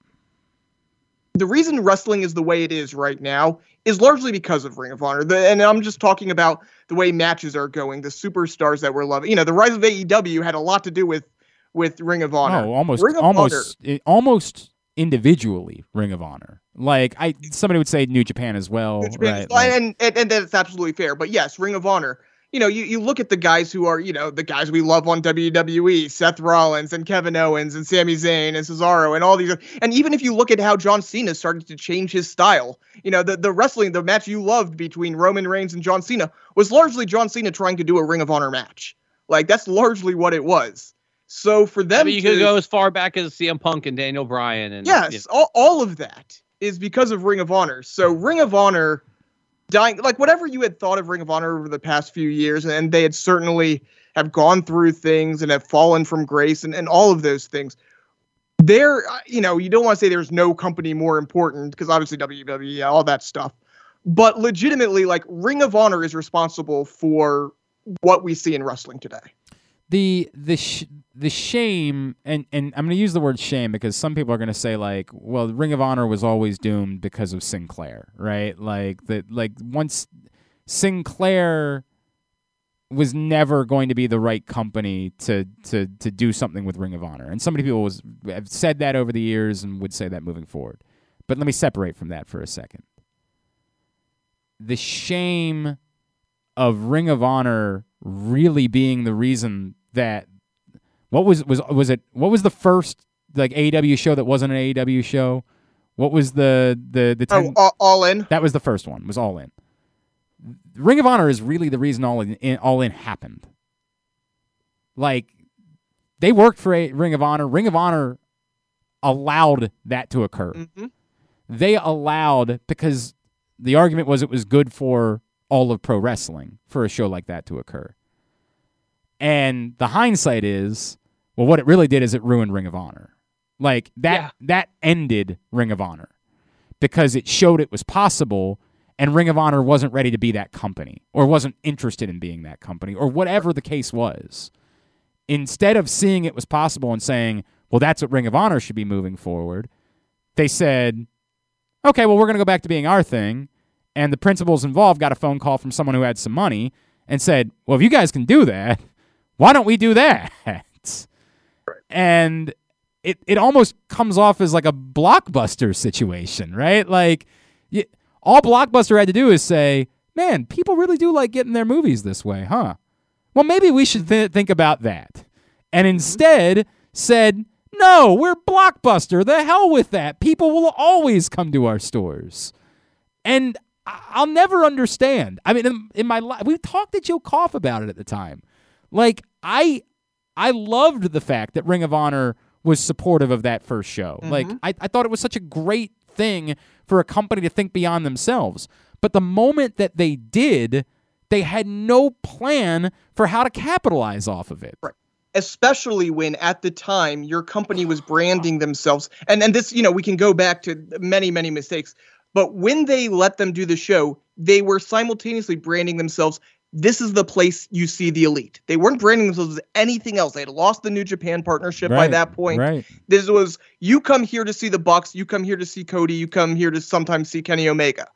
the reason wrestling is the way it is right now is largely because of Ring of Honor. The, and I'm just talking about the way matches are going, the superstars that we're loving. You know, the rise of AEW had a lot to do with with Ring of Honor. Oh, almost, Ring of almost, i- eh, almost individually. Ring of Honor. Like I, somebody would say New Japan as well, Japan- right? Like- and, and and that's absolutely fair. But yes, Ring of Honor. You know, you, you look at the guys who are, you know, the guys we love on WWE, Seth Rollins and Kevin Owens and Sami Zayn and Cesaro and all these. And even if you look at how John Cena started to change his style, you know, the, the wrestling, the match you loved between Roman Reigns and John Cena was largely John Cena trying to do a Ring of Honor match. Like that's largely what it was. So for I them, mean, you to, could go as far back as CM Punk and Daniel Bryan, and Yes, all, all of that is because of Ring of Honor. So Ring of Honor dying like whatever you had thought of Ring of Honor over the past few years, and they had certainly have gone through things and have fallen from grace and, and all of those things. There, uh, you know, you don't want to say there's no company more important because obviously WWE, all that stuff. But legitimately, like Ring of Honor is responsible for what we see in wrestling today. The the sh- the shame and and I'm going to use the word shame because some people are going to say like well Ring of Honor was always doomed because of Sinclair right? Like that like once Sinclair was never going to be the right company to to to do something with Ring of Honor. And so many people was have said that over the years and would say that moving forward. But let me separate from that for a second. The shame of Ring of Honor really being the reason that what was was was it what was the first like AEW show that wasn't an AEW show? What was the the the ten, Oh, all, all in. that was the first one was All In. Ring of Honor is really the reason All In, All In happened. Like they worked for a Ring of Honor. Ring of Honor allowed that to occur hmm they allowed because the argument was it was good for all of pro wrestling for a show like that to occur. And the hindsight is, well, what it really did is it ruined Ring of Honor. Like that Yeah. that ended Ring of Honor because it showed it was possible and Ring of Honor wasn't ready to be that company or wasn't interested in being that company or whatever the case was. Instead of seeing it was possible and saying, well, that's what Ring of Honor should be moving forward, they said, okay, well, we're going to go back to being our thing. And the principals involved got a phone call from someone who had some money and said, well, if you guys can do that, why don't we do that? And it, it almost comes off as like a blockbuster situation, right? Like, you, all Blockbuster had to do is say, man, people really do like getting their movies this way, huh? Well, maybe we should th- think about that. And mm-hmm. instead said, no, we're Blockbuster. The hell with that. People will always come to our stores. And I'll never understand. I mean, in, in my life, we talked to Joe Koff about it at the time. Like, I I loved the fact that Ring of Honor was supportive of that first show. Mm-hmm. Like, I, I thought it was such a great thing for a company to think beyond themselves. But the moment that they did, they had no plan for how to capitalize off of it. Right especially when at the time your company was branding themselves and and this you know we can go back to many many mistakes but when they let them do the show they were simultaneously branding themselves this is the place you see the elite. They weren't branding themselves as anything else. They had lost the New Japan partnership by that point. Right. This was you come here to see the Bucks, you come here to see Cody, you come here to sometimes see Kenny Omega.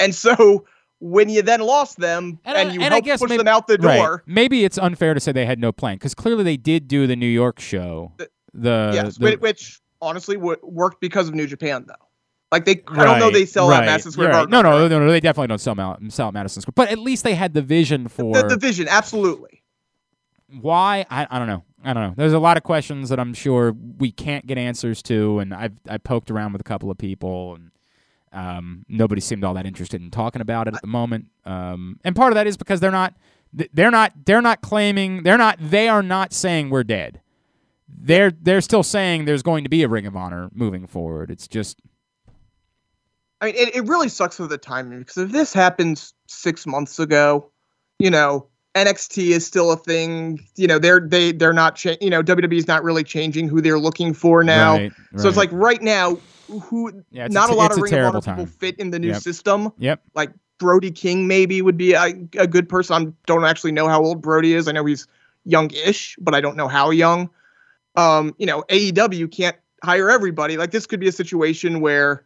And so when you then lost them And and, you and I helped guess push maybe- them out the Right. door, Maybe it's unfair to say they had no plan because clearly they did do the New York show. The- The yes, the- which honestly w- worked because of New Japan though. Like they, I don't know they sell out right, Madison Square right. Garden. No, no, no, no. They definitely don't sell out, sell out Madison Square. But at least they had the vision for The, the vision, absolutely. why. I, I don't know. I don't know. There's a lot of questions that I'm sure we can't get answers to, and I've I poked around with a couple of people, and um, nobody seemed all that interested in talking about it at the moment. Um, and part of that is because they're not they're not they're not claiming they're not they are not saying we're dead. They're they're still saying there's going to be a Ring of Honor moving forward. It's just I mean, it, it really sucks for the timing because if this happens six months ago, you know, NXT is still a thing. You know, they're they they're not cha- you know WWE is not really changing who they're looking for now. Right, So it's like right now, who Yeah, not a lot of a Ring of Honor people fit in the new Yep. system. yep. Like Brody King maybe would be a, a good person. I don't actually know how old Brody is. I know he's young-ish, but I don't know how young. Um, you know, AEW can't hire everybody. Like this could be a situation where,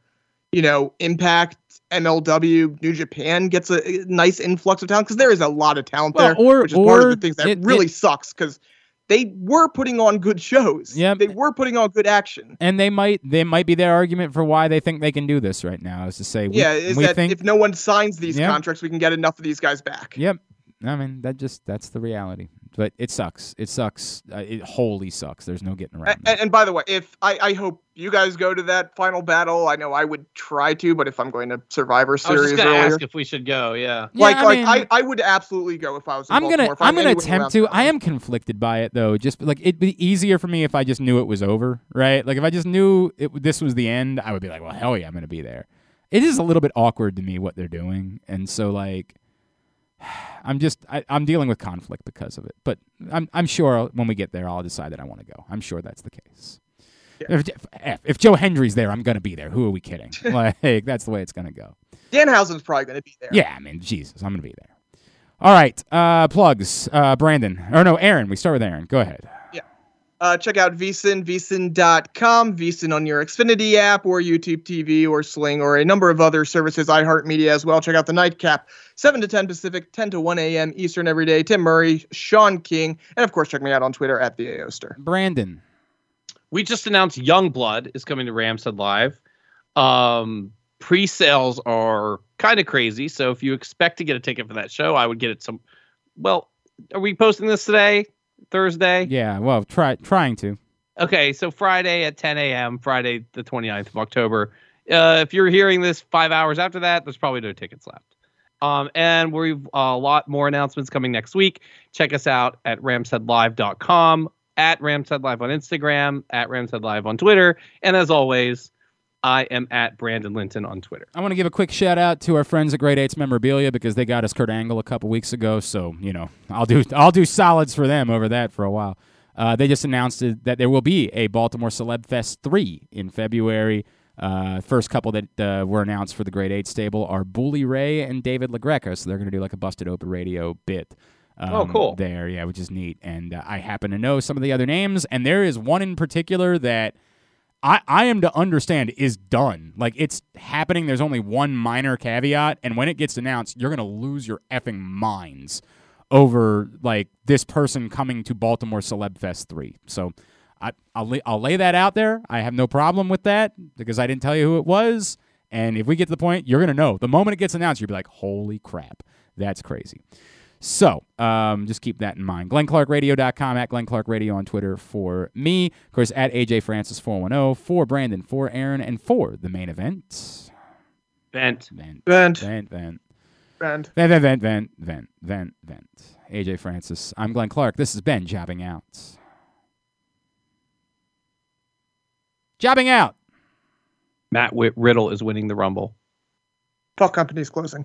you know, Impact, MLW, New Japan gets a, nice influx of talent because there is a lot of talent Well, there, or- which is part of the things that it- really it- sucks because they were putting on good shows. Yep. they were putting on good action. And they might they might be their argument for why they think they can do this right now is to say we, yeah, is we that think if no one signs these Yeah. contracts, we can get enough of these guys back. Yep. I mean that just that's the reality. But it sucks. It sucks. Uh, it wholly sucks. There's no getting around. And, and, and by the way, if I, I hope you guys go to that final battle, I know I would try to, but if I'm going to Survivor I was Series just gonna earlier, ask if we should go. Yeah. Yeah, like I like mean- I, I would absolutely go if I was. In I'm gonna Baltimore, if I'm gonna attempt to. I am conflicted by it though. Just like it'd be easier for me if I just knew it was over, right? Like if I just knew it this was the end, I would be like, well, hell yeah, I'm gonna be there. It is a little bit awkward to me what they're doing, and so like. I'm just I, I'm dealing with conflict because of it, but I'm I'm sure when we get there, I'll decide that I want to go. I'm sure that's the case. If, if if Joe Hendry's there, I'm gonna be there. Who are we kidding? like that's the way it's gonna go. Danhausen's probably going to be there. Yeah, I mean, Jesus, I'm gonna be there. All right, uh, plugs. Uh, Brandon, or no, Aaron. We start with Aaron. Go ahead. Uh, check out VSiN, VSiN.com, VSiN on your Xfinity app or YouTube TV or Sling or a number of other services, iHeartMedia as well. Check out the Nightcap, 7 to 10 Pacific, 10 to 1 a.m. Eastern every day. Tim Murray, Sean King, and of course, check me out on Twitter at the Aoster. Brandon. We just announced YUNGBLUD is coming to Rams Head Live. Um, pre-sales are kind of crazy, so if you expect to get a ticket for that show, I would get it some. Well, are we posting this today? Thursday? Yeah, well, try trying to. Okay, so Friday at 10 a.m., Friday the 29th of October. Uh, if you're hearing this five hours after that, there's probably no tickets left. Um, and we've a lot more announcements coming next week. Check us out at ramsheadlive.com, at Rams Head Live on Instagram, at Rams Head Live on Twitter, and as always, I am at Brandon Linton on Twitter. I want to give a quick shout out to our friends at Great Eights Memorabilia because they got us Kurt Angle a couple weeks ago. So you know, I'll do I'll do solids for them over that for a while. Uh, they just announced that there will be a Baltimore Celeb Fest three in February. Uh, first couple that uh, were announced for the Great Eight stable are Bully Ray and David LaGreca. So they're going to do like a busted open radio bit. Um, Oh, cool. There, yeah, which is neat. And uh, I happen to know some of the other names, and there is one in particular that I, I am to understand is done. Like it's happening. There's only one minor caveat, and when it gets announced, you're gonna lose your effing minds over like this person coming to Baltimore Celeb Fest three. So I, I'll lay, I'll lay that out there. I have no problem with that because I didn't tell you who it was. And if we get to the point, you're gonna know the moment it gets announced. You'll be like, "Holy crap, that's crazy." So um, just keep that in mind. GlennClarkRadio.com, at Glenn Clark Radio on Twitter for me. Of course, at AJ Francis 410, for Brandon, for Aaron, and for the main event. Vent. Vent, Vent, vent, vent. vent. Vent, vent, vent, vent, vent, vent, vent. AJ Francis. I'm Glenn Clark. This has been Jobbing Out. Jobbing Out. Matt Whit- Riddle is winning the Rumble. Fuck companies closing.